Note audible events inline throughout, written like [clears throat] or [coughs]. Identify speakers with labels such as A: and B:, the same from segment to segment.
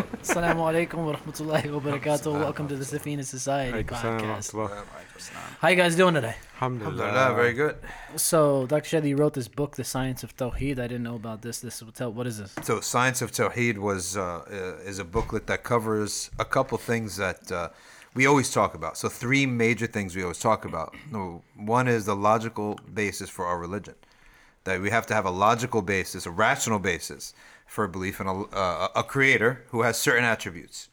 A: Assalamu alaikum wa rahmatullahi wa barakatuh. Welcome to the Safina Society
B: Alaikum salam wa
A: podcast.
B: rahmatullah.
A: How you guys doing today?
B: Alhamdulillah.
C: Alhamdulillah, very good.
A: So, Dr. Shadi, wrote this book, The Science of Tawheed. I didn't know about this. This will tell. What is this?
C: So, Science of Tawheed was uh, uh, is a booklet that covers a couple things that uh, we always talk about. So, three major things we always talk about. One is the logical basis for our religion. That we have to have a logical basis, a rational basis for belief in a, uh, a creator who has certain attributes.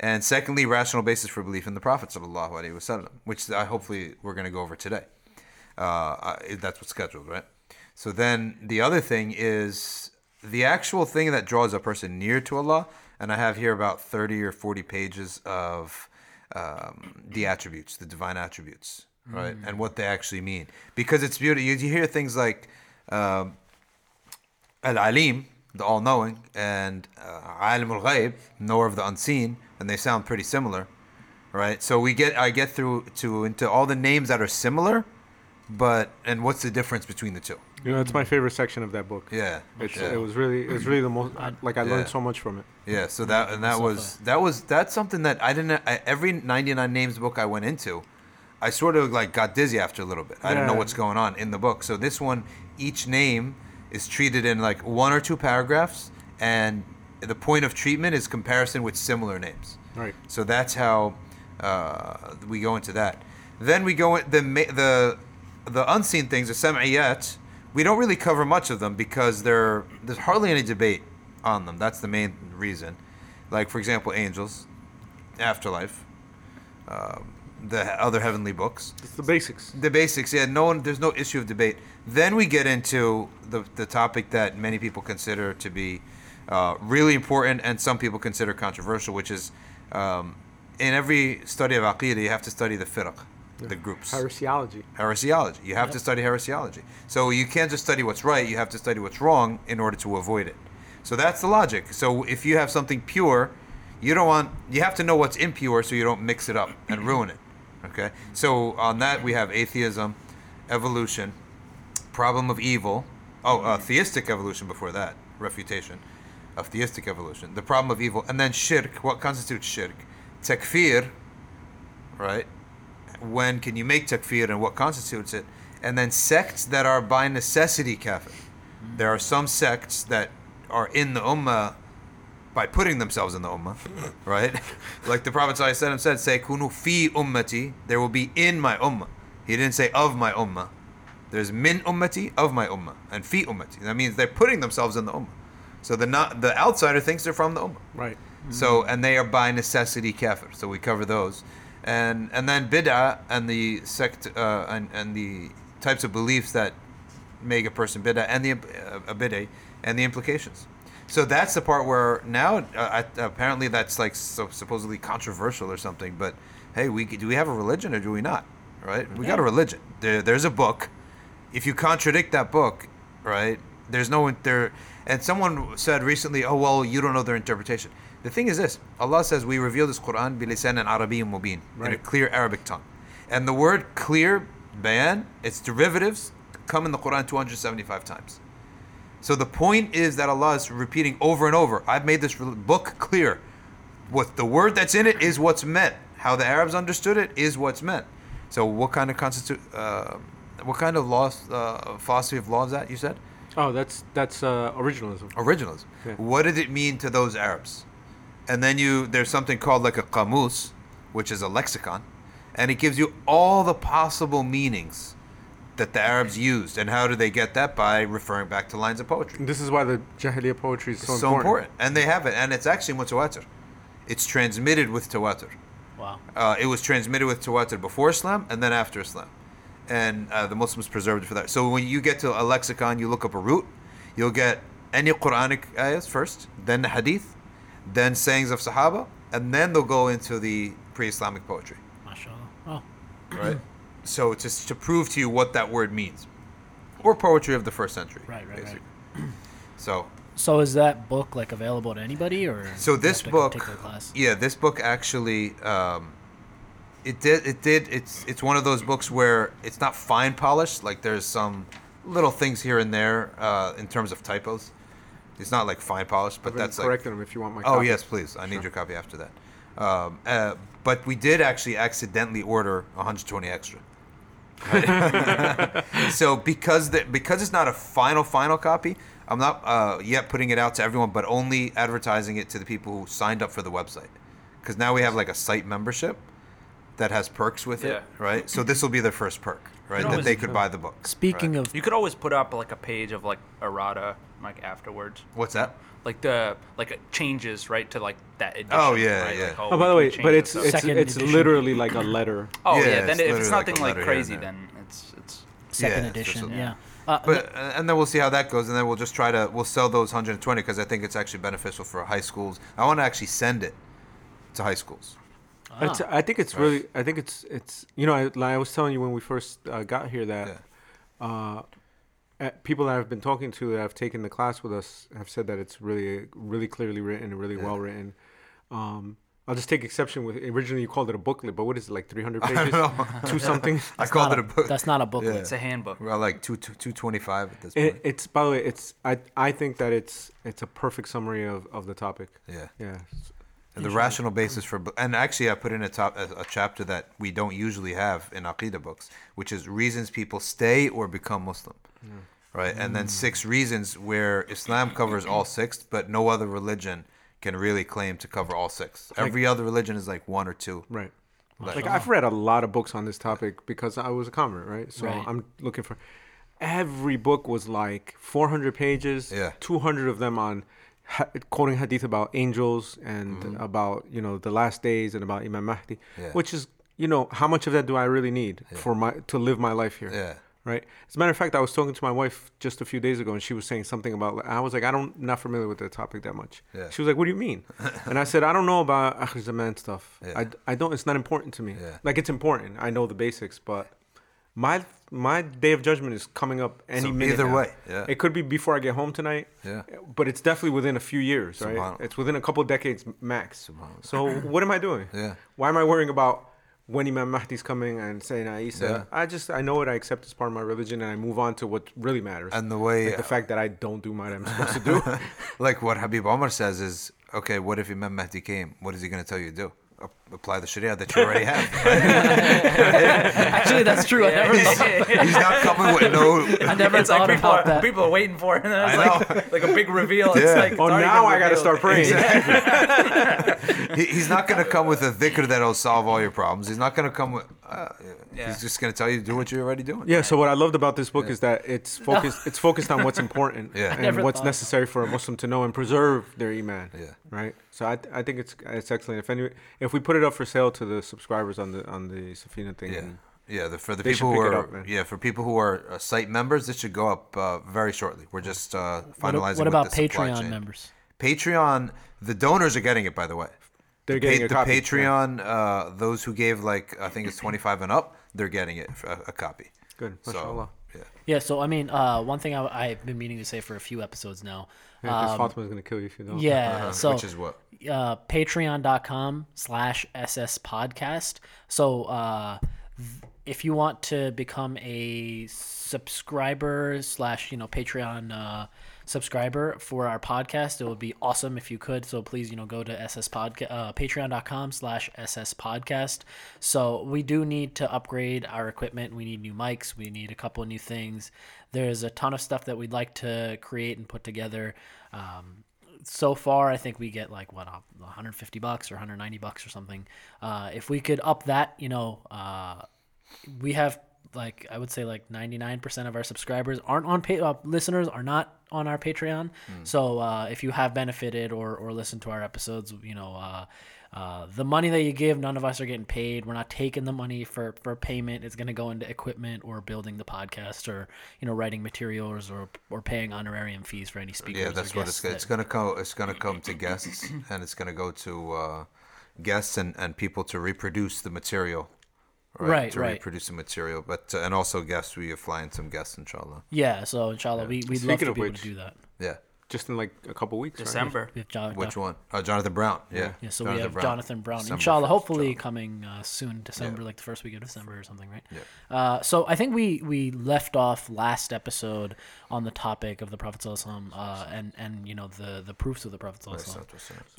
C: And secondly, rational basis for belief in the Prophet sallallahu alaihi wasallam, which I hopefully we're going to go over today. Uh, that's what's scheduled, right? So then the other thing is the actual thing that draws a person near to Allah, and I have here about 30 or 40 pages of um, the attributes, the divine attributes, right? And what they actually mean. Because it's beautiful. You, you hear things like um, Al Alim, the all knowing, and uh, Alim al Ghaib, knower of the unseen, and they sound pretty similar, right? So we get, I get through to into all the names that are similar, but and what's the difference between the two?
B: You know, it's my favorite section of that book.
C: Yeah,
B: It's,
C: yeah.
B: It was really, it was really the most. Like I
C: Yeah.
B: learned so much from it.
C: Yeah, so that and that
A: So
C: was that was that's something that I didn't I, every 99 names book I went into, I sort of like got dizzy after a little bit. I didn't know what's going on in the book. So this one each name is treated in like one or two paragraphs and the point of treatment is comparison with similar names.
B: Right.
C: So that's how uh, we go into that. Then we go in, the the the unseen things, the sam'iyat. We don't really cover much of them because there there's hardly any debate on them. That's the main reason. Like for example, angels, afterlife, um, the other heavenly books.
B: It's the basics.
C: the basics yeah no one there's no issue of debate. Then we get into the, the topic that many people consider to be uh, really important and some people consider controversial which is um, in every study of aqidah you have to study the firq the groups.
B: Heresiology.
C: heresiology. You have to study heresiology. So you can't just study what's right you have to study what's wrong in order to avoid it. So that's the logic. So if you have something pure you don't want you have to know what's impure so you don't mix it up and ruin it okay? So on that we have atheism evolution problem of evil oh uh, theistic evolution before that refutation of theistic evolution the problem of evil and then shirk. What constitutes shirk? Takfir right? When can you make takfir and what constitutes it? And then sects that are by necessity kafir there are some sects that are in the ummah by putting themselves in the ummah right? Like the prophet ﷺ said say kunu fi ummati there will be in my ummah. He didn't say of my ummah. There's min ummati of my ummah and fi ummati. That means they're putting themselves in the ummah. So the not the outsider thinks they're from the ummah.
B: Right.
C: so and they are by necessity kafir. So we cover those, and and then bid'ah and the sect uh, and and the types of beliefs that make a person bid'ah and the uh, a bid'ah and the implications. So that's the part where now uh, I- apparently that's like so supposedly controversial or something. But hey, we do we have a religion or do we not? Right? We got a religion. There, there's a book. If you contradict that book, right? There's no there. And someone said recently, "Oh well, you don't know their interpretation." The thing is this: Allah says we reveal this Quran bilisan and Arabiyyun mubin in a clear Arabic tongue, and the word "clear" bayan, its derivatives come in the Quran 275 times. So the point is that Allah is repeating over and over. I've made this book clear. What the word that's in it is what's meant. How the Arabs understood it is what's meant. So what kind of constitute? Uh, what kind of law, uh, philosophy of law is that? You said
B: Oh, that's that's uh, originalism.
C: originalism.
B: Yeah.
C: What did it mean to those Arabs? And then you there's something called like a qamus, which is a lexicon, and it gives you all the possible meanings that the Arabs used. And how do they get that? By referring back to lines of poetry.
B: This is why the Jahiliya poetry is so,
C: so important. And they have it, and it's actually mutawatir. It's transmitted with tawatur.
A: Wow.
C: Uh, it was transmitted with tawatur before Islam and then after Islam, and uh, the Muslims preserved it for that. So when you get to a lexicon, you look up a root, you'll get any Quranic ayahs first, then the Hadith, then sayings of Sahaba, and then they'll go into the pre-Islamic poetry,
A: MashaAllah. Oh.
C: right? [clears throat] so just to prove to you what that word means, or poetry of the first century,
A: Right, right, right. [clears throat]
C: So
A: So is that book like available to anybody or?
C: So this book,
A: class?
C: yeah, this book actually, um, it did, it did, it's it's one of those books where it's not fine polished. Like there's some little things here and there uh, in terms of typos, It's not like fine polished, but
B: I've been
C: that's like
B: them if you want my.
C: Oh
B: copy.
C: yes, please. I need your copy after that. Um, uh, but we did actually accidentally order 120 extra. [laughs] so because the, because it's not a final final copy, I'm not uh, yet putting it out to everyone, but only advertising it to the people who signed up for the website. Because now we have like a site membership that has perks with it,
D: Yeah.
C: right? So this will be their first perk, right? That they could buy the book.
A: Speaking
C: right?
A: of
D: You could always put up like a page of like errata like afterwards.
C: what's that?
D: Like the like changes right to like that edition.
C: Oh, yeah,
D: right?
C: yeah.
D: Like,
B: Oh,
D: we
B: by the way, but it's it's
A: Second
B: it's
A: edition.
B: literally like a letter.
D: oh
C: Yeah,
D: yeah,
C: it's
D: then if it's nothing like,
C: letter here and
D: crazy,
C: there.
D: then it's it's
A: second
C: Yeah,
A: edition,
C: a-
A: yeah. Uh,
C: But uh, and then we'll see how that goes, and then we'll just try to we'll sell those 120 because I think it's actually beneficial for high schools. I want to actually send it to high schools.
B: It's, I think it's really. I think it's it's. You know, I, like I was telling you when we first uh, got here that
C: Yeah.
B: uh, uh, people that I've been talking to that have taken the class with us have said that it's really really clearly written and really
C: Yeah.
B: well written. Um, I'll just take exception with originally you called it a booklet, but what is it like 300 [laughs]
C: I
B: pages,
C: know.
B: two something? [laughs]
C: I called it a book.
A: That's not a booklet.
C: Yeah.
D: it's a handbook.
C: We're like two, two, 225 at this point.
B: It, it's by the way, it's I I think that it's it's a perfect summary of, of the topic.
C: yeah.
B: Yeah,
C: And the rational basis for, and actually, I put in a top a, a chapter that we don't usually have in Aqidah books, which is reasons people stay or become Muslim, hmm. right? And then hmm. six reasons where Islam covers all six, but no other religion can really claim to cover all six. Every other religion is like one or two.
B: right.
C: Like-
B: Like I've read a lot of books on this topic because I was a convert, right? So
A: Right.
B: I'm looking for every book was like 400 pages.
C: Yeah.
B: 200 of them on ha- quoting hadith about angels and about you know the last days and about Imam Mahdi,
C: Mm-hmm. Yeah.
B: which is you know how much of that do I really need for my to live my life here?
C: Yeah.
B: Right. As a matter of fact, I was talking to my wife just a few days ago, and she was saying something about. I was like, I don't not familiar with the topic that much.
C: Yeah.
B: She was like, What do you mean? [laughs] and I said, I don't know about Akhir Zaman stuff.
C: Yeah.
B: I, I don't. It's not important to me.
C: Yeah.
B: Like it's important. I know the basics, but my my day of judgment is coming up any
C: So
B: minute.
C: either
B: now.
C: way, yeah.
B: It could be before I get home tonight.
C: Yeah.
B: But it's definitely within a few years, right? It's within a couple decades max. So [clears throat] what am I doing?
C: Yeah.
B: Why am I worrying about when Imam Mahdi's coming and saying Isa?
C: Yeah.
B: I just I know it. I accept as part of my religion, and I move on to what really matters.
C: And the way,
B: like the fact that I don't do what I'm [laughs] supposed to do.
C: like what Habib Omar says is, okay, what if Imam Mahdi came? What is he going to tell you to do? A- Apply the Sharia that you already have. [laughs]
A: Actually, that's true. I never thought,
C: He's not coming with no.
A: I never
D: it's like
A: thought
D: people
A: about
D: are,
A: that.
D: people are waiting for it, and then it's
C: I
D: like, like a big reveal. It's
C: Yeah.
D: like it's
B: oh,
D: already
B: now
D: been
B: I got to
D: revealed.
B: start praying.
C: He, he's not going to come with a dhikr that'll solve all your problems. He's not going to come with. Uh,
D: Yeah.
C: He's just going to tell you to do what you're already doing.
B: Yeah. So what I loved about this book is that it's [laughs] focused. It's focused on what's important
C: Yeah.
B: And
A: never
B: what's
A: thought-
B: necessary for a Muslim to know and preserve their iman.
C: Yeah.
B: Right. So I, I think it's it's excellent. If any if we put it up for sale to the subscribers on the on the Safina thing.
C: Yeah. Yeah, the, for the
B: They
C: people who are
B: up,
C: yeah for people who are uh, site members, this should go up uh, very shortly. We're just uh, finalizing.
A: what
C: with
A: about
C: the
A: Patreon
C: chain.
A: members?
C: Patreon, the donors are getting it. By the way,
B: They're
C: the,
B: getting
C: pa-
B: a
C: the
B: copy.
C: Patreon. Uh, those who gave like I think it's twenty five and up, they're getting it a, a copy.
B: Good.
C: So yeah,
A: Yeah. So I mean, uh, one thing I, I've been meaning to say for a few episodes now.
B: Yeah, 'cause
A: um,
B: Fatima's gonna kill you if you don't.
A: yeah. So
C: which is what.
A: Uh, patreon.com slash ss podcast so uh, if you want to become a subscriber slash you know patreon uh, subscriber for our podcast it would be awesome if you could. So please you know go to ss podcast uh, patreon.com slash ss podcast so we do need to upgrade our equipment. We need new mics. We need a couple new things. There's a ton of stuff that we'd like to create and put together. Um, so far i think we get like what uh, 150 bucks or 190 bucks or something. Uh, if we could up that you know uh, we have like i would say like 99% of our subscribers aren't on pay uh, listeners are not on our patreon. So uh, if you have benefited or or listened to our episodes you know uh, the money that you give, none of us are getting paid. We're not taking the money for, for payment. It's going to go into equipment or building the podcast or you know writing materials or or paying honorarium fees for any speakers.
C: Yeah, that's what it's.
A: guests
C: It's gonna come. It's gonna come to guests, and it's gonna go to uh, guests and, and people to reproduce the material.
A: Right, right,
C: to
A: right.
C: reproduce the material, but uh, and also guests. We are flying some guests, inshallah.
A: Yeah, so inshallah, we we'd love
B: Speaking
A: to
B: of
A: be able to do that.
C: Yeah,
B: just in like a couple weeks. right?
D: December.
A: We have Jo-
C: Which
A: Doc-
C: one? Uh, Jonathan Brown. Yeah.
A: Yeah, so
C: Jonathan
A: we have
C: Brown.
A: Jonathan Brown.
C: December
A: Inshallah,
C: 1st,
A: hopefully
C: Jonathan.
A: coming uh, soon, December, like the first week of December or something, right?
C: Yeah.
A: Uh, so I think we we left off last episode on the topic of the Prophet uh, and and you know the the proofs of the Prophet Sallallahu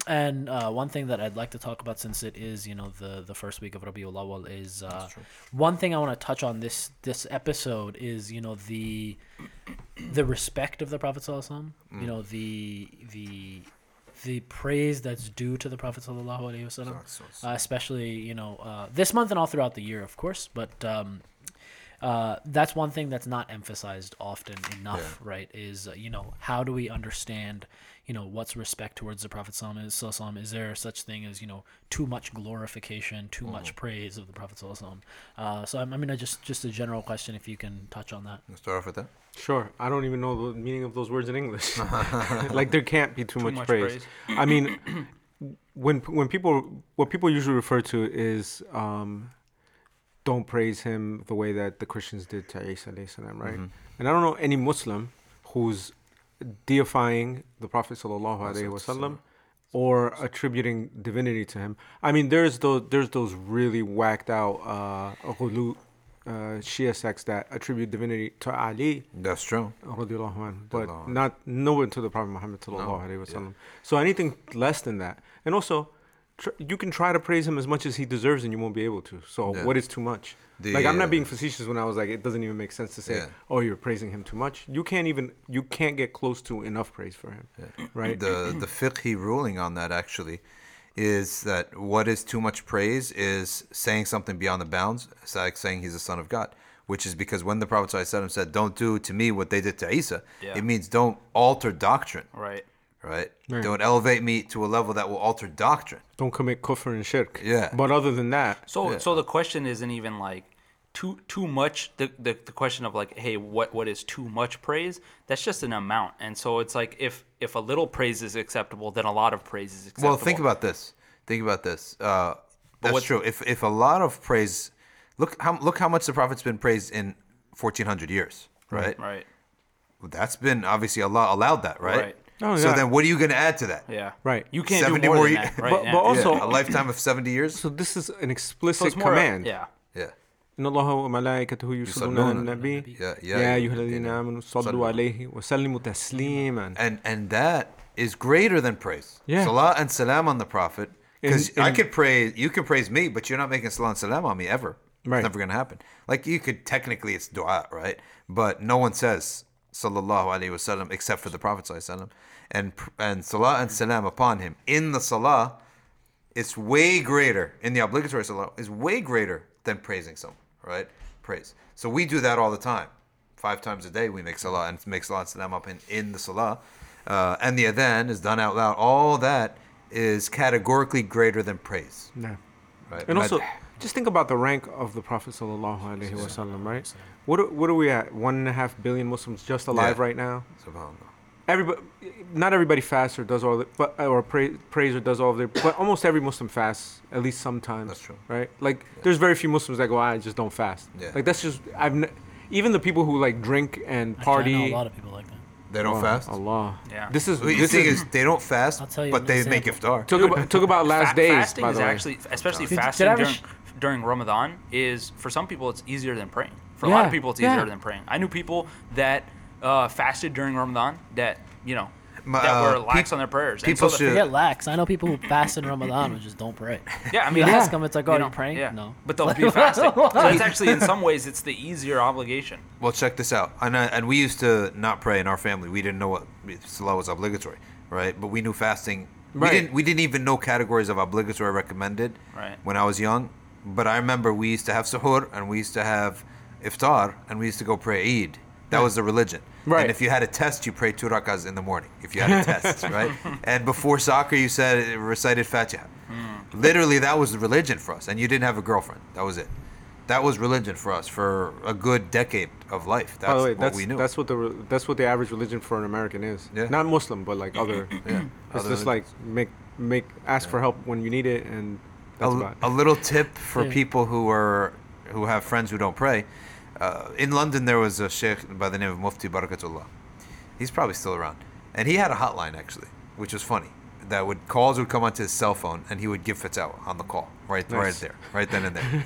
A: and uh, one thing that I'd like to talk about, since it is you know the the first week of Rabiul Awal, is uh, one thing I want to touch on this this episode is you know the the respect of the Prophet Sallallahu
C: Mm.
A: You know the the the praise that's due to the Prophet Sallallahu Alaihi Wasallam, uh, especially you know uh, this month and all throughout the year, of course, but. Um, uh, that's one thing that's not emphasized often enough, right? Is uh, you know how do we understand you know what's respect towards the Prophet Sallallahu Alaihi Wasallam? Is there such thing as you know too much glorification, too much praise of the Prophet Sallallahu Alaihi Wasallam? Uh, so I, I mean, I just just a general question, if you can touch on that.
C: Let's start off with that.
B: Sure. I don't even know the meaning of those words in English. [laughs] [laughs] like there can't be too, much,
D: much
B: praise. I mean, [clears throat] when when people what people usually refer to is um, don't praise him the way that the Christians did to Isa salam, right? And I don't know any Muslim who's deifying the Prophet sallallahu alaihi wasallam or attributing divinity to him. I mean, there's those there's those really whacked out uh, ghulu, uh, Shia sects that attribute divinity to Ali,
C: That's true.
B: but not nowhere to the Prophet Muhammad sallallahu alaihi wasallam. So anything less than that, and also. Tr- you can try to praise him as much as he deserves, and you won't be able to. So,
C: Yeah.
B: what is too much?
C: The,
B: like, I'm not
C: uh,
B: being facetious when I was like, it doesn't even make sense to say,
C: Yeah.
B: "Oh, you're praising him too much." You can't even, you can't get close to enough praise for him, right?
C: The the fiqhi ruling on that actually is that what is too much praise is saying something beyond the bounds. It's like saying he's a son of God, which is because when the Prophet ﷺ said, "Don't do to me what they did to Isa,"
D: Yeah.
C: it means don't alter doctrine,
D: Right.
C: Right?
B: Right.
C: Don't elevate me to a level that will alter doctrine.
B: Don't commit kufr and shirk.
C: Yeah.
B: But other than that,
D: So
C: Yeah.
D: so the question isn't even like too too much the, the the question of like hey what what is too much praise that's just an amount and so it's like if if a little praise is acceptable then a lot of praise is acceptable
C: Well, think about this. Think about this. Uh, that's
D: what-
C: true. If if a lot of praise, look how look how much the prophet's been praised in 1400 years, right?
D: right
C: That's been obviously Allah allowed that, right?
D: Right.
B: Oh,
C: so
B: yeah.
C: then, what are you going to add to that?
D: yeah
B: Right.
D: you can't
C: 70
D: do more,
C: more
D: than
C: ye-
D: that [laughs] right
B: But-
D: yeah.
B: but also-
C: Yeah, a lifetime of 70 years.
B: so this is an
D: So
B: explicit
D: it's more
B: command.
D: yeah
C: Yeah.
B: إن الله وملائكته يصلون على النبي
C: يا- يا
B: يا
C: أيها
B: أيها الذين
C: الذين
B: آمنوا صلوا
C: صلوا.
B: عليه وسلموا تسليما
C: And and that is greater than praise.
B: Yeah.
C: Salah and salam on the prophet. Because
B: In-
C: I
B: in-
C: could praise, you can praise me, but you're not making salah and salam on me ever.
B: Right.
C: It's never going to happen. Like you could technically, it's dua, right? But no one says sallallahu alaihi wasallam except for the prophet sallallahu and and salah and salam upon him in the salah. It's way greater in the obligatory salah. Is way greater than praising someone, right? Praise. So we do that all the time. Five times a day we make salah and make salah and salam up in, in the salah. Uh, and the adhan is done out loud. All that is categorically greater than praise.
B: Yeah.
C: Right?
B: And also, just think about the rank of the Prophet sallallahu alaihi wasallam, right? What are, what are we at? One and a half billion Muslims just alive
C: Yeah.
B: right now.
C: Subhanallah.
B: Everybody, not everybody fasts or does all the, but or pray, prays or does all of their, but almost every Muslim fasts at least sometimes.
C: That's true.
B: right? Like, there's very few Muslims that go, ah, I just don't fast.
C: Yeah.
B: Like that's just I've n- even the people who like drink and
A: Actually,
B: party.
A: I know a lot of people like that.
C: They don't
B: Oh,
C: fast.
B: Allah.
D: Yeah.
B: This is
C: Well, the
B: this
C: thing
B: is,
C: is, they don't fast,
A: I'll tell you
C: but
A: an
C: they make
A: example.
C: iftar.
B: took about took about last
D: Fa-
B: days
D: fasting
B: by
D: is
B: way.
D: actually especially
A: Did- did
D: fasting
A: I ever
D: during,
A: sh-
D: during Ramadan is for some people it's easier than praying for a lot of people it's
B: yeah.
D: easier than praying I knew people that uh, fasted during Ramadan that you know
C: My,
D: that
C: uh,
D: were lax
C: peop-
D: on their prayers And
C: people
D: so
C: should-
A: Forget lax. I know people who fast in Ramadan and just don't pray.
D: yeah I
A: I
D: mean
A: mean,
B: Yeah.
A: ask them, it's like, oh,
D: you
A: are
D: know,
A: you praying?
D: yeah.
A: No.
D: but they'll be fasting [laughs] so it's actually in some ways it's the easier obligation
C: Well, check this out. And, I, and we used to not pray in our family. We didn't know what salah was obligatory, right? But we knew fasting.
B: Right.
C: We didn't. We didn't even know categories of obligatory recommended.
D: Right.
C: When I was young, but I remember we used to have suhoor and we used to have iftar and we used to go pray Eid. That was the religion.
B: Right.
C: And if you had a test, you prayed two rakas in the morning. If you had a test, [laughs] right? And before soccer, you said recited Fatiha.
B: Hmm.
C: Literally, that was the religion for us. And you didn't have a girlfriend. That was it. That was religion for us for a good decade of life. That's
B: By the way,
C: what
B: that's
C: we knew.
B: that's what the re- that's what the average religion for an American is.
C: Yeah.
B: Not Muslim, but like other. [clears throat]
C: Yeah.
B: It's
C: Other
B: just
C: than-
B: like make make ask for help when you need it, and that's
C: a,
B: about. it.
C: a little tip for
A: Yeah.
C: people who are who have friends who don't pray. Uh, in London, there was a sheikh by the name of Mufti Barakatullah. He's probably still around, and he had a hotline actually, which was funny. That would calls would come onto his cell phone, and he would give fatwa on the call, right, right there, right then and there. [laughs] [laughs]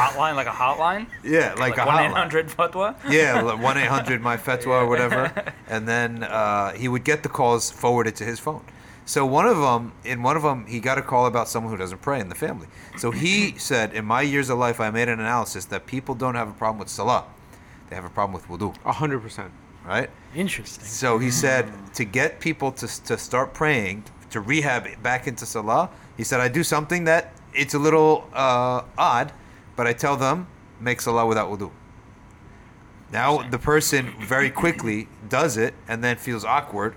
D: hotline, like a hotline.
C: Yeah, like, a
D: one eight hundred fatwa. [laughs]
C: Yeah, one eight hundred my fatwa or whatever, and then uh, he would get the calls forwarded to his phone. So one of them, in one of them, he got a call about someone who doesn't pray in the family. So he said, in my years of life, I made an analysis that people don't have a problem with salah, they have a problem with wudu,
B: A hundred percent.
C: right?
A: Interesting.
C: So he said to get people to, to start praying, to rehab it back into salah, he said, I do something that it's a little uh, odd, but I tell them, make salah without wudu. Now the person very quickly does it and then feels awkward,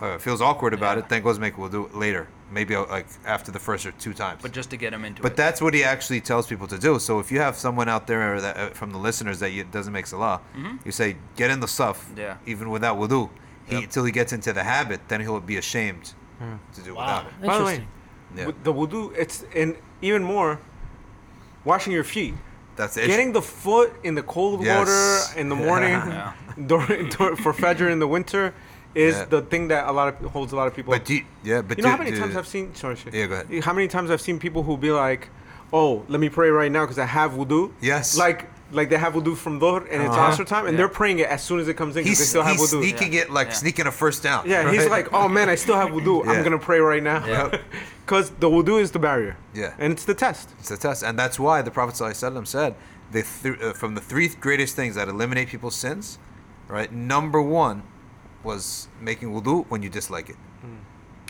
C: uh, feels awkward about
D: Yeah.
C: it, then goes make wudu later, maybe uh, like after the first or two times.
D: But just to get him into
C: But
D: it.
C: But that's what he actually tells people to do. So if you have someone out there that, uh, from the listeners that you, doesn't make salah, you say get in the stuff,
D: Mm-hmm. Yeah.
C: even without wudu. He,
D: Yep.
C: Until he gets into the habit, then he'll be ashamed to do
A: Wow.
C: without it.
B: By the way,
C: Yeah.
B: with the wudu, it's and even more, washing your feet.
C: That's the
B: Getting the foot in the cold
C: Yes.
B: water in the morning [laughs]
D: Yeah.
B: during, dur- for Fajr in the winter is
C: Yeah.
B: the thing that a lot of holds a lot of people.
C: But do you, yeah, but
B: you know
C: do-
B: how many
C: do-
B: times I've seen? Sorry, shit.
C: Yeah, go ahead.
B: How many times I've seen people who be like, "Oh, let me pray right now because I have wudu."
C: Yes.
B: Like, like they have wudu from dhuhr and it's
C: Uh-huh.
B: asr time, and
D: Yeah.
B: they're praying it as soon as it comes in because they
C: He's,
B: still have
C: he's
B: wudu.
C: sneaking it like
D: Yeah.
C: sneaking a first down.
B: Yeah, he's like, oh man, I still have wudu.
C: Yeah.
B: I'm gonna pray right now.
D: Yeah. [laughs]
B: Because the wudu is the barrier.
C: Yeah.
B: And it's the test.
C: It's the test, and that's why the Prophet ﷺ said the th- uh, from the three greatest things that eliminate people's sins, right? Number one was making wudu when you dislike it.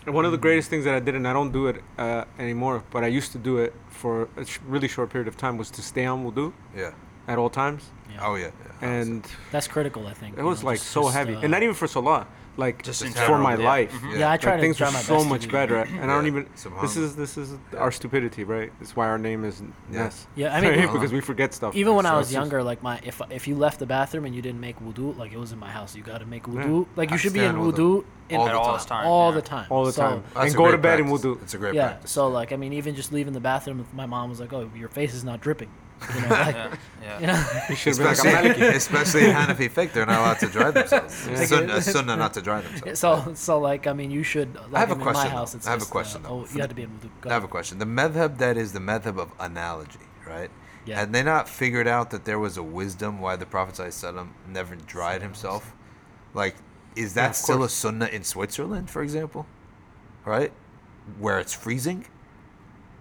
B: And one of
C: Mm.
B: the greatest things that I did, and I don't do it uh, anymore, but I used to do it for a sh- really short period of time, was to stay on wudu
C: Yeah.
B: at all times.
A: Yeah.
C: Oh yeah. yeah.
B: And
A: That's critical, I think.
B: it was
A: know,
B: like
A: just-
B: so
A: just,
B: heavy.
A: uh,
B: and not even for salah, like
D: Just in
B: for
D: general,
B: my
D: yeah.
B: life.
C: Mhm.
A: Yeah, I
B: Like,
A: try to
B: things
A: try
B: were
A: my
B: so
A: best to
B: much better.
A: that.
B: And I don't
C: Yeah.
B: even. This is this is our stupidity, right? It's why our name is
C: Yeah.
B: Ness.
A: Yeah, I [laughs] mean,
B: because we forget stuff.
A: Even when I was younger, like my if if you left the bathroom and you didn't make wudu, like it was in my house, you got to make wudu. Like you
C: I
A: should be in
C: wudu.
A: wudu in
C: All the
D: all
C: time.
D: this time.
A: all
D: yeah.
A: the time.
B: all the time,
C: That's
B: and go to bed and
C: practice.
B: wudu.
C: It's a great
A: yeah.
C: practice.
A: So like I mean, even just leaving the bathroom, my mom was like, "Oh, your face is not dripping." You know, [laughs] like,
D: Yeah, yeah.
A: you know.
B: You [laughs] should be like a
C: Especially,
B: Maliki. [laughs]
C: especially in Hanafi fiqh, they're not allowed to dry themselves.
B: Yeah.
C: Sunnah, sunnah not to dry themselves.
A: So so like I mean, you should. Like,
C: have a question,
A: My house, it's
C: I have a question,
A: Uh,
C: though.
A: oh, you had to be in wudu. Go
C: I have a question. The madhab that is the madhab of analogy, right?
A: Yeah.
C: Had they not figured out that there was a wisdom why the Prophet ﷺ never dried himself? Like, is that
B: of
C: still a sunnah in Switzerland, for example? Right? Where it's freezing?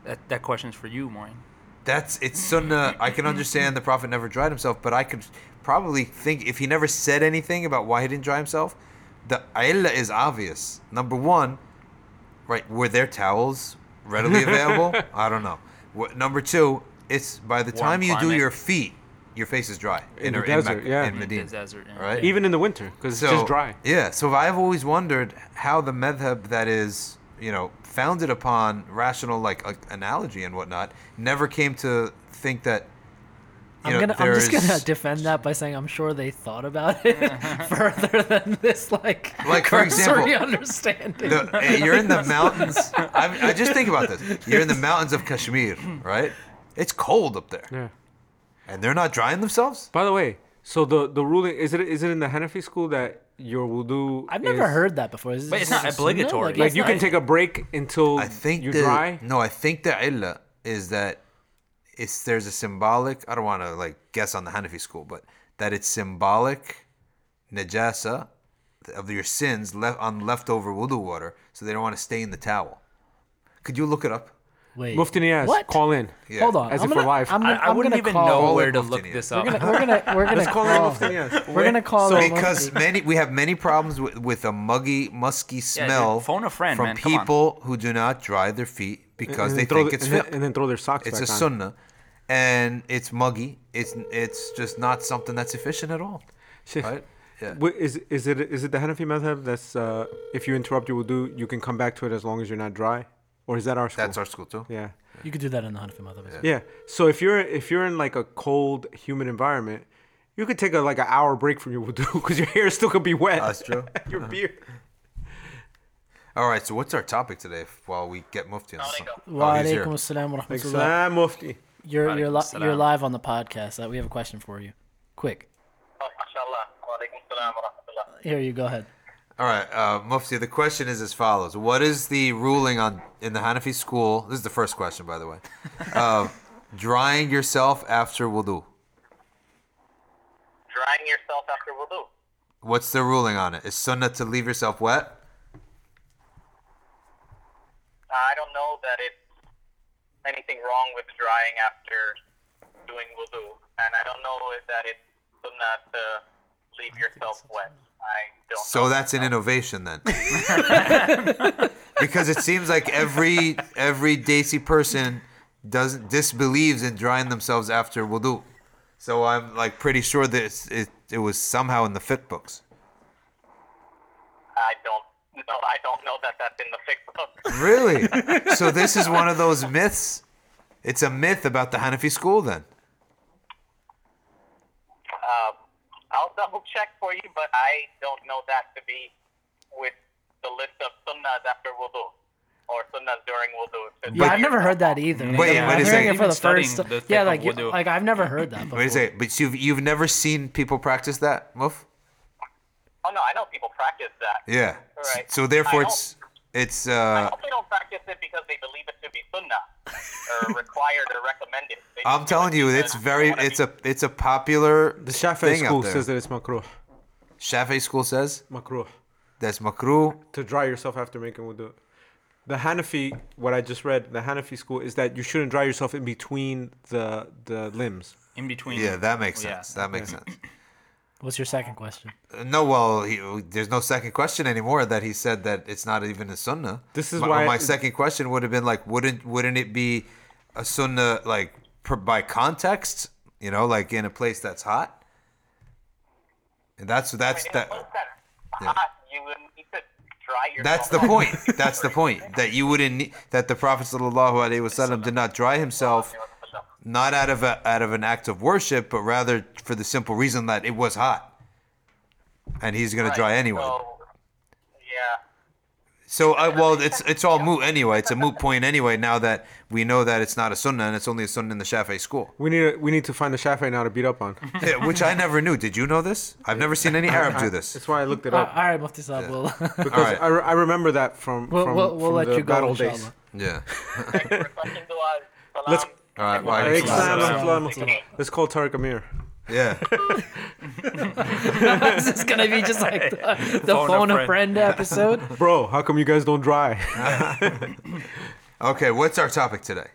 D: That that question's for you, Maureen.
C: That's it's sunnah. I can understand the Prophet never dried himself, but I could probably think if he never said anything about why he didn't dry himself, the illah is obvious. Number one, right? Were there towels readily available? [laughs] I don't know. What, number two, it's by the
D: Warm
C: time you do your feet, your face is dry
B: In the
C: in
B: desert,
C: Mecca,
B: yeah.
C: in
B: In
C: Medina.
D: The desert, yeah.
C: Right?
B: Even in the winter, because it's just dry.
C: Yeah, so I've always wondered how the madhab that is, you know, founded upon rational like, like analogy and whatnot, never came to think that. You
A: I'm
C: know,
A: gonna. I'm just
C: there's-
A: gonna defend that by saying I'm sure they thought about it [laughs] [laughs] further than this, like,
C: Like, for example, [laughs]
A: understanding.
C: the, eh, you're in the mountains. I, I just think about this. You're in the mountains of Kashmir, right? It's cold up there,
B: Yeah.
C: and they're not drying themselves.
B: By the way, so the the ruling is it is it in the Hanafi school that your wudu?
A: I've never
B: is-
A: heard that before. Is
D: But it's not
A: a sunnah?
D: obligatory.
A: Like,
B: Like you
A: not-
B: can take a break until
C: I think
B: you
C: the,
B: dry.
C: No, I think the illah is that it's there's a symbolic. I don't want to like guess on the Hanafi school, but that it's symbolic najasa of your sins left on leftover wudu water, so they don't want to stain the towel. Could you look it up?
A: Wait.
B: Mufti Niaz,
A: What?
B: call in.
C: Yeah.
A: Hold on.
B: As
A: I'm
B: if we're live.
A: I'm
D: I,
A: gonna,
D: I
A: I'm
D: wouldn't even
A: call,
D: know where to look
C: Niaz.
D: this
A: We're
D: up.
A: gonna, we're gonna, we're gonna
B: Let's call in
A: call.
B: Mufti Niaz.
A: We're gonna call him
C: because many we have many problems with, with a muggy, musky
D: dude,
C: smell
D: phone a friend,
C: from
D: man, come on.
C: people who do not dry their feet because
B: And
C: they think
B: the-
C: it's
B: and then, and then throw their socks
C: It's
B: back
C: a
B: on.
C: sunnah, and it's muggy. It's it's just not something that's efficient at all.
B: Shit.
C: Right? Yeah.
B: Is is it is it the Hanafi method that's uh, if you interrupt your wudu, you can come back to it as long as you're not dry, or is that our school?
C: That's our school too.
B: yeah.
A: You could do that in the Hanafi madhab. as well.
B: Yeah. So if you're if you're in like a cold, humid environment, you could take a like an hour break from your wudu [laughs] because your hair still could be wet.
C: That's true. [laughs]
B: your beard.
C: All right. So what's our topic today? While we get Mufti on.
A: Wa
C: Oh,
A: alaikum assalam wa
B: Like
A: rahmatullah.
B: salam mufti.
A: You're you're, li- you're live on the podcast. Uh, we have a question for you. Quick.
E: Oh, mashallah. Wa alaikum salam wa rahmatullah.
A: Here you go ahead.
C: All right, uh, Mufti. The question is as follows: What is the ruling on in the Hanafi school? This is the first question, by the way. [laughs] Uh, drying yourself after wudu.
E: Drying yourself after wudu.
C: What's the ruling on it? Is sunnah to leave yourself wet?
E: I don't know that it's anything wrong with drying after doing wudu, and I don't know if that it's sunnah to leave yourself wet. I don't.
C: So
E: know.
C: that's an innovation then. [laughs] [laughs] because it seems like every every Desi person doesn't disbelieves in drying themselves after wudu. So I'm like pretty sure that it's, it it was somehow in the fiqh books.
E: I don't know. I don't know that that's in the fiqh book.
C: Really? [laughs] so this is one of those myths. It's a myth about the Hanafi school then.
E: Um, I'll double check for you, but I don't know that to be with the list of sunnahs after wudu or sunnahs during wudu.
A: Yeah,
E: just-
A: I've never heard that either.
C: Wait,
A: Like,
C: wait
A: I'm
C: a
A: hearing
C: second.
A: it for
D: Even
A: the
D: studying
A: first.
D: the
A: yeah, like you- like I've never heard that before.
C: Wait a second, but you've you've never seen people practice that, Muf?
E: Oh no, I know people practice that.
C: Yeah.
E: Right.
C: So therefore,
E: I
C: it's it's
E: I
C: uh.
E: hope they don't practice it because they believe it to be sunnah uh, or [laughs] required or recommended. They
C: I'm telling you, it's very it's a it's a popular
B: The Shafi'i
C: thing
B: school
C: out there.
B: says that it's makruh.
C: Shafi'i school says
B: Makruh.
C: that's makruh.
B: To dry yourself after making wudu. The Hanafi, what I just read, the Hanafi school is that you shouldn't dry yourself in between the the limbs.
D: In between.
C: Yeah, that makes oh,
D: Yeah.
C: sense. That makes sense. [clears throat]
A: What's your second question?
C: Uh, No, well, he, there's no second question anymore that he said that it's not even a sunnah.
B: This is
C: my,
B: why-
C: my second question would have been like, wouldn't wouldn't it be a sunnah like per, by context? You know, like in a place that's hot. And that's that's
E: in
C: that.
E: place that's
C: yeah.
E: hot, you would need to dry yourself.
C: That's the point. [laughs] That's the point. That you wouldn't need, that the Prophet sallallahu alaihi wasallam did not dry himself not out of a, out of an act of worship, but rather for the simple reason that it was hot, and he's gonna dry anyway.
E: So, yeah.
C: So, uh, well, it's it's all moot anyway. It's a moot [laughs] point anyway. Now that we know that it's not a sunnah and it's only a sunnah in the Shafi'i school,
B: We need to, we need to find the Shafi'i now to beat up on. [laughs]
C: Yeah, which I never knew. Did you know this? I've never seen any Arab do this.
B: That's why I looked it
A: Uh,
B: up
A: all right, Mufti Saab, we'll, [laughs]
B: because
C: All right.
B: I, re- I remember that from
A: we'll,
B: from,
A: we'll, we'll
B: from
A: let
B: the
A: you
B: bad
A: go,
B: old days.
C: Yeah.
E: Thanks for requesting dua. Salam.
B: Let's-
C: All right. Well,
B: Alaikum
A: Salam.
B: salam,
A: Salam.
B: salam. Let's call Tariq Amir.
C: yeah. [laughs]
A: this is gonna be just like the, the
D: Phone
A: phone a
D: friend.
A: friend episode.
B: Bro, how come you guys don't dry? [laughs]
C: Okay. What's our topic today?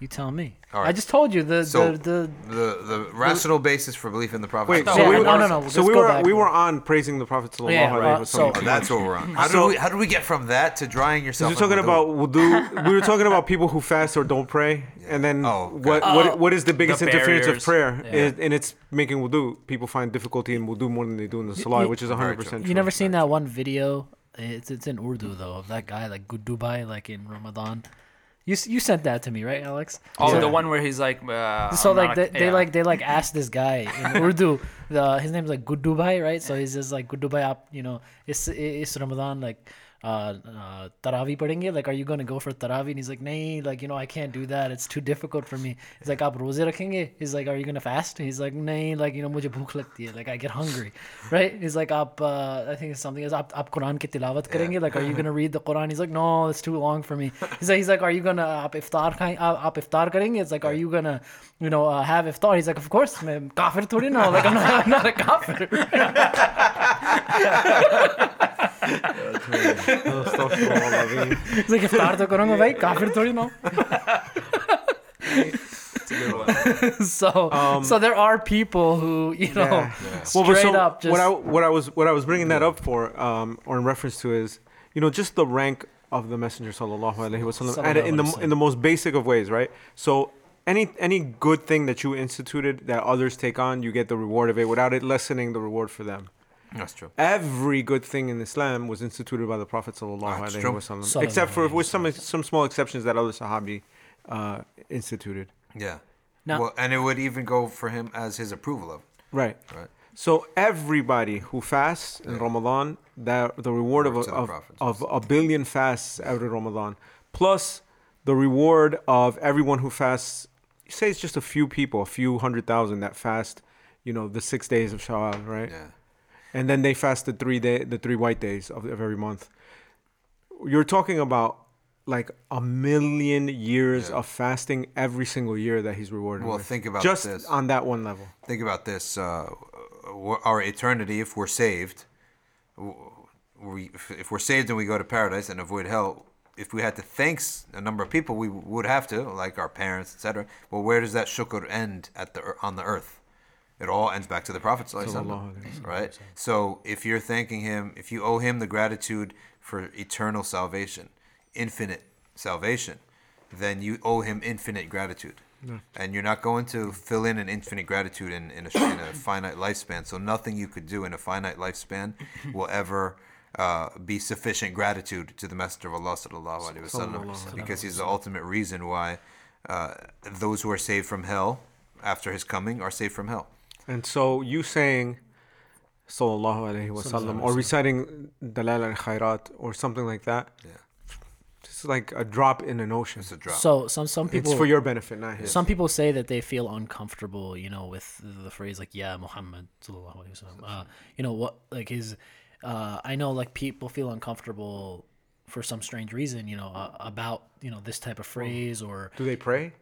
A: You tell me.
C: All right.
A: I just told you the
C: So-
A: the, the
C: The the rational basis for belief in the Prophet.
B: Wait, so
A: yeah,
B: we
A: no,
B: were,
A: no, no,
B: so
A: let's
B: we
A: go
B: were
A: back.
B: we were on praising the Prophet sallallahu
A: Yeah,
B: alaihi
A: uh, so-
B: wasallam.
C: Oh, that's what we're on. How do
B: So-
C: we how do we get from that to drying yourself?
B: We're talking about
C: wudu?
B: wudu. [laughs] We were talking about people who fast or don't pray, and then
C: Oh, okay.
B: what, what what is the biggest
D: The
B: interference of
D: barriers.
B: prayer?
A: Yeah.
B: Is, and it's making wudu. People find difficulty in wudu more than they do in the salah, which is 100 percent
A: You never seen that one video? It's it's in Urdu though of that guy like good Dubai like in Ramadan. You you sent that to me right, Alex?
D: Oh,
A: So-
D: the one where he's like. Uh,
A: So
D: I'm
A: like they, they
D: yeah.
A: like they like asked this guy in [laughs] Urdu. The his name's like Good Dubai, right? So he's just like Good Dubai. Aap, you know, it's it's Ramadan like. Uh, uh, Tarawih padenge? Like, are you gonna go for Tarawih? And he's like, Nahin, like, you know, I can't do that. It's too difficult for me. He's like, Aap roze rakhenge? He's like, are you gonna fast? He's like, Nahin, like, you know, mujhe bhook lagti hai. Like, I get hungry, right? He's like, Aap, uh, I think it's something is, Aap, aap Quran ki tilawat karenge? Like, are you gonna read the Quran? He's like, no, it's too long for me. He's like, he's like, are you gonna aap iftar khaye? Aap, aap iftar karenge? It's like, are you gonna, you know, uh, have iftar? He's like, of course, man, kafir thodi na. Like, I'm not, I'm not a kafir. [laughs] He's like, iftar to karunga bhai, kafir thodi na ho. so, so there are people who, you know,
B: Yeah.
A: straight
B: Well, so
A: up just.
B: what I what I was what I was bringing that up for, um, or in reference to is, you know, just the rank of the Messenger sallallahu alaihi wasallam, and in the in the most basic of ways, right? So any any good thing that you instituted that others take on, you get the reward of it without it lessening the reward for them.
C: That's true.
B: Every good thing in Islam was instituted by the Prophet sallallahu
C: That's
B: alaihi wasallam, except for with some some small exceptions that other Sahabi uh, instituted.
C: Yeah.
A: Now-
C: well, and it would even go for him as his approval of.
B: Right.
C: Right.
B: So everybody who fasts in Ramadan, that the reward of a,
C: to the
B: of,
C: Prophet.
B: of a billion fasts every Ramadan, plus the reward of everyone who fasts. Say it's just a few people, a few hundred thousand that fast, you know, the six days of Shawwal, right?
C: Yeah.
B: And then they fast the three day the three white days of, of every month. You're talking about like a million years
C: Yeah.
B: of fasting every single year that he's rewarded.
C: Well,
B: with.
C: think about
B: just
C: this.
B: on that one level.
C: Think about this: uh, our eternity, if we're saved, we if- we're saved and we go to paradise and avoid hell. If we had to thanks a number of people, we would have to, like our parents, etc. Well, where does that shukr end at the on the earth? It all ends back to the Prophet, ﷺ,
B: Sallallahu alaihi wasallam.
C: right? So if you're thanking him, if you owe him the gratitude for eternal salvation, infinite salvation, then you owe him infinite gratitude. And you're not going to fill in an infinite gratitude in, in, a, in a finite lifespan. So nothing you could do in a finite lifespan [laughs] will ever uh, be sufficient gratitude to the Messenger of Allah sallallahu alaihi wasallam because he's the ultimate reason why uh, those who are saved from hell after his coming are saved from hell.
B: And so you saying sallallahu alaihi wasallam or reciting dala'il al khairat or something like that.
C: Yeah.
B: It's like a drop in an ocean.
C: It's a drop.
A: So some some people
B: It's for your benefit, not his.
A: Some people say that they feel uncomfortable, you know, with the phrase like "Yeah, Muhammad." sallallahu alaihi wasallam." Uh, you know what? Like his, uh, I know like people feel uncomfortable for some strange reason, you know, uh, about you know this type of phrase or
B: Do they pray?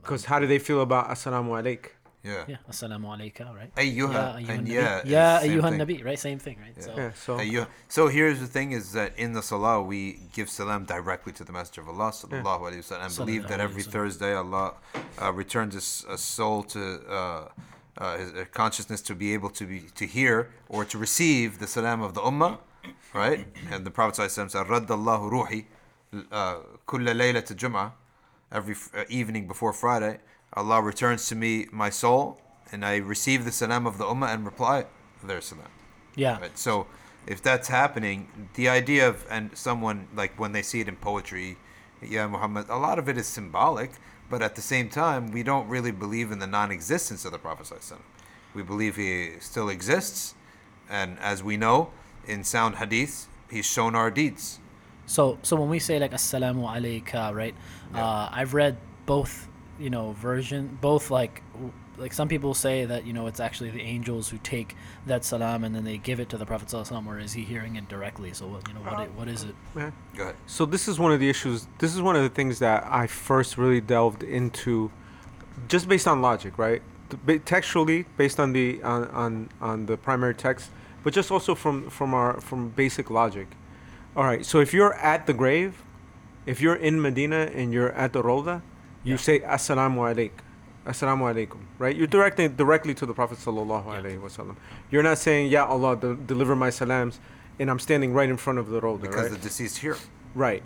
B: Because how do they feel about assalamu alaik?
C: Yeah.
A: yeah, assalamu alayka, right?
C: Ayyuha,
A: ayyuhan
C: and
A: nabi.
C: yeah,
A: yeah,
C: it's the same
A: ayyuhan
C: thing.
A: nabi, right? Same thing, right? So
B: Yeah. So
C: Ayyuha. So here's the thing: is that in the salah we give salam directly to the Messenger of Allah, sallallahu alaihi wasallam, and believe that every. Thursday Allah uh, returns his a soul to uh, uh, his uh, consciousness to be able to be to hear or to receive the salam of the ummah, right? And the Prophet ﷺ said, "Radd Allahu ruhi, uh, kulla laylat jum'ah." Every uh, evening before Friday, Allah returns to me my soul, and I receive the salam of the ummah and reply their salam.
A: yeah,
C: Right. So if that's happening, the idea of and someone like when they see it in poetry, yeah, Muhammad, a lot of it is symbolic, but at the same time, we don't really believe in the non-existence of the Prophet. We believe he still exists, and as we know in sound hadith, he's shown our deeds.
A: So so when we say like assalamu alayka, right? Uh, I've read both, you know, version, both like like some people say that you know it's actually the angels who take that salam and then they give it to the Prophet sallallahu Alaihi Wasallam or is he hearing it directly? So what you know what uh, it, what is it?
B: man.
C: Go ahead.
B: So this is one of the issues. This is one of the things that I first really delved into, just based on logic, right? Textually, based on the on, on on the primary text, but just also from from our from basic logic. All right. So if you're at the grave, if you're in Medina and you're at the Roda, you
A: Yeah.
B: say Assalamu alaikum. Assalamu alaikum, right? You're directing directly to the Prophet sallallahu alaihi wasallam. You're not saying, "Ya Allah, de- deliver my salams," and I'm standing right in front of the Roda,
C: Because
B: right?
C: the deceased here.
B: Right.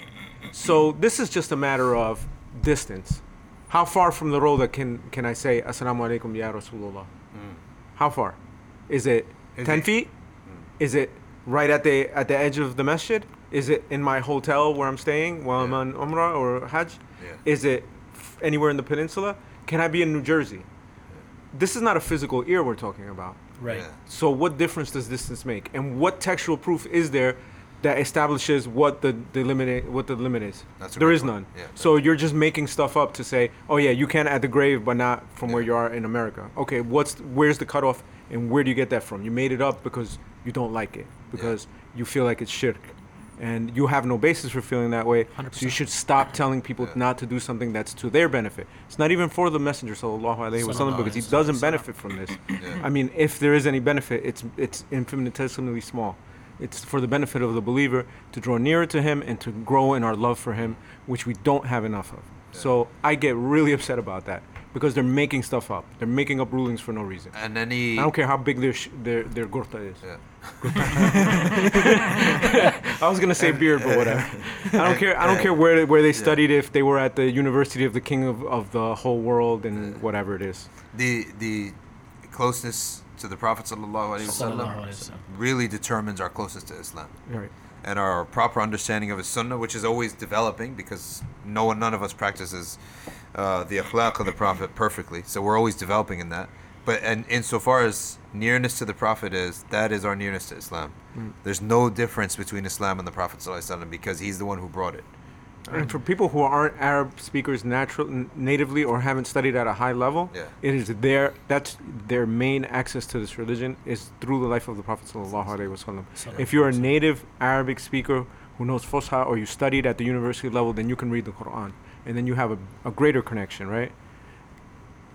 B: So this is just a matter of distance. How far from the roda can can I say Assalamu alaikum ya Rasulullah? Mm. How far? Is it
C: Is
B: ten
C: it-
B: feet? Mm. Is it right at the at the edge of the masjid? Is it in my hotel where I'm staying while I'm on Umrah or Hajj?
C: Yeah.
B: Is it anywhere in the peninsula? Can I be in New Jersey? This is not a physical ear we're talking about.
A: Right.
C: Yeah.
B: So what difference does distance make? And what textual proof is there that establishes what the, the limit what the limit is?
C: That's a
B: there
C: good
B: is
C: point.
B: none.
C: Yeah,
B: so you're just making stuff up to say, oh yeah, you can at the grave, but not from where you are in America. Okay, what's where's the cutoff, and where do you get that from? You made it up because you don't like it, because you feel like it's shirk, and you have no basis for feeling that way. So you should stop telling people
C: Yeah.
B: not to do something that's to their benefit. It's not even for the messenger sallallahu alaihi wasallam
A: Sallallahu
B: because he doesn't benefit from this.
C: Yeah.
B: I mean, if there is any benefit, it's it's infinitesimally small. It's for the benefit of the believer to draw nearer to him and to grow in our love for him, which we don't have enough of. So I get really upset about that because they're making stuff up. They're making up rulings for no reason.
C: And any
B: I don't care how big their sh- their their gorta is.
C: Yeah. [laughs]
B: I was gonna say beard, but whatever. I don't care. I don't care where where they studied. If they were at the University of the King of, of the whole world and whatever it is.
C: the the closeness to the Prophet sallallahu alaihi
A: Sallallahu
C: wasallam
A: alaihi wasallam.
C: really determines our closeness to Islam.
B: Right.
C: and our proper understanding of his sunnah, which is always developing because no one, none of us practices uh, the akhlaq of the Prophet perfectly. So we're always developing in that. But and insofar as nearness to the Prophet is, that is our nearness to Islam. There's no difference between Islam and the Prophet ﷺ because he's the one who brought it.
B: And for people who aren't Arab speakers natural, natively or haven't studied at a high level,
C: Yeah.
B: it is their that's their main access to this religion is through the life of the Prophet sallallahu alaihi wasallam. If you're a native Arabic speaker who knows Fusha or you studied at the university level, then you can read the Quran, and then you have a, a greater connection, right?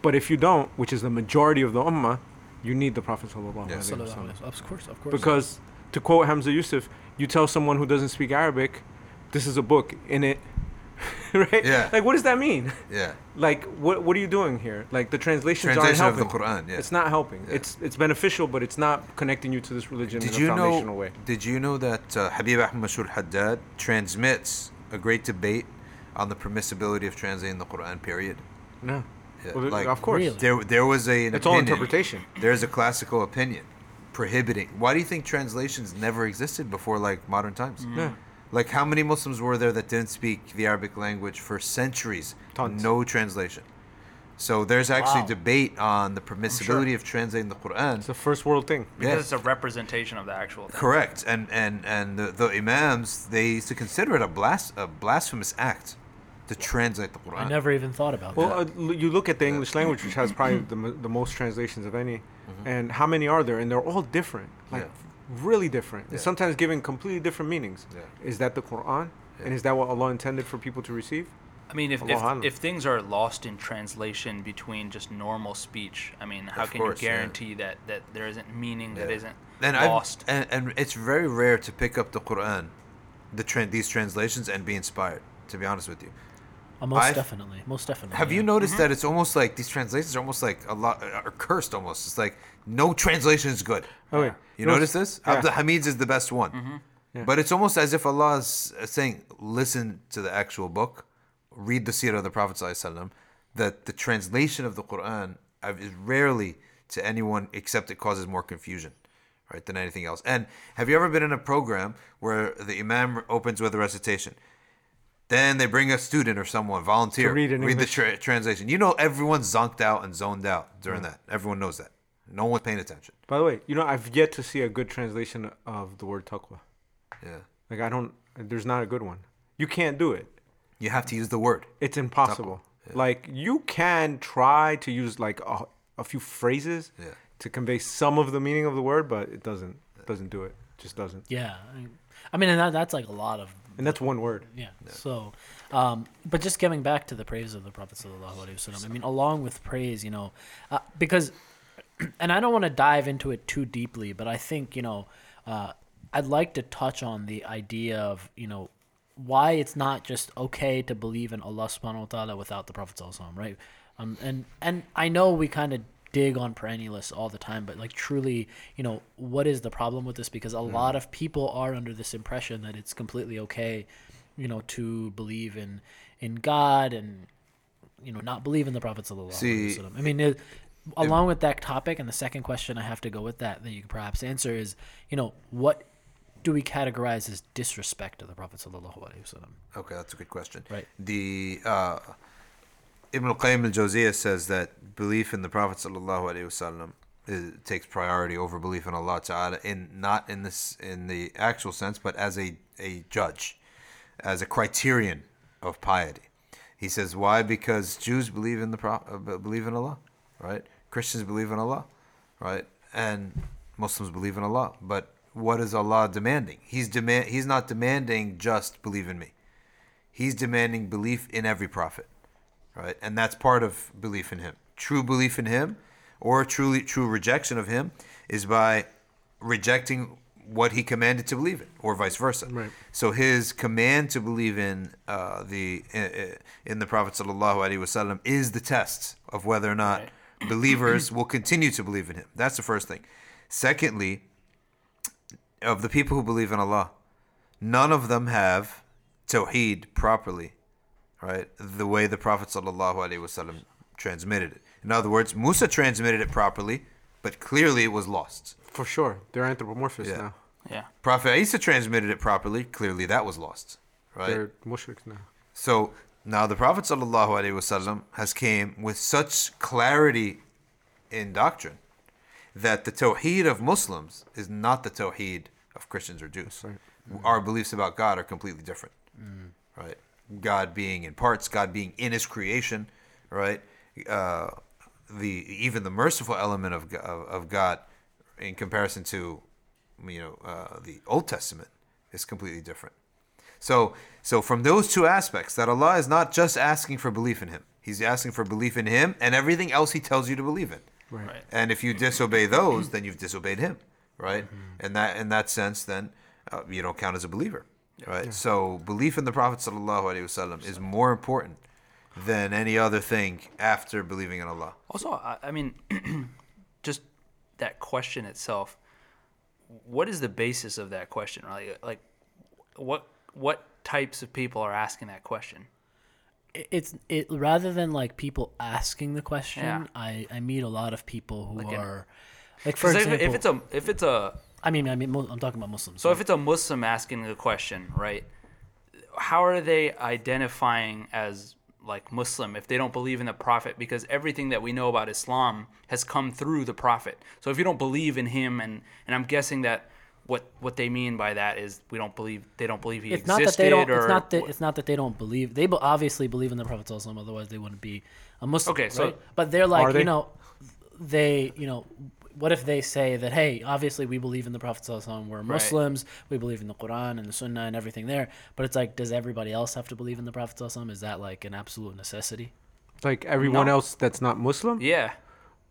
B: But if you don't, which is the majority of the ummah, you need the Prophet sallallahu
C: Yeah.
B: alaihi wasallam.
A: Of course, of course.
B: Because to quote Hamza Yusuf, you tell someone who doesn't speak Arabic, this is a book in it, [laughs] right?
C: Yeah.
B: Like, what does that mean?
C: Yeah.
B: Like, what what are you doing here? Like, the translations
C: Translation
B: aren't helping.
C: Translation of
B: helping.
C: the Quran. Yeah.
B: It's not helping.
C: Yeah.
B: It's it's beneficial, but it's not connecting you to this religion
C: Did
B: in
C: you
B: a foundational
C: know?
B: way.
C: Did you know that uh, Habib Ahmed Mashur Haddad transmits a great debate on the permissibility of translating the Quran? Period.
B: No.
C: Yeah,
B: Well,
C: like-
B: of course.
A: Really?
C: There, there was a. An
B: It's all interpretation.
C: There's a classical opinion prohibiting. Why do you think translations never existed before like modern times? Mm.
B: Yeah.
C: Like how many Muslims were there that didn't speak the Arabic language for centuries?
B: Tons.
C: No translation. So there's actually
A: Wow.
C: debate on the permissibility of translating the Quran.
B: It's a first world thing.
D: because
C: Yeah.
D: it's a representation of the actual thing.
C: Correct, and and and the, the imams they used to consider it a blas- a blasphemous act to translate the Quran.
A: I never even thought about
B: Well,
A: that.
B: uh, you look at the English language, which has probably the, the most translations of any, and how many are there? And they're all different, like
C: Yeah.
B: really different, and sometimes giving completely different meanings.
C: Yeah.
B: Is that the Quran? And is that what Allah intended for people to receive?
D: I mean, if, if, if things are lost in translation between just normal speech, I mean, how
C: Of
D: can
C: course,
D: you
C: yeah.
D: guarantee that, that there isn't meaning that
C: Yeah.
D: isn't
C: and
D: lost?
C: and and it's very rare to pick up the Quran, the tran these translations, and be inspired. To be honest with you,
A: Uh, most
C: I've-
A: definitely, most definitely.
C: have you
A: yeah.
C: noticed that it's almost like these translations are almost like a lot are cursed almost. It's like no translation is good.
B: Oh, yeah.
C: You
B: No,
C: notice
B: it's-
C: this?
B: yeah.
C: Abdel Haleem's is the best one.
B: Yeah.
C: But it's almost as if Allah is uh, saying, listen to the actual book, read the seerah of the Prophet ﷺ, that the translation of the Quran is rarely to anyone except it causes more confusion, right, than anything else. And have you ever been in a program where the Imam opens with a recitation? Then they bring a student or someone, volunteer,
B: To read in
C: the tra- translation. You know everyone's zonked out and zoned out during mm. that. Everyone knows that. No one's paying attention.
B: By the way, you know I've yet to see a good translation of the word taqwa.
C: Yeah.
B: Like I don't, there's not a good one. You can't do it.
C: You have to use the word.
B: It's impossible. Like you can try to use like a, a few phrases
C: Yeah.
B: to convey some of the meaning of the word, but it doesn't doesn't do it. Just doesn't.
A: Yeah, I- I mean, and that, that's like a lot of
B: And that's one word.
A: yeah. So, um, but just getting back to the praise of the Prophet wasallam. I mean, along with praise, you know, uh, because, [clears throat] and I don't want to dive into it too deeply, but I think you know, uh, I'd like to touch on the idea of you know why it's not just okay to believe in Allah subhanahu wa ta'ala without the Prophet right? Um, and and I know we kind of dig on perennialists all the time, but like truly, you know, what is the problem with this? Because a lot of people are under this impression that it's completely okay, you know, to believe in in God and you know not believe in the Prophet sallallahu alaihi
C: See.
A: I mean, it, along with that topic, and the second question I have to go with that that you can perhaps answer is, you know, what do we categorize as disrespect to the Prophet sallallahu alaihi wasallam?
C: Okay, that's a good question.
A: Right.
C: The uh, Ibn al-Qayyim al-Jawziyah says that belief in the Prophet sallallahu alaihi wasallam takes priority over belief in Allah Taala in not in this in the actual sense, but as a a judge, as a criterion of piety. He says why? Because Jews believe in the Pro- uh, believe in Allah, right? Christians believe in Allah, right? And Muslims believe in Allah. But what is Allah demanding? He's demand He's not demanding just believe in me. He's demanding belief in every prophet, right? And that's part of belief in him. True belief in him, or truly true rejection of him, is by rejecting what he commanded to believe in, or vice versa.
B: Right.
C: So his command to believe in uh, the uh, in the Prophet sallallahu alaihi wasallam is the test of whether or not believers will continue to believe in him. That's the first thing. Secondly, of the people who believe in Allah, none of them have tawheed properly, right? The way the Prophet sallallahu alaihi wasallam transmitted it. In other words, Musa transmitted it properly, but clearly it was lost.
B: For sure. They're anthropomorphists
C: Yeah.
B: now.
D: Yeah.
C: Prophet Isa transmitted it properly, clearly that was lost, right?
B: They're mushriks now.
C: So now the Prophet sallallahu alaihi wasallam has came with such clarity in doctrine that the tawheed of Muslims is not the tawheed of Christians or Jews.
B: Right.
C: Our beliefs about God are completely different, mm. right? God being in parts, God being in His creation, right? Uh, the even the merciful element of of of God in comparison to you know uh, the Old Testament is completely different. So so from those two aspects, that Allah is not just asking for belief in Him; He's asking for belief in Him and everything else He tells you to believe in.
D: Right.
C: And if you disobey those, then you've disobeyed Him, right? And that in that sense, then uh, you don't count as a believer, right? So belief in the Prophet sallallahu alaihi wasallam is more important than any other thing after believing in Allah.
D: Also, I, I mean, [clears throat] just that question itself. What is the basis of that question? Like, like, what what types of people are asking that question?
A: It's it rather than like people asking the question.
D: Yeah.
A: I I meet a lot of people who
D: Like in-
A: are like for
D: 'Cause if,
A: example.
D: if it's a if it's a
A: I mean I mean, I'm talking about Muslims.
D: so if it's a Muslim asking the question, right? How are they identifying as like Muslim if they don't believe in the Prophet? Because everything that we know about Islam has come through the Prophet. So if you don't believe in him, and and I'm guessing that what what they mean by that is we don't believe they don't believe he
A: it's not
D: existed
A: that they don't.
D: or
A: It's not that it's not that they don't believe. They obviously believe in the Prophet Sallallahu Alaihi otherwise they wouldn't be a Muslim.
D: Okay, so-
A: right? but they're like
B: Are they?
A: you know, they you know, what if they say that hey, obviously we believe in the Prophet Sallallahu Alaihi Wasallam, we're Muslims, we believe in the Quran and the Sunnah and everything there. But it's like, does everybody else have to believe in the Prophet Sallallahu Alaihi Wasallam? Is that like an absolute necessity?
B: Like everyone
D: No.
B: else that's not Muslim.
D: yeah.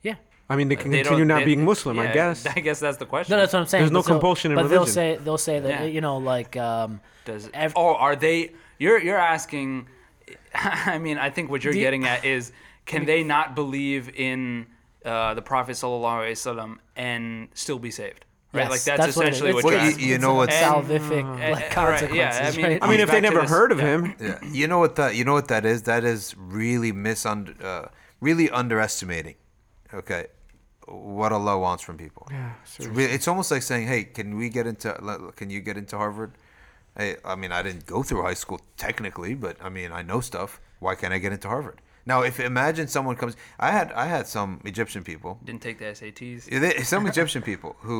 A: Yeah.
B: I mean, they can
D: They
B: continue not
D: they-
B: being Muslim. I guess. [laughs]
D: I guess that's the question.
A: No, that's what I'm saying.
B: There's no
A: so-
B: compulsion in
A: but they'll say they'll say that
D: Yeah.
A: you know like um,
D: Does
A: ev-
D: oh are they? You're you're asking. [laughs] I mean, I think what you're
A: Do you-
D: getting at is can they not believe in uh, the Prophet sallallahu alaihi wasallam and still be saved? Right,
A: Yes,
D: like that's,
A: that's what it
D: essentially
A: is.
D: what you're
C: you-
D: asking.
C: you
A: it's
C: know
A: a
C: what's-
A: salvific
D: And-
A: like
D: and- right,
A: consequences.
D: yeah, I mean,
A: right?
B: I mean, if they never
D: this-
B: heard of
D: yeah.
B: him,
C: Yeah, you know what that you know what that is. That is really misunder, uh, really underestimating. Okay, what Allah wants from people.
B: Yeah,
C: it's, re- it's almost like saying, "Hey, can we get into? Can you get into Harvard?" Hey, I mean, I didn't go through high school technically, but I mean, I know stuff. Why can't I get into Harvard? Now, if imagine someone comes, I had I had some Egyptian people
D: Didn't take the SATs.
C: some Egyptian people who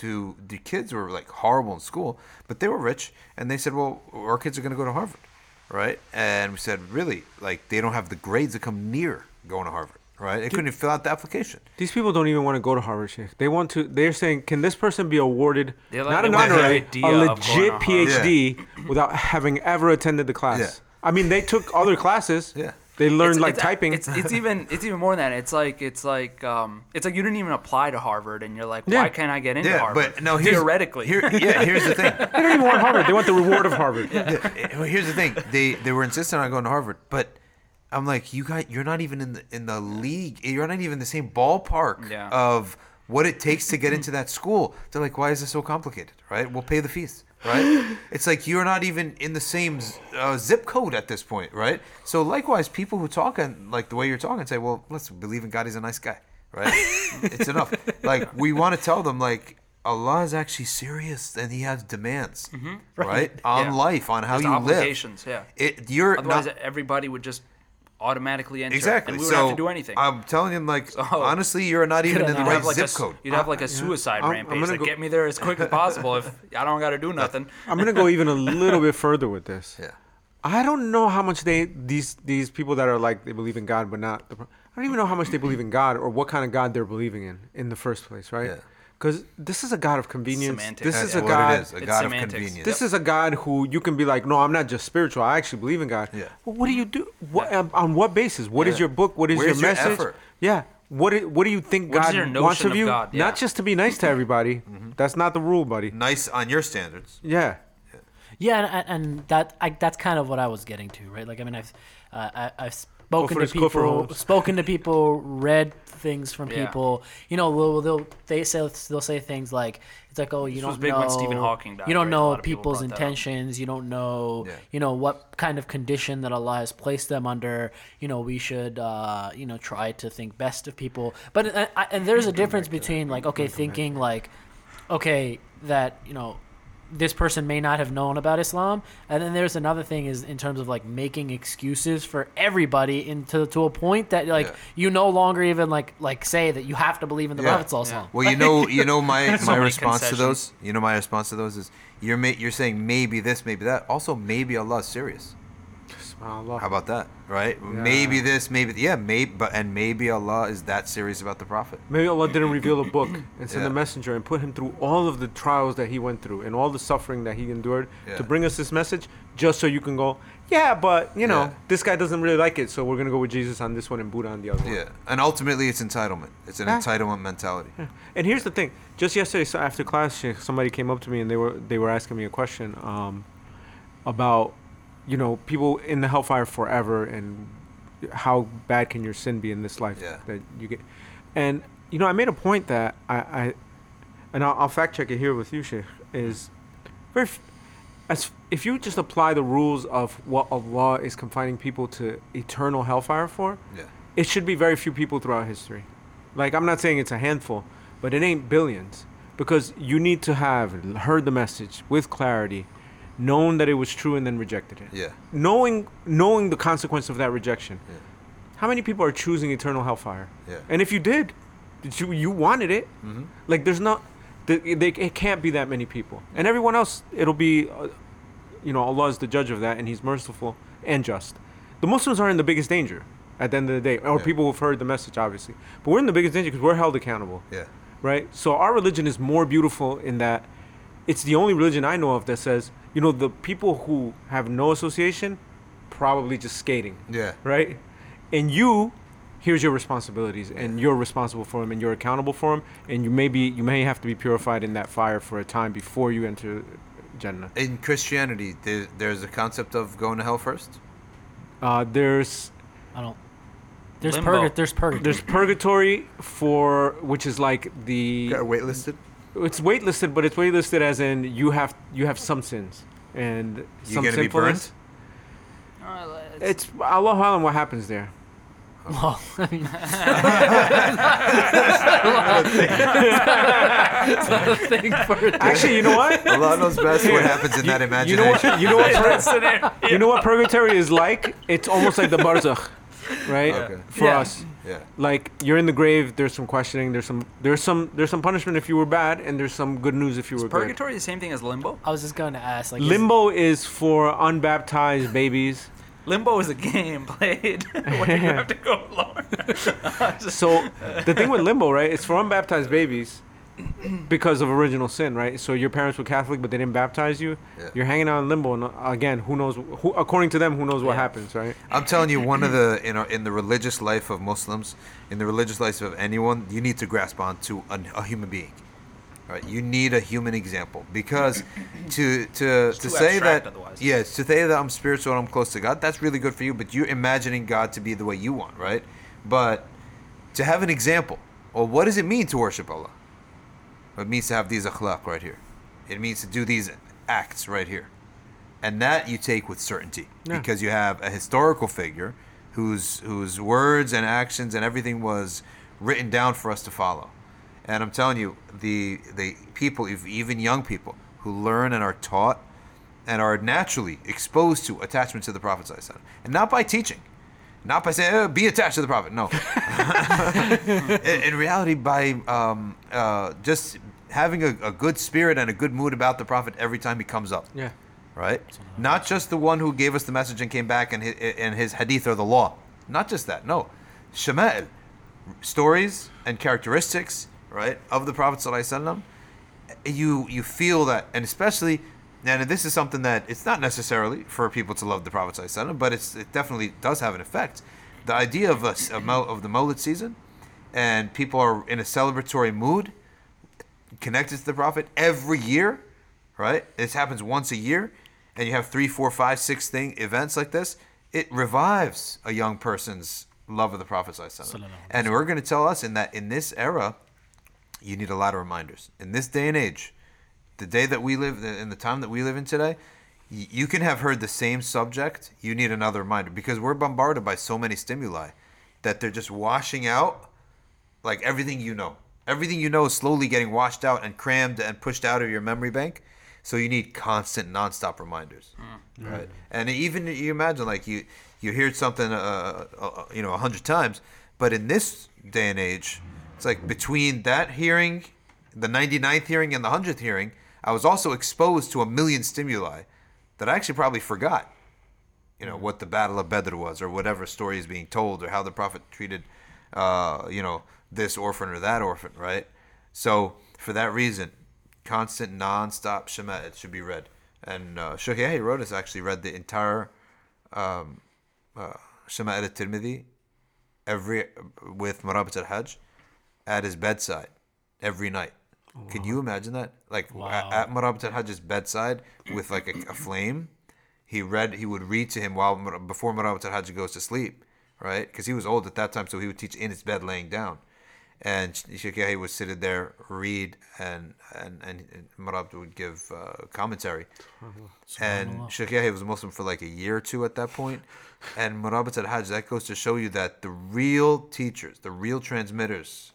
C: who the kids were like horrible in school, but they were rich, and they said, "Well, our kids are going to go to Harvard, right?" And we said, "Really? Like they don't have the grades to come near going to Harvard, right? They couldn't even fill out the application."
B: these people don't even want to go to Harvard. Sheikh. They want to. They're saying, can this person be awarded
D: like
B: not
D: the
B: an honorary,
D: idea
B: a
D: of going
B: legit
D: to Harvard.
B: PhD without having ever attended the class?
C: Yeah.
B: I mean, they took other classes.
C: Yeah.
B: They learned
D: It's-
B: like
D: it's-
B: typing.
D: It's, it's even it's even more than that. It's like it's like um it's like you didn't even apply to Harvard, and you're like,
B: Yeah.
D: why can't I get into
C: Yeah,
D: Harvard?
C: but no, here's,
D: theoretically,
C: Here, yeah, [laughs] here's the thing.
B: they don't even want Harvard. They want the reward of Harvard.
C: Yeah, here's the thing. They they were insistent on going to Harvard, but I'm like, you got you're not even in the in the league. You're not even in the same ballpark
D: Yeah.
C: of what it takes to get into that school. They're like, why is this so complicated? Right? We'll pay the fees. Right? it's like you're not even in the same uh, zip code at this point. Right? So likewise, people who talk and like the way you're talking say, well, let's believe in God. He's a nice guy. Right? [laughs] it's enough. Like we want to tell them like. Allah is actually serious and He has demands, right? On
D: Yeah.
C: life, on how
D: There's
C: you live.
D: obligations, yeah.
C: It, you're
D: Otherwise,
C: not,
D: everybody would just automatically enter,
C: exactly.
D: and we would
C: so
D: have to do anything.
C: I'm telling him, like,
D: So-
C: honestly, you're not even [laughs] in the
A: You'd
C: right
D: have like
C: zip
D: a, s-
C: code.
D: You'd have like a uh, suicide
B: I'm- I'm
D: rampage.
B: gonna
D: Like,
B: go-
D: get me there as quick as possible. If [laughs] I don't got to do nothing.
B: I'm gonna go [laughs] even a little bit further with this.
C: Yeah.
B: I don't know how much they these these people that are like they believe in God but not. The, I don't even know how much they believe in God or what kind of God they're believing in in the first place, right?
C: Yeah.
B: Because this is a God of convenience.
D: Semantics.
B: This
C: That's
B: is a
C: what
B: God.
C: it is. A
D: It's
C: God of convenience.
B: This is a God who you can be like, no, I'm not just spiritual. I actually believe in God.
C: Yeah.
B: Well, what do you do? What um, on what basis? What is
C: Yeah.
B: your book? What is
C: Where's
B: your
C: your
B: message?
C: effort?
B: Yeah. What i- What do you think
D: What is
B: God wants of
D: of
B: you?
D: God? Yeah.
B: Not just to be nice to everybody. [laughs] That's not the rule, buddy.
C: nice on your standards.
B: Yeah.
A: Yeah, and, and that I, that's kind of what I was getting to, right? Like, I mean, I've uh, I, I've spoken to people, spoken to people, read things from
D: Yeah.
A: people. You know, they'll, they'll they say they'll say things like, "It's like, oh, you
D: This
A: don't know,
D: when Stephen Hawking died,
A: you don't
D: right?
A: Know
D: people
A: people's
D: up.
A: intentions. You don't know,
C: Yeah.
A: you know, what kind of condition that Allah has placed them under. You know, we should, uh, you know, try to think best of people. But uh, I, and there's a difference between like, okay, thinking like, okay, that you know this person may not have known about Islam, and then there's another thing is in terms of like making excuses for everybody into to a point that like
C: Yeah.
A: you no longer even like like say that you have to believe in the
C: Yeah.
A: Prophet Sallallahu Wasallam.
C: Well, you know, you know my [laughs]
D: So
C: my response to those. You know my response to those is you're ma- you're saying maybe this, maybe that. Also, maybe Allah is serious.
B: Allah.
C: How about that? Right? Maybe this, maybe yeah, maybe, but and maybe Allah is that serious about the Prophet.
B: Maybe Allah didn't reveal a book and send
C: Yeah.
B: a messenger and put him through all of the trials that he went through and all the suffering that he endured
C: Yeah.
B: to bring us this message just so you can go, yeah, but you know,
C: Yeah.
B: this guy doesn't really like it, so we're gonna go with Jesus on this one and Buddha on the other one.
C: Yeah, and ultimately it's entitlement. It's an
B: Yeah.
C: entitlement mentality.
B: And here's the thing: just yesterday, so after class, somebody came up to me and they were they were asking me a question um, about, you know, people in the hellfire forever and how bad can your sin be in this life
C: Yeah.
B: that you get, and you know, I made a point that I, I and I'll, I'll fact check it here with you, Sheikh, is very. f- As if you just apply the rules of what Allah is confining people to eternal hellfire for,
C: Yeah.
B: it should be very few people throughout history. Like I'm not saying it's a handful, but it ain't billions because you need to have heard the message with clarity, known that it was true and then rejected it.
C: Yeah.
B: Knowing knowing the consequence of that rejection.
C: Yeah.
B: How many people are choosing eternal hellfire?
C: Yeah.
B: And if you did, did you you wanted it.
C: Mhm.
B: Like there's not the, they, it can't be that many people. And everyone else it'll be uh, you know, Allah is the judge of that and he's merciful and just. The Muslims are in the biggest danger at the end of the day, or
C: Yeah.
B: people who've heard the message, obviously. But we're in the biggest danger because we're held accountable,
C: Yeah.
B: right? So our religion is more beautiful in that it's the only religion I know of that says, you know, the people who have no association, probably just skating,
C: Yeah.
B: right? And you, here's your responsibilities, and you're responsible for them, and you're accountable for them, and you may be, you may have to be purified in that fire for a time before you enter Jannah.
C: In Christianity, there, there's a concept of going to hell first.
B: Uh, there's
A: I don't. There's
D: Limbo.
A: purga- There's purgatory.
B: There's purgatory for which is like the Got
C: waitlisted.
B: It's waitlisted, but it's waitlisted as in you have you have some sins and
C: You
B: some
C: gonna be
B: sinfulness. It's Allah alam what happens there.
A: Well, I mean, thing for
B: Actually, you know what?
C: Allah knows best what happens in that imagination.
B: You
C: imagination.
B: know what? You know what? pur- you know what purgatory is like? It's almost like the barzakh, right?
C: Okay.
B: For
D: Yeah.
B: us,
C: Yeah.
B: like you're in the grave. There's some questioning. There's some. There's some. There's some punishment if you were bad, and there's some good news if you were good.
D: Purgatory the same thing as limbo?
A: I was just going to ask. Like, is-
B: Limbo is for unbaptized babies.
D: Limbo is a game [laughs] played [laughs] where you have to go lower. [laughs]
B: So the thing with limbo, right? It's for unbaptized babies because of original sin, right? So your parents were Catholic, but they didn't baptize you.
C: Yeah.
B: You're hanging out in limbo, and uh, again, who knows? Who, according to them, who knows what
D: Yeah.
B: happens, right?
C: I'm telling you, one of the in our, in the religious life of Muslims, in the religious life of anyone, you need to grasp onto a, a human being. Right? You need a human example because [clears throat] to to to say that
D: otherwise.
C: yeah, to say that I'm spiritual and I'm close to God, that's really good for you. But you're imagining God to be the way you want, right? But to have an example, well, what does it mean to worship Allah? It means to have these akhlaq right here. It means to do these acts right here. And that you take with certainty
B: Yeah.
C: because you have a historical figure whose whose words and actions and everything was written down for us to follow. And I'm telling you, the the people, even young people who learn and are taught and are naturally exposed to attachment to the Prophet, and not by teaching, not by saying, "Eh, be attached to the Prophet. No. [laughs] [laughs] in, in reality, by um, uh, just having a, a good spirit and a good mood about the Prophet every time he comes up
B: Yeah.
C: right? Not just the one who gave us the message and came back and his, and his hadith or the law. Not just that. No, shama'il, stories and characteristics, right, of the Prophet sallallahu You you feel that, and especially, and this is something that it's not necessarily for people to love the Prophet sallallahu but it's it definitely does have an effect. The idea of a, s- a mol- of the Mawlid season, and people are in a celebratory mood, connected to the Prophet every year, right? This happens once a year, and you have three, four, five, six thing events like this. It revives a young person's love of the Prophet. And we're going to tell us in that in this era, you need a lot of reminders. In this day and age, the day that we live, in the time that we live in today, you can have heard the same subject. You need another reminder because we're bombarded by so many stimuli that they're just washing out like everything you know. Everything you know is slowly getting washed out and crammed and pushed out of your memory bank. So you need constant, nonstop reminders, right? And even you imagine like you you hear something, uh, uh, you know, a hundred times, but in this day and age, it's like between that hearing, the 99th hearing, and the hundredth hearing, I was also exposed to a million stimuli that I actually probably forgot you know what the Battle of Badr was, or whatever story is being told, or how the Prophet treated, uh, you know, this orphan or that orphan, right? So for that reason, constant, non-stop it should be read. And uh, Rhodus actually read the entire um, uh, Shama'il al-Tirmidhi every with Murabit al-Hajj at his bedside every night. Can you imagine that? Like
A: Wow.
C: at, at Murabit al-Hajj's bedside with like a, a flame, he read. He would read to him while before Murabit al-Hajj goes to sleep, right? Because he was old at that time, so he would teach in his bed laying down. And Sheikh Yahya would sit there, read, and and and, and would give uh, commentary. And Yahya was Muslim for like a year or two at that point. And Murabit said, Hajj, that goes to show you that the real teachers, the real transmitters,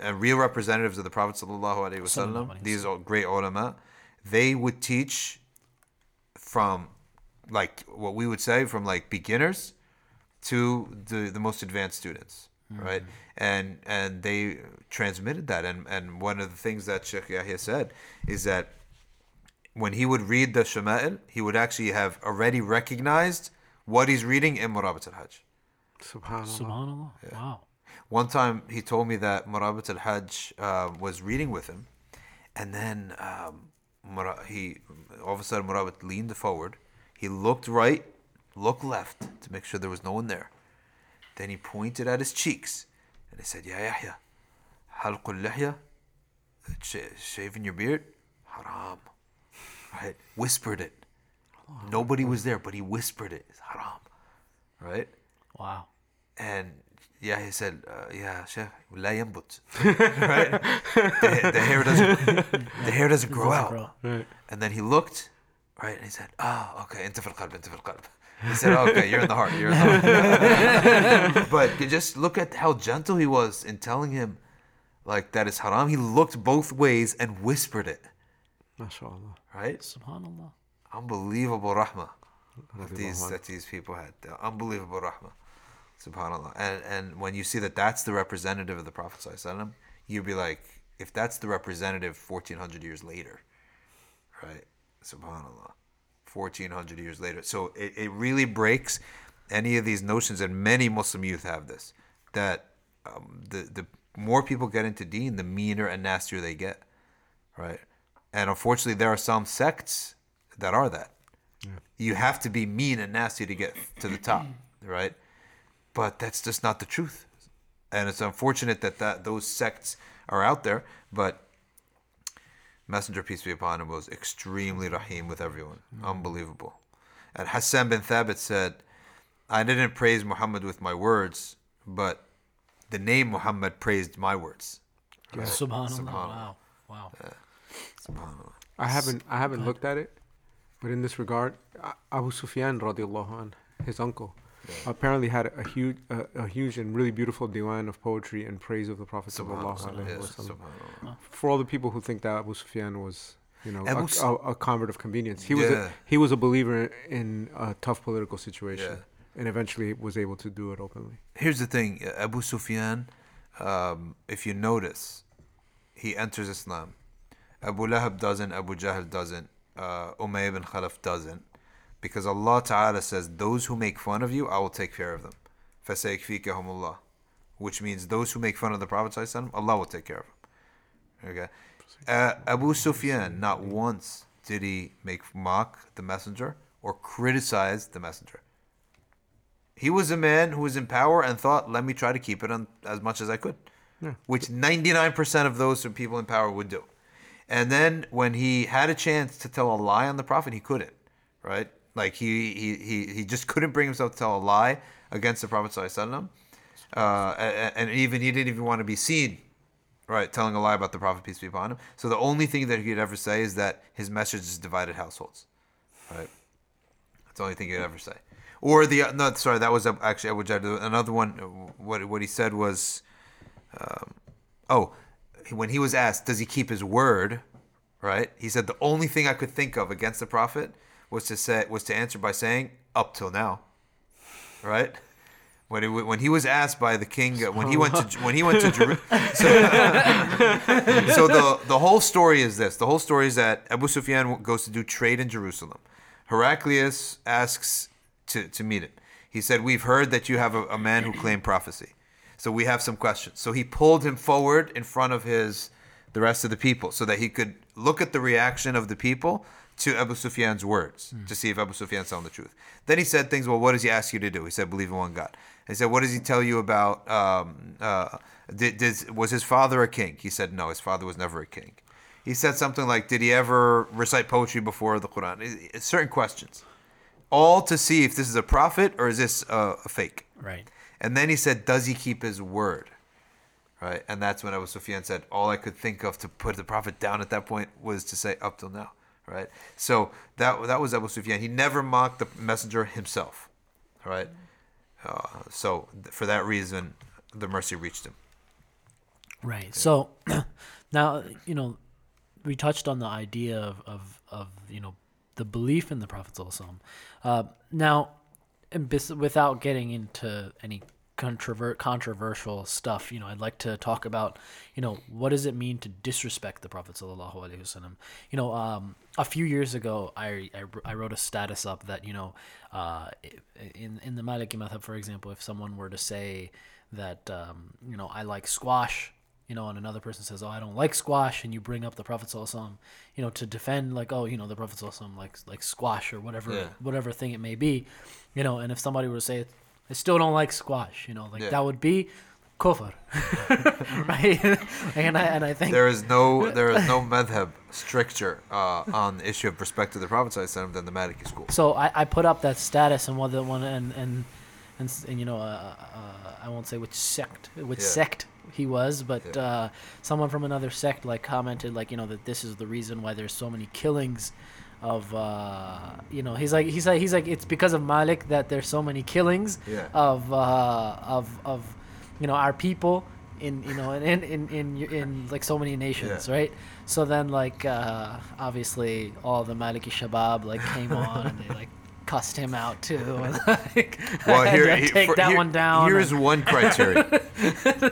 C: and real representatives of the Prophet sallallahu alaihi wasallam, these are great ulama, they would teach from like what we would say from like beginners to the the most advanced students, right? And and they transmitted that. And and one of the things that Sheikh Yahya said is that when he would read the Shama'il, he would actually have already recognized what he's reading in Murabit al-Hajj.
B: Subhanallah.
A: Subhanallah. Wow.
C: One time he told me that Murabit al Hajj uh, was reading with him, and then um, Mura- he all of a sudden Murabit leaned forward. He looked right, looked left to make sure there was no one there. Then he pointed at his cheeks and he said, Ya Yahya, halqul lihya, sh- shaving your beard, haram. Right? Whispered it. Nobody was there, but he whispered it. It's haram. Right?
A: Wow.
C: And yeah, he said, uh, yeah, Sheikh, لا ينبت. [laughs] right? The, the hair doesn't, the hair doesn't grow out.
A: grow.
B: Right.
C: And then he looked, right, and he said, ah, okay, انت في القلب, انت في القلب. he said, oh, okay, you're in the heart, you're in the heart. [laughs] but just look at how gentle he was in telling him, like, that is haram. He looked both ways and whispered it,
B: MashaAllah.
C: right?
A: Subhanallah.
C: unbelievable rahmah that these that these people had. Unbelievable rahmah. Subhanallah. And and when you see that that's the representative of the Prophet Sallallahu you'd be like, if that's the representative 1400 years later, right? Subhanallah. 1400 years later. So it, it really breaks any of these notions, and many Muslim youth have this, that um, the, the more people get into deen, the meaner and nastier they get, right? And unfortunately, there are some sects that are that. You have to be mean and nasty to get to the top, [clears throat] right? But that's just not the truth. And it's unfortunate that, that those sects are out there, but Messenger, peace be upon him, was extremely rahim with everyone. Mm. Unbelievable. And Hassan bin Thabit said, I didn't praise Muhammad with my words, but the name Muhammad praised my words. Right?
A: Subhanallah.
C: Subhanallah.
A: Wow. Wow.
C: Subhanallah.
B: I haven't I haven't looked at it, but in this regard, Abu Sufyan radiallahu an, his uncle, apparently had a huge a, a huge and really beautiful diwan of poetry in praise of the Prophet sallallahu
C: Subhanallah.
B: alaihi
C: Yes,
B: wasallam.
C: subhanallah.
B: For all the people who think that Abu Sufyan was, you know, a,
C: S-
B: a, a convert of convenience, he was a, he was a believer in a tough political situation,
C: Yeah.
B: and eventually was able to do it openly.
C: Here's the thing Abu Sufyan, um, if you notice, he enters Islam. Abu Lahab doesn't, Abu Jahl doesn't, uh, bin Khalaf doesn't. Because Allah Ta'ala says, Those who make fun of you, I will take care of them. فَسَيَكْفِيكَهُمُ اللَّهُ Which means those who make fun of the Prophet ﷺ, Allah will take care of them. Okay. Uh, Abu Sufyan, not once did he make mock the messenger or criticize the messenger. He was a man who was in power and thought, let me try to keep it on as much as I could, which 99% of those people in power would do. And then when he had a chance to tell a lie on the prophet, he couldn't, right? Like he he, he, he just couldn't bring himself to tell a lie against the Prophet Sallallahu uh, and, and even he didn't even want to be seen, right, telling a lie about the Prophet peace be upon him. So the only thing that he could ever say is that his message is divided households, right? That's the only thing he'd ever say. Or the no, sorry, that was actually Abu Jahl. Another one. What what he said was, um, oh, when he was asked, does he keep his word? Right. He said the only thing I could think of against the prophet was to say was to answer by saying up till now. Right. When he, when he was asked by the king uh, when he went to when he went to Jerusalem, [laughs] so, so the the whole story is this: the whole story is that Abu Sufyan goes to do trade in Jerusalem. Heraclius asks to, to meet him. He said, We've heard that you have a, a man who claimed prophecy. So we have some questions. So he pulled him forward in front of his the rest of the people so that he could look at the reaction of the people to Abu Sufyan's words to see if Abu Sufyan's telling the truth. Then he said things, well, what does he ask you to do? He said, believe in one God. He said, what does he tell you about, um, uh, did, did, was his father a king? He said, no, his father was never a king. He said something like, did he ever recite poetry before the Quran? Certain questions. All to see if this is a prophet or is this a, a fake.
A: Right.
C: And then he said, Does he keep his word? Right? And that's when Abu Sufyan said, All I could think of to put the prophet down at that point was to say, Up till now. Right? So that that was Abu Sufyan. He never mocked the messenger himself. Right? Uh, so th- for that reason, the mercy reached him.
A: Right. So [clears throat] now, you know, we touched on the idea of, of, of you know, the belief in the Prophet. Uh, now, and bes- without getting into any controver- controversial stuff, you know, I'd like to talk about, you know, what does it mean to disrespect the Prophet Sallallahu Alaihi Wasallam? You know, um, a few years ago, I, I, I wrote a status up that, you know, uh, in, in the Maliki Madhab, for example, if someone were to say that, um, you know, I like squash, you know, and another person says, "Oh, I don't like squash," and you bring up the Prophet Sallallahu you know, to defend like, "Oh, you know, the Prophet Sallallahu likes like squash or whatever,
C: Yeah.
A: whatever thing it may be," you know, and if somebody were to say, "I still don't like squash," you know, like
C: Yeah.
A: that would be kufr, [laughs] right? [laughs] and I and I think
C: There is no there is no madhab stricter uh, on the issue of respect to the Prophet than the Maliki school.
A: so I, I put up that status and whether one and and and, and you know uh, uh, I won't say which sect which
C: Yeah.
A: sect he was but
C: Yeah.
A: uh, someone from another sect like commented like you know that this is the reason why there's so many killings of uh, you know he's like he's like he's like it's because of Malik that there's so many killings
C: Yeah.
A: of uh, of of you know our people in you know in in in, in, in like so many nations
C: Yeah.
A: right so then like uh, obviously all the Maliki Shabab like came [laughs] on and they like cussed him out too and, [laughs] [laughs] like
C: Well,
A: I had
C: here,
A: to take
C: for-
A: that
C: here-
A: one down
C: Here's
A: and-
C: one criteria.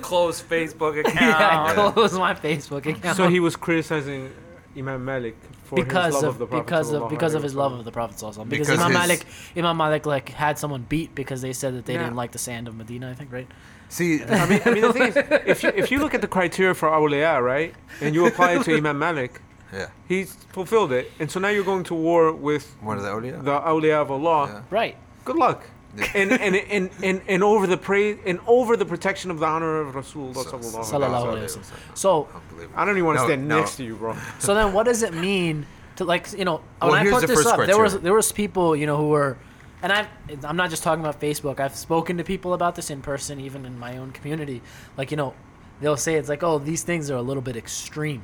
D: Close Facebook account.
A: yeah, I closed my Facebook account
B: So he was criticizing Imam Malik for
A: because
B: his love
A: of,
B: of, the Prophet
A: because of because of his love of the Prophet sallallahu because,
C: Because
A: Imam
C: his-
A: Malik Imam Malik like had someone beat because they said that they
B: Yeah.
A: didn't like the sand of Medina I think right
C: See, [laughs]
B: I mean, I mean, the thing is, if you if you look at the criteria for awliya, right, and you apply it to Imam Malik, [laughs]
C: yeah,
B: he's fulfilled it, and so now you're going to war with
C: one of the awliya.
B: the awliya of Allah.
C: Yeah.
A: right
B: Good luck. [laughs] And, and, and, and, and over the praise and over the protection of the honor of Rasulullah
C: So-
B: sallallahu
A: Sallallahu
B: alaihi
A: alaihi
B: wasallam.
A: wasallam. so
B: I don't even want to
C: No,
B: stand
C: no.
B: next to you, bro.
A: So then, what does it mean to like you know
C: Well,
A: when I put this up, there was there was people you know who were, and I I'm not just talking about Facebook. I've spoken to people about this in person, even in my own community. Like you know, they'll say it's like oh these things are a little bit extreme.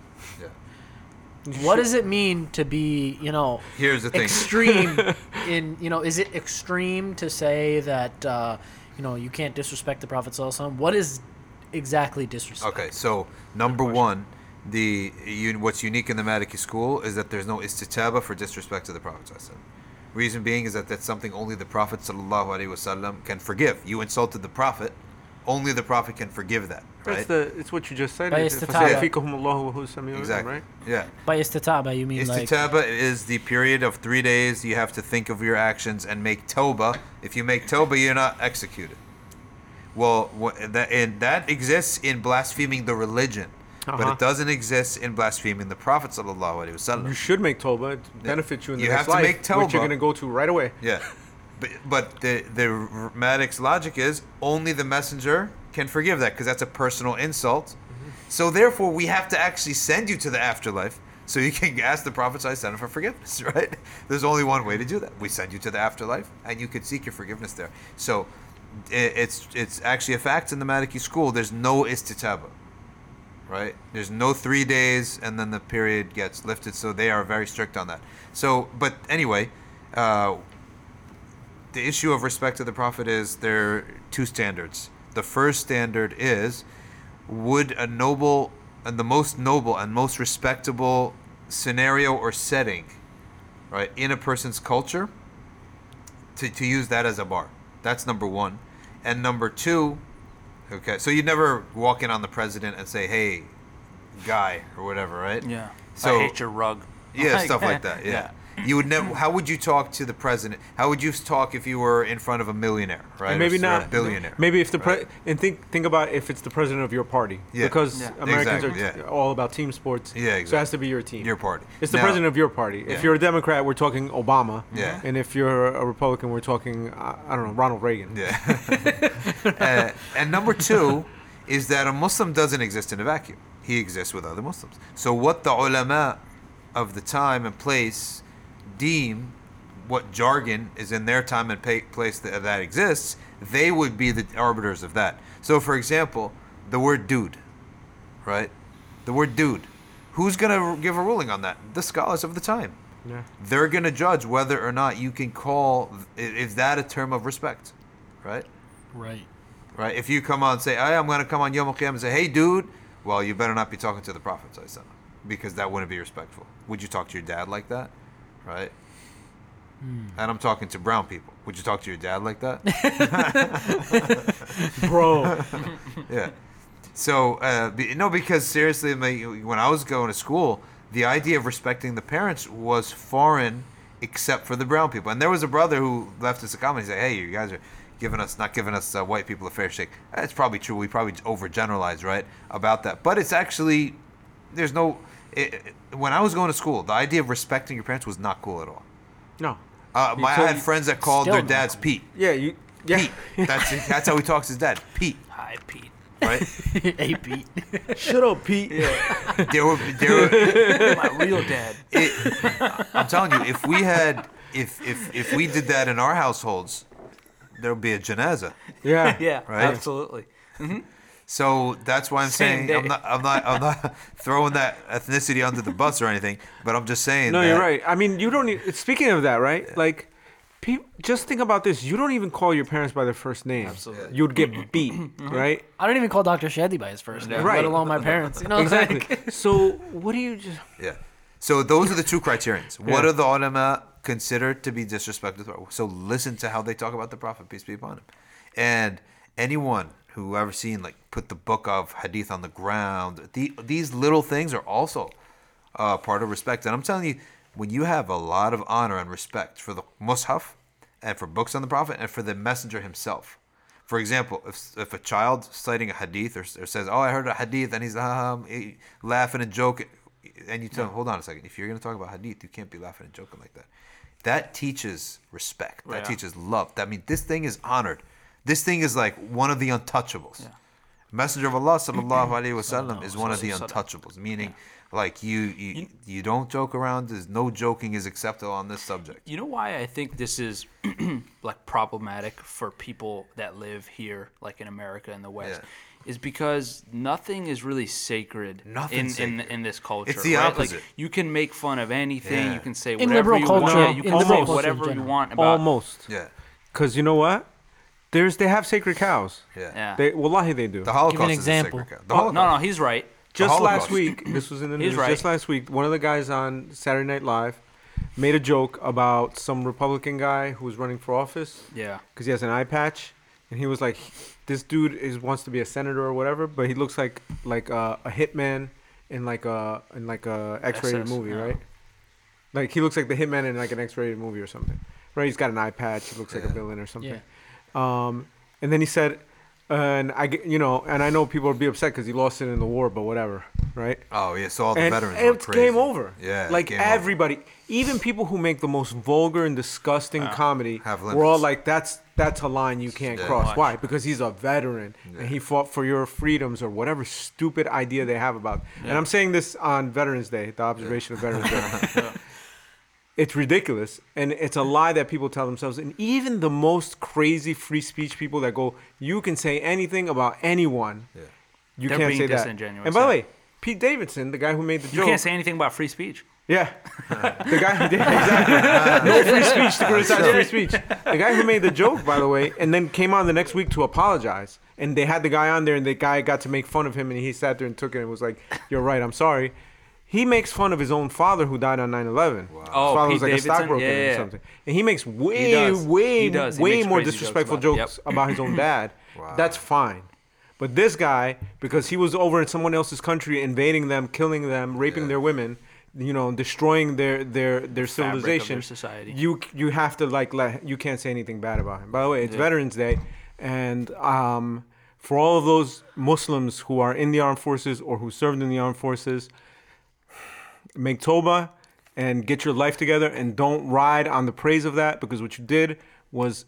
C: Yeah.
A: What does it mean to be you know
C: Here's the thing.
A: extreme [laughs] in you know is it extreme to say that uh, you know you can't disrespect the Prophet Sallallahu What is exactly disrespect?
C: Okay, so number one, the un, what's unique in the Maliki school is that there's no istitaba for disrespect to the Prophet. ﷺ. Reason being is that that's something only the Prophet ﷺ can forgive. You insulted the Prophet, only the Prophet can forgive that,
B: that's
C: right?
B: the it's what you just said.
A: By
C: exactly.
B: right?
C: Yeah.
A: By you mean
C: istitaba like is the period of three days you have to think of your actions and make toba. If you make toba, you're not executed. Well, that and that exists in blaspheming the religion.
B: Uh-huh.
C: But it doesn't exist in blaspheming the Prophet sallallahu
B: You should make toba. It benefits you in the
C: you
B: next life,
C: make toba,
B: which you're going to go to right away.
C: Yeah, but, but the the madhab's logic is only the messenger can forgive that because that's a personal insult. So therefore, we have to actually send you to the afterlife so you can [laughs] ask the Prophet ﷺ for forgiveness. [laughs] Right? There's only one way to do that. We send you to the afterlife, and you can seek your forgiveness there. So it's it's actually a fact in the Maliki school. There's no istitaba. Right? There's no three days, and then the period gets lifted. So they are very strict on that. So, but anyway. Uh, the issue of respect to the prophet is there are two standards. The first standard is would a noble and the most noble and most respectable scenario or setting, right, in a person's culture, to, to use that as a bar. That's number one. And number two, okay, so you never walk in on the president and say, hey, guy, or whatever, right?
D: Yeah.
C: So-
D: I hate your rug.
C: Yeah, [laughs]
D: Like,
C: stuff like that. Yeah. You would never. How would you talk to the president? How would you talk if you were in front of a millionaire, right?
B: And maybe
C: Or
B: not
C: a billionaire.
B: Maybe if the pre-
C: right?
B: and think think about if it's the president of your party,
C: Yeah.
B: because
D: Yeah.
B: Americans
C: Exactly,
B: are
C: yeah.
B: all about team sports.
C: Yeah, exactly.
B: So it has to be your team.
C: Your party.
B: It's the
C: Now-
B: president of your party.
C: Yeah.
B: If you're a Democrat, we're talking Obama.
C: Yeah.
B: And if you're a Republican, we're talking uh, I don't know Ronald Reagan.
C: Yeah. [laughs] uh, and number two is that a Muslim doesn't exist in a vacuum. He exists with other Muslims. So what the ulama of the time and place deem what jargon is in their time and place that, that exists, they would be the arbiters of that. So for example, the word dude, right? The word dude. Who's going to give a ruling on that? The scholars of the time
B: Yeah.
C: they're going to judge whether or not you can call is that a term of respect right
A: Right.
C: right if you come on and say hey, i'm going to come on yom Kippur and say hey dude well you better not be talking to the prophet sallallahu alaihi wasallam, because that wouldn't be respectful would you talk to your dad like that right and i'm talking to brown people would you talk to your dad like that [laughs] [laughs]
B: Bro. [laughs]
C: yeah. So uh, be, no, because seriously, when I was going to school, the idea of respecting the parents was foreign, except for the brown people. And there was a brother who left us a comment. He said, "Hey, you guys are giving us not giving us uh, white people a fair shake." That's probably true. We probably overgeneralize, right, about that. But it's actually there's no. It, it- when I was going to school, the idea of respecting your parents was not cool at all.
B: no.
C: Uh, my, I had friends that called their dads
A: cool.
C: Pete.
B: Yeah. You. Yeah.
C: Pete. That's that's how he talks to his dad. Pete.
D: Hi, Pete.
C: Right. [laughs]
A: hey, Pete.
B: Shut up, Pete.
C: there were there were
D: My real dad.
C: it, I'm telling you, if we had, if if if we did that in our households, there would be a janaza.
B: Yeah. [laughs]
D: Yeah,
C: Right.
D: absolutely.
C: So that's why I'm
D: Same
C: saying I'm not I'm not I'm not [laughs] throwing that ethnicity under the bus or anything, but I'm just saying.
B: No,
C: that,
B: you're right. I mean, you don't. Need, speaking of that, right? Like, pe- just think about this. You don't even call your parents by their first name.
D: Absolutely.
B: You'd get beat, [clears throat] mm-hmm. right?
A: I don't even call Dr. Shadee by his first name,
B: Right.
A: let alone my parents. You know,
B: Exactly.
A: like- [laughs]
B: so, what do you just?
C: Yeah. So those are the two criterions. What
B: Yeah.
C: are the ulama considered to be disrespectful? So listen to how they talk about the Prophet, peace be upon him. And anyone who ever seen like put the book of hadith on the ground, the, these little things are also uh, part of respect. And I'm telling you, when you have a lot of honor and respect for the mushaf and for books on the Prophet and for the messenger himself. For example, if, if a child citing a hadith or, or says, "Oh, I heard a hadith," and he's um, laughing and joking, and you tell him, "Hold on a second. If you're going to talk about hadith, you can't be laughing and joking like that." That teaches respect. That
D: Yeah.
C: teaches love. That mean, this thing is honored. This thing is like one of the untouchables. Messenger of Allah sallallahu alaihi wasallam is one of the untouchables, meaning like you, you you don't joke around. There's no joking is acceptable on this subject.
D: You know why I think this is [clears throat] like problematic for people that live here, like in America and the West,
C: Yeah.
D: is because nothing is really sacred
C: Nothing's
D: in, in
C: sacred.
D: in this culture.
C: It's the
D: right?
C: opposite.
D: Like you can make fun of anything,
C: Yeah.
D: you can say
A: In
D: whatever
A: liberal
D: you
A: culture,
D: want, you
B: in
D: can
B: liberal
D: say
B: culture in
D: whatever you want about
B: Almost.
C: Yeah,
B: Because you know what? There's they have sacred cows.
C: yeah.
D: Yeah.
B: They wallahi they do.
C: The Holocaust
A: an
C: is a
A: example.
C: sacred cow. The
D: Oh,
C: Holocaust.
D: no, no, he's right.
B: just
C: Holocaust.
B: last week, this was in the [clears throat]
D: He's
B: news.
D: right.
B: Just last week, one of the guys on Saturday Night Live made a joke about some Republican guy who was running for office
D: Yeah.
B: because he has an eye patch, and he was like, "This dude is wants to be a senator or whatever, but he looks like like a, a hitman in like a in like a X-rated
D: SS,
B: movie,
D: yeah.
B: right? Like he looks like the hitman in like an X-rated movie or something, right? He's got an eye patch. He looks like a villain or something.
A: Yeah.
B: Um, and then he said, and I get you know, and I know people would be upset because he lost it in the war, but whatever, right?
C: Oh yeah, so all the
B: and
C: veterans. went
B: it's
C: crazy.
B: game over.
C: Yeah,
B: like
C: game over.
B: everybody, even people who make the most vulgar and disgusting comedy,
C: Have
B: we're all like, "That's that's a line you can't
C: Yeah.
B: cross."
D: Much.
B: Why? Because he's a veteran
C: Yeah.
B: and he fought for your freedoms or whatever stupid idea they have about. And I'm saying this on Veterans Day, the observation of Veterans Day. [laughs] It's ridiculous, and it's a lie that people tell themselves. And even the most crazy free speech people that go, "You can say anything about anyone."
C: Yeah.
B: You
D: They're
B: can't
D: being
B: say that. And by the
D: yeah.
B: way, Pete Davidson, the guy who made the joke
D: You
B: joke,
D: can't say anything about free speech.
B: yeah, [laughs] the guy who did exactly no free speech to criticize free speech. The guy who made the joke, by the way, and then came on the next week to apologize, and they had the guy on there, and the guy got to make fun of him, and he sat there and took it and was like, "You're right, I'm sorry." He makes fun of his own father who died on 9/11. His
D: Oh,
B: father
D: Pete
B: was like
D: Davidson?
B: a stockbroker
D: Yeah, yeah,
B: or something, and he makes way,
D: does.
B: way,
D: He does. He
B: way
D: makes
B: more
D: crazy jokes
B: disrespectful
D: about it.
B: jokes about his own [clears throat] dad.
C: Wow.
B: That's fine. But this guy, because he was over in someone else's country, invading them, killing them, raping their women, you know, destroying their their their
D: Fabric of their
B: civilization,
D: society.
B: you you have to like let you can't say anything bad about him. By the way, it's Veterans Day, and um, for all of those Muslims who are in the armed forces or who served in the armed forces, make toba and get your life together and don't ride on the praise of that because what you did was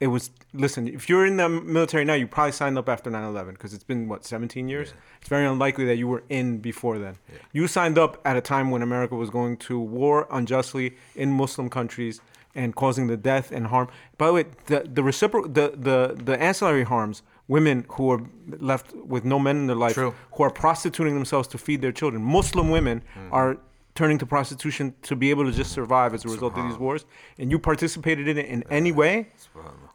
B: it was listen if you're in the military now you probably signed up after 9-11 because it's been what 17 years? It's very unlikely that you were in before then. You signed up at a time when america was going to war unjustly in muslim countries and causing the death and harm. By the way the, the reciprocal the, the, the ancillary harms women who are left with no men in their life
C: True.
B: who are prostituting themselves to feed their children muslim women are turning to prostitution to be able to just survive as a result of these wars and you participated in it in any way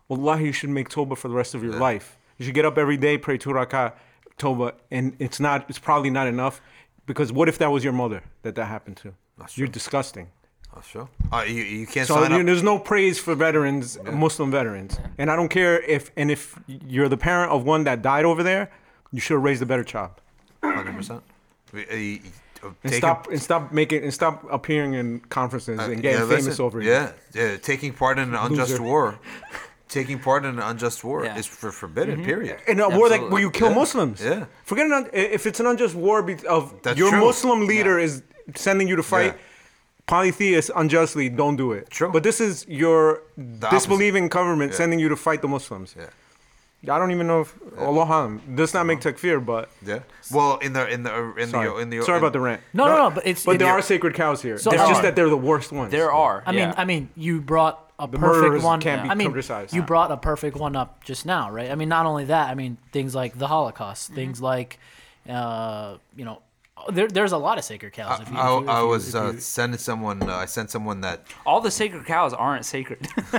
B: Wallahi, you should make Toba for the rest of your life. You should get up every day, pray two rakah, Toba, and it's not. It's probably not enough, because what if that was your mother that that happened to? You're disgusting.
C: Oh, sure. Uh, you, you can't
B: So
C: sign
B: you,
C: up.
B: there's no praise for veterans, Muslim veterans, and I don't care if and if you're the parent of one that died over there, you should have raised a better child.
C: Hundred percent. uh,
B: And stop and stop making and stop appearing in conferences and getting
C: Uh, yeah,
B: famous
C: listen,
B: over it.
C: Yeah, yeah. Taking part in an unjust
B: Loser.
C: war, taking part in an unjust war
D: Yeah.
C: is for forbidden. Period.
B: in a war that where you kill
C: Yeah.
B: Muslims.
C: Yeah.
B: Forget an un- if it's an unjust war be- of
C: That's
B: your
C: true.
B: Muslim leader is sending you to fight
C: Yeah.
B: Polytheists unjustly. Don't do it.
C: True.
B: But this is your
C: opposite.
B: disbelieving government
C: Yeah.
B: sending you to fight the Muslims.
C: Yeah.
B: I don't even know if Allah Alam does not make takfir, but
C: Yeah. Well, in the in the in
B: sorry,
C: the in the
B: sorry
C: in-
B: about the rant.
A: No, no, no. But it's
B: But
A: it-
B: there are sacred cows here.
A: So-
B: it's just
A: are.
B: that they're the worst ones.
D: There are.
A: I mean. I mean, you brought a
B: The
A: perfect one.
B: can't be
A: I mean,
B: criticized.
A: you brought a perfect one up just now, right? I mean, not only that. I mean, things like the Holocaust,
B: Mm-hmm.
A: things like, uh, you know, there, there's a lot of sacred cows. If you,
C: I,
A: if you-
C: I
A: if you-
C: was
A: if
C: uh, sending someone. Uh, I sent someone that
D: all the sacred cows aren't sacred. [laughs]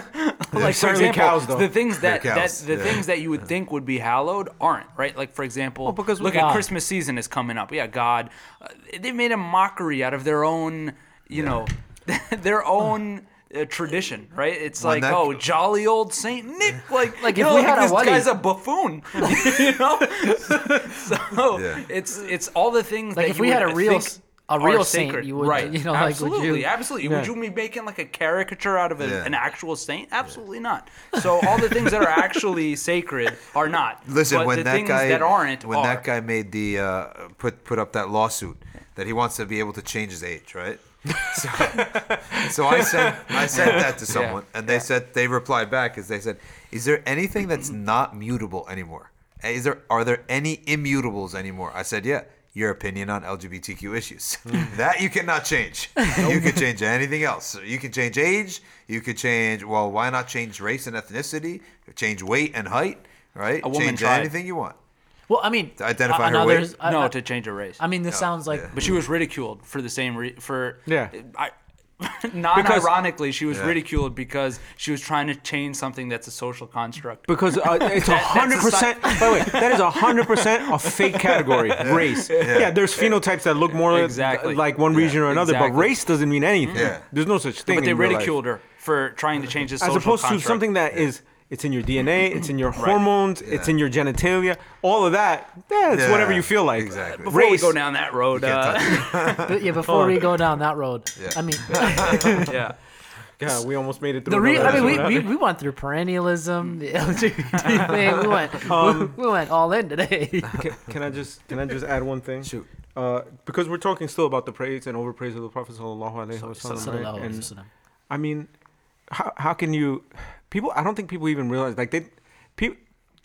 D: like for example,
B: cows, though.
D: the things that,
C: They're
D: that the
C: yeah.
D: things that you would think would be hallowed aren't right. Like for example,
A: because
D: look
A: God.
D: at Christmas season is coming up. Yeah, God, uh, they made a mockery out of their own, you know, [laughs] their own. Uh, tradition, right? It's
C: When
D: like,
C: that-
D: oh, jolly old Saint Nick, like, [laughs]
A: Like,
D: you
A: if
D: know,
A: we
D: like
A: had a
D: this
A: wedding-
D: guy's a buffoon, [laughs] you know. [laughs] so
C: Yeah.
D: it's it's all the things
A: Like,
D: that
A: if
D: you
A: we had
D: would
A: a real
D: think
A: s- a
D: are
A: real saint,
D: sacred.
A: you would-
D: right?
A: you know, like, would
D: absolutely,
A: you-
D: absolutely. Would you be making like a caricature out of a,
C: Yeah.
D: an actual saint? Absolutely not. So all the things that are actually sacred are not.
C: listen
D: but
C: when
D: the
C: that
D: things
C: guy
D: that aren't
C: when
D: are.
C: that guy made the uh, put put up that lawsuit that he wants to be able to change his age, right? [laughs] So, so I sent I sent that to someone, and they said they replied back as they said, "Is there anything that's [clears throat] not mutable anymore? Is there are there any immutables anymore?" I said, "Yeah." Your opinion on LGBTQ issues. Hmm. [laughs] that you cannot change. You can change anything else. You can change age. You could change, well, why not change race and ethnicity? Change weight and height, right?
D: A woman
C: change
D: tried.
C: anything you want.
A: Well, I mean,
C: To identify
A: I- I
C: her
A: know
C: weight?
A: I-
D: no,
A: I-
D: to change a race.
A: I mean, this sounds like
C: yeah.
D: but she was ridiculed for the same re- for
B: Yeah.
D: I, [laughs] non-ironically, she was ridiculed because she was trying to change something that's a social construct.
B: Because uh, [laughs] it's a hundred
D: that's a
B: percent. By the way, that is a hundred percent a fake category. [laughs] Race. Yeah. there's phenotypes that look more
D: Exactly.
B: like one region or another, but
D: Exactly.
B: race doesn't mean anything.
C: Yeah.
B: There's no such thing.
D: But they
B: in real life.
D: ridiculed her for trying to change the
B: as
D: social
B: opposed
D: construct.
B: to something that is it's in your DNA, it's in your hormones, it's in your genitalia, all of that. Yeah, it's
C: Yeah,
B: whatever you feel like.
C: exactly.
D: Before we
B: Race.
D: go down that road, uh. [laughs]
A: But yeah, before we go down that road,
C: Yeah.
A: I mean, [laughs]
D: yeah.
B: God, we almost made it through.
A: the re-
B: another
A: I mean, we,
B: episode.
A: we, we went through perennialism, the [laughs] LGBT thing. We went,
B: Um,
A: we went all in today.
B: can, can I just can I just add one thing?
C: Shoot.
B: Uh, because we're talking still about the praise and overpraise of the Prophet sallallahu alaihi wasallam, right? And
A: wasallam.
B: I mean, how how can you? People, I don't think people even realize like they, people,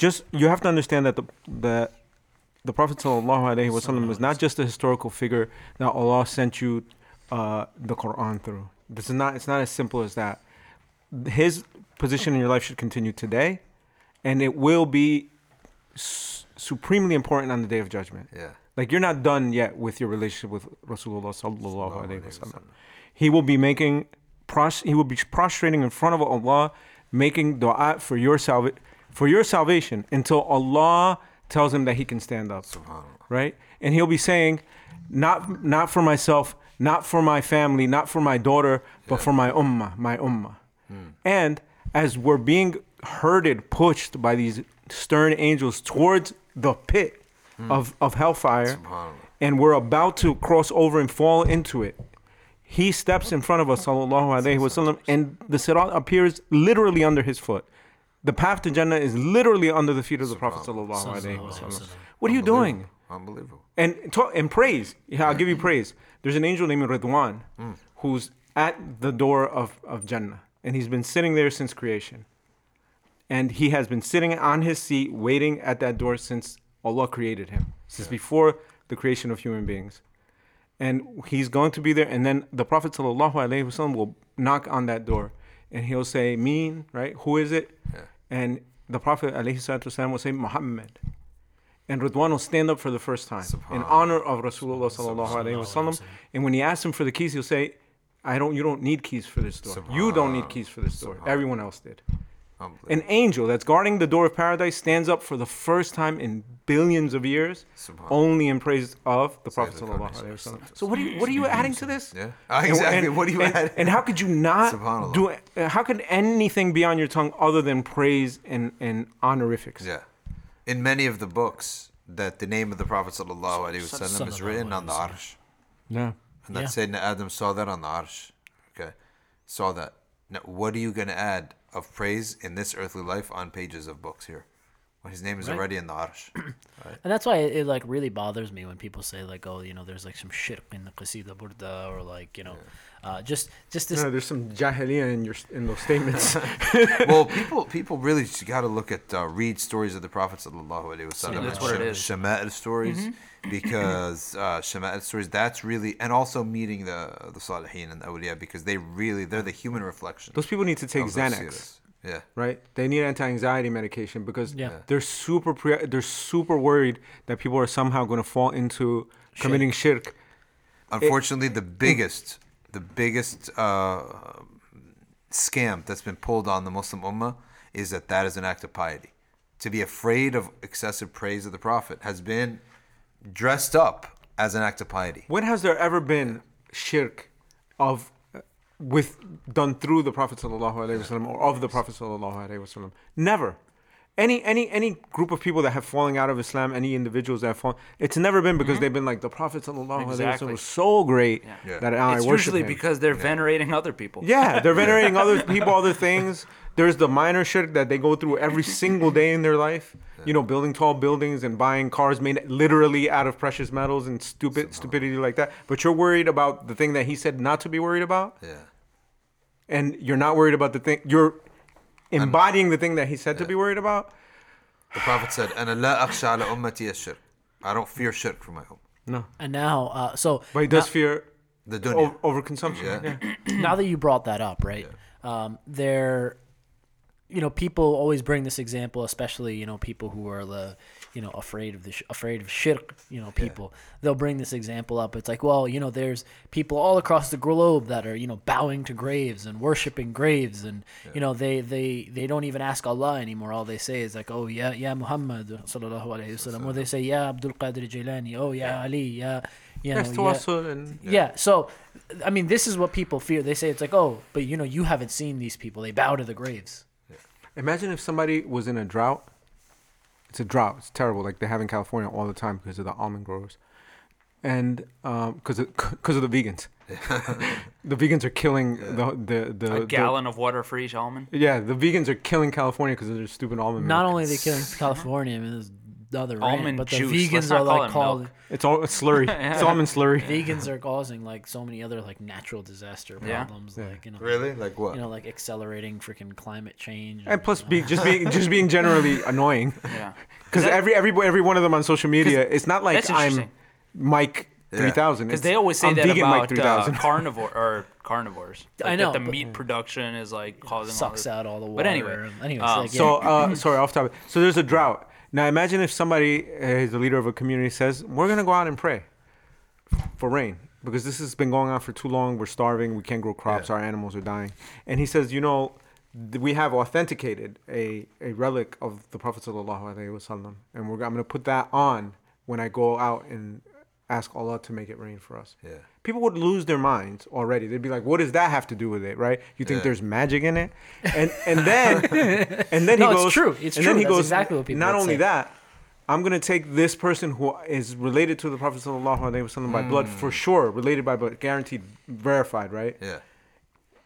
B: just you have to understand that the the the Prophet sallallahu alaihi wasallam was not just a historical figure that Allah sent you uh, the Quran through. This is not. It's not as simple as that. His position in your life should continue today, and it will be s- supremely important on the day of judgment.
C: Yeah.
B: Like you're not done yet with your relationship with Rasulullah sallallahu alaihi wasallam. He will be making pros- he will be prostrating in front of Allah, making du'a for your salva- for your salvation until Allah tells him that he can stand up. Right? And he'll be saying, not not for myself, not for my family, not for my daughter, but for my ummah, my ummah. Hmm. And as we're being herded, pushed by these stern angels towards the pit hmm. of, of hellfire, and we're about to cross over and fall into it. He steps in front of us, sallallahu alaihi wasallam, and the sirat appears literally under his foot. The path to Jannah is literally under the feet of the Prophet sallallahu alaihi wasallam. What are you doing?
C: Unbelievable.
B: and talk, and praise. Yeah, I'll give you praise. There's an angel named Ridwan who's at the door of, of Jannah, and he's been sitting there since creation. And he has been sitting on his seat, waiting at that door since Allah created him, since before the creation of human beings. And he's going to be there, and then the Prophet ﷺ will knock on that door, and he'll say, "Mean, right? Who is it?" And the Prophet ﷺ will say, "Muhammad." And Ridwan will stand up for the first time in honor of Rasulullah sallallahu alaihi wasallam. And when he asks him for the keys, he'll say, "I don't. You don't need keys for this door. You don't need keys for this door. Everyone else did."
C: Unbelievable.
B: An angel that's guarding the door of paradise stands up for the first time in billions of years, only in praise of the Prophet
C: Sayyidina
B: sallallahu alaihi wasallam. So what are you what are you adding to this?
C: Yeah. [laughs] Ah, exactly. What are you
B: and,
C: adding?
B: And how could you not do? uh, How could anything be on your tongue other than praise and and honorifics?
C: Yeah. In many of the books, that the name of the Prophet sallallahu alaihi wasallam is written on the arsh,
B: Yeah.
C: and that
A: Yeah.
C: Sayyidina Adam saw that on the arsh. Okay, saw that. Now, what are you gonna add of praise in this earthly life on pages of books here, when His name is
A: Right.
C: already in the arsh? [clears throat]
A: And that's why it, it like really bothers me when people say like, oh, you know, there's like some shirk in the qasida burda or like, you know, uh, just just this.
B: No, there's some jahiliyyah in your in those statements. [laughs]
C: well, people people really just got to look at uh, read stories of the Prophet sallallahu alaihi wasallam.
D: that's
C: and
D: what it
C: sha-
D: is.
C: Shama'il stories, [clears throat] because uh, Shama'il stories that's really and also meeting the the Salihin and the awliya because they really they're the human reflection.
B: those people need to take
C: of those
B: Xanax.
C: Seers. Yeah.
B: right? They need anti-anxiety medication because
A: Yeah.
B: they're super pre- they're super worried that people are somehow going to fall into committing shirk.
C: Unfortunately, the biggest, the biggest uh, scam that's been pulled on the Muslim Ummah is that that is an act of piety. To be afraid of excessive praise of the Prophet has been dressed up as an act of piety.
B: When has there ever been shirk of with done through the Prophet sallallahu alaihi wasallam or of the Prophet sallallahu alaihi wasallam? Never. Any any any group of people that have fallen out of Islam, any individuals that have fallen, it's never been because mm-hmm. they've been like the Prophet sallallahu alaihi
D: Exactly.
B: wasallam was so great
C: Yeah.
B: that I
D: it's
B: worship
D: usually
B: him.
D: because they're venerating other people.
B: Yeah, they're [laughs] venerating other people, other things. There's the minor shirk that they go through every [laughs] single day in their life. You know, building tall buildings and buying cars made literally out of precious metals and stupid stupidity like that. But you're worried about the thing that he said not to be worried about,
C: Yeah.
B: and you're not worried about the thing. You're embodying the thing that he said to be worried about.
C: The Prophet said, "أنا لا أخشى على أمتي الشرك." I don't fear shirk for my ummah.
B: No,
A: And now, uh, so
B: but he does fear
C: The dunya.
B: o- overconsumption.
C: Yeah.
B: yeah. [clears throat]
A: now that you brought that up, right? Um, there, you know, people always bring this example, especially you know people who are the, you know, afraid of the sh- afraid of shirk. You know, people they'll bring this example up. It's like, well, you know, there's people all across the globe that are you know bowing to graves and worshiping graves, and you know they they they don't even ask Allah anymore. All they say is like, oh yeah, yeah Muhammad sallallahu alaihi wasallam, or they say yeah Abdul Qadir Jilani, oh yeah Ali, yeah. You know, yeah.
B: and
A: Yeah. So, I mean, this is what people fear. They say it's like, oh, but you know, you haven't seen these people. They bow to the graves.
B: Imagine if somebody was in a drought. It's a drought. It's terrible. Like they have in California all the time because of the almond growers, and um, because of [laughs] because of the vegans. [laughs] the vegans are killing the the the,
D: A
B: the-
D: gallon of water for each almond.
B: yeah, the vegans are killing California because of their stupid almond.
A: Not
B: milk.
A: only are they killing [laughs] uh-huh. California, I mean, there's the other rant,
D: Almond
A: but the
D: juice. Let's
A: vegans are
D: call
A: like
D: it
A: calling.
D: milk.
B: it's all it's slurry. [laughs] It's almond slurry.
A: Vegans are causing like so many other like natural disaster
D: Yeah.
A: problems,
B: Yeah.
A: like you know,
C: Really? Like what?
A: you know, like accelerating freaking climate change.
B: And plus, be, just being just [laughs] being generally annoying.
D: Yeah. [laughs]
B: Because
D: That-
B: every every every one of them on social media, it's not like
D: that's
B: I'm
D: interesting.
B: Mike three thousand.
D: Because they always say
B: I'm
D: that
B: vegan Mike
D: about
B: three
D: uh,
B: thousand.
D: carnivore or carnivores.
A: I
D: Like,
A: know,
D: that the
A: but-
D: meat production is like causing all
A: sucks
D: this-
A: out all the water.
D: But anyway,
A: anyways,
D: um,
A: like, yeah.
B: So, uh, sorry, off topic. So there's a drought. Now imagine if somebody is the leader of a community says, "We're gonna go out and pray for rain because this has been going on for too long. We're starving. We can't grow crops.
C: Yeah.
B: Our animals are dying." And he says, "You know, th- we have authenticated a, a relic of the Prophet sallallahu alaihi wasallam, and we're I'm gonna put that on when I go out and ask Allah to make it rain for us."
C: Yeah.
B: People would lose their minds already. They'd be like, "What does that have to do with it?" Right? You think
C: Yeah.
B: there's magic in it? And [laughs] and then and then
A: No,
B: he
A: it's
B: goes,
A: true. It's
B: and
A: true.
B: Then he
A: That's
B: goes,
A: exactly what people
B: Not only
A: say.
B: that, I'm gonna take this person who is related to the Prophet sallallahu alaihi wasallam by blood for hmm. sure, related by blood, guaranteed, verified, right?
C: Yeah.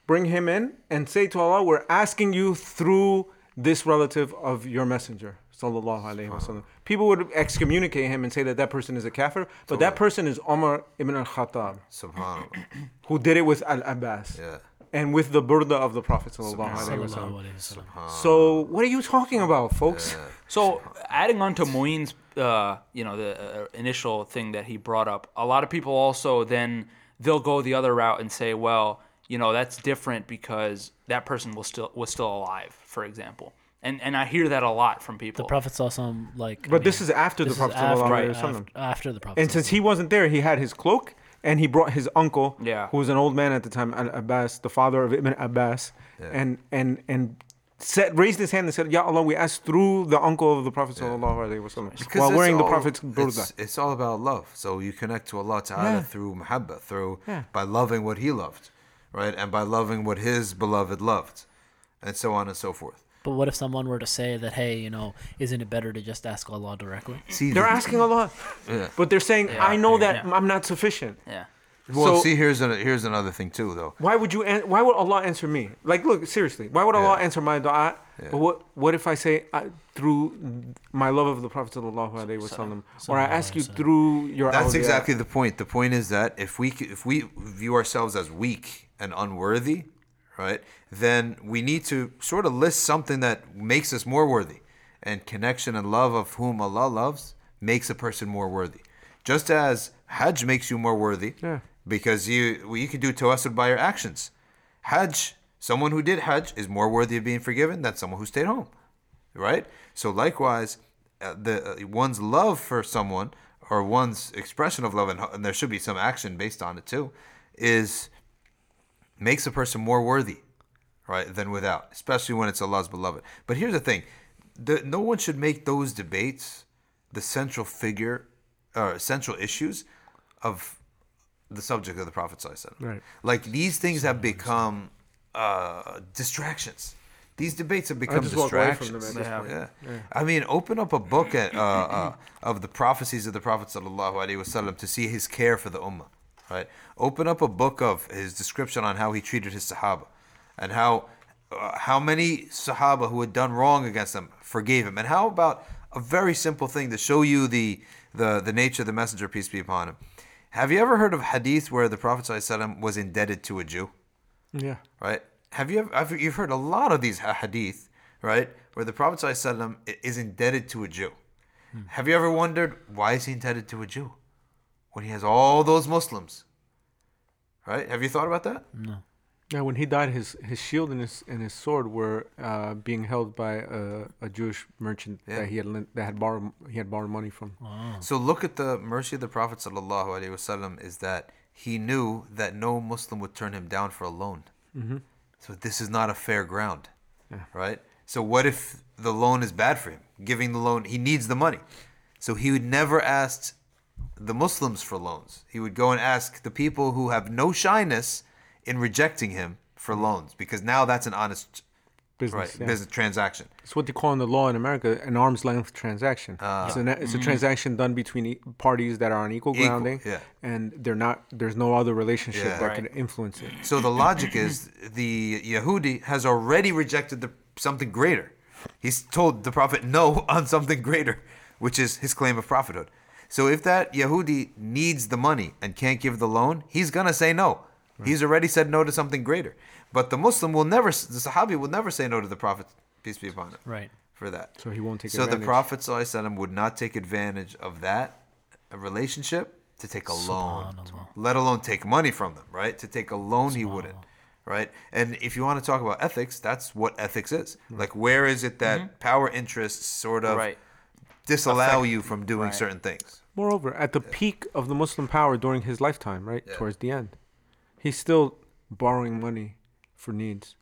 B: Bring him in and say to Allah, "We're asking you through this relative of your messenger." Sallallahu alaihi wasallam. People would excommunicate him and say that that person is a kafir, but that person is Umar ibn al-Khattab, [coughs] who did it with Al-Abbas
C: Yeah.
B: and with the burda of the Prophet sallallahu alaihi wasallam. So what are you talking about, folks?
D: So adding on to Moeen's, uh, you know, the uh, initial thing that he brought up, a lot of people also then they'll go the other route and say, well, you know, that's different because that person was still was still alive, for example. And and I hear that a lot from people.
A: The Prophet sallallahu like.
B: But this is after the
A: this is
B: Prophet
A: after,
B: sallallahu
A: right, after, after the Prophet.
B: And since he wasn't there, he had his cloak and he brought his uncle,
D: Yeah.
B: who was an old man at the time, Al Abbas, the father of Ibn Abbas, and and and said, raised his hand and said, Ya Allah, we ask through the uncle of the Prophet sallallahu alaihi wasallam
C: Because
B: while
C: it's
B: wearing the
C: all-
B: Prophet's
C: It's,
B: burda.
C: it's all about love. So you connect to Allah Ta'ala
B: Yeah.
C: through muhabba, through
B: Yeah.
C: by loving what He loved, right? And by loving what His beloved loved, and so on and so forth.
A: But what if someone were to say that, hey, you know, isn't it better to just ask Allah directly?
C: See,
B: They're asking Allah,
C: Yeah.
B: but they're saying, I know that
D: Yeah.
B: I'm not sufficient.
D: yeah.
C: Well,
B: So-
C: see, here's an, here's another thing too, though.
B: Why would you? An- why would Allah answer me? Like, look, seriously, why would Allah
C: Yeah.
B: answer my du'a?
C: Yeah.
B: But what what if I say uh, through my love of the Prophet sallallahu alaihi wasallam, or I ask you through your?
C: That's
B: awliya?
C: exactly the point. The point is that if we if we view ourselves as weak and unworthy, right, then we need to sort of list something that makes us more worthy, and connection and love of whom Allah loves makes a person more worthy. Just as Hajj makes you more worthy,
B: Yeah.
C: because you well, you can do tawassul by your actions. Hajj, someone who did Hajj is more worthy of being forgiven than someone who stayed home right? So likewise, uh, the uh, one's love for someone or one's expression of love, and, and there should be some action based on it too, is makes a person more worthy, right, than without, especially when it's Allah's beloved. But here's the thing: the, no one should make those debates the central figure or central issues of the subject of the Prophet ﷺ.
B: Right.
C: Like these things have become uh, distractions. These debates have become
B: just walk away from
C: distractions.
B: them at this
C: yeah. I mean, open up a book at, uh, uh, of the prophecies of the Prophet sallallahu alaihi wasallam to see his care for the ummah. Right. Open up a book of his description on how he treated his sahaba, and how uh, how many sahaba who had done wrong against him forgave him, and how about a very simple thing to show you the the the nature of the messenger peace be upon him. Have you ever heard of hadith where the Prophet sallallahu alaihi wasallam was indebted to a Jew?
B: Yeah.
C: right? Have you ever, you've heard a lot of these hadith, right? Where the Prophet ﷺ is indebted to a Jew. Have you ever wondered why is he indebted to a Jew when he has all those Muslims? Right? Have you thought about that? No.
B: Yeah, when he died, his his shield and his and his sword were uh, being held by a, a Jewish merchant
C: Yeah.
B: that he had lent, that had borrowed he had borrowed money from.
C: So look at the mercy of the Prophet ﷺ is that he knew that no Muslim would turn him down for a loan. Mm-hmm. So this is not a fair ground, right? So what if the loan is bad for him? Giving the loan, he needs the money. So he would never ask the Muslims for loans. He would go and ask the people who have no shyness in rejecting him for loans because now that's an honest
B: Business,
C: right,
B: yeah.
C: business transaction.
B: It's what they call in the law in America an arm's length transaction.
C: Ah.
B: it's, a, it's a transaction done between e- parties that are on equal
C: Equal,
B: grounding,
C: yeah.
B: and they're not. There's no other relationship
C: Yeah.
B: that
D: Right.
B: can influence it.
C: So the logic is the Yehudi has already rejected the, something greater. He's told the Prophet no [laughs] on something greater, which is his claim of prophethood. So if that Yehudi needs the money and can't give the loan, he's gonna say no. He's already said no to something greater. But the Muslim will never, the Sahabi will never say no to the Prophet, peace be upon him,
A: Right.
C: for that.
B: So he won't take
C: So the
B: advantage.
C: Prophet ﷺ would not take advantage of that uh, relationship to take a loan, let alone take money from them, right? To take a loan, he wouldn't, right? And if you want to talk about ethics, that's what ethics is. Mm-hmm. Like, where is it that mm-hmm. power interests sort of
D: Right.
C: disallow
D: Affect-
C: you from doing
D: right.
C: certain things?
B: Moreover, at the peak of the Muslim power during his lifetime, right towards the end, he's still borrowing money for needs,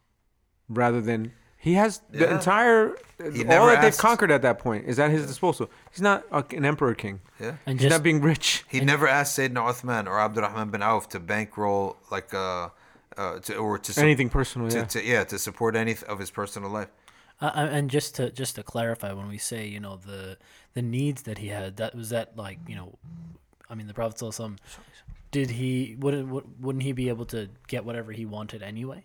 B: rather than he has the entire
C: He
B: all
C: never
B: that they've conquered at that point is at his disposal. He's not an emperor king.
C: Yeah.
A: And
B: He's
A: just
B: not being rich.
C: He never asked Sayyidina Uthman or Abdurrahman bin Auf to bankroll like uh, uh to, or to sup-
B: Anything personal,
C: to,
B: yeah.
C: to yeah to support any of his personal life.
A: Uh, uh, and just to just to clarify, when we say you know the the needs that he had, that was that like you know, I mean the Prophet some did he wouldn't wouldn't he be able to get whatever he wanted anyway?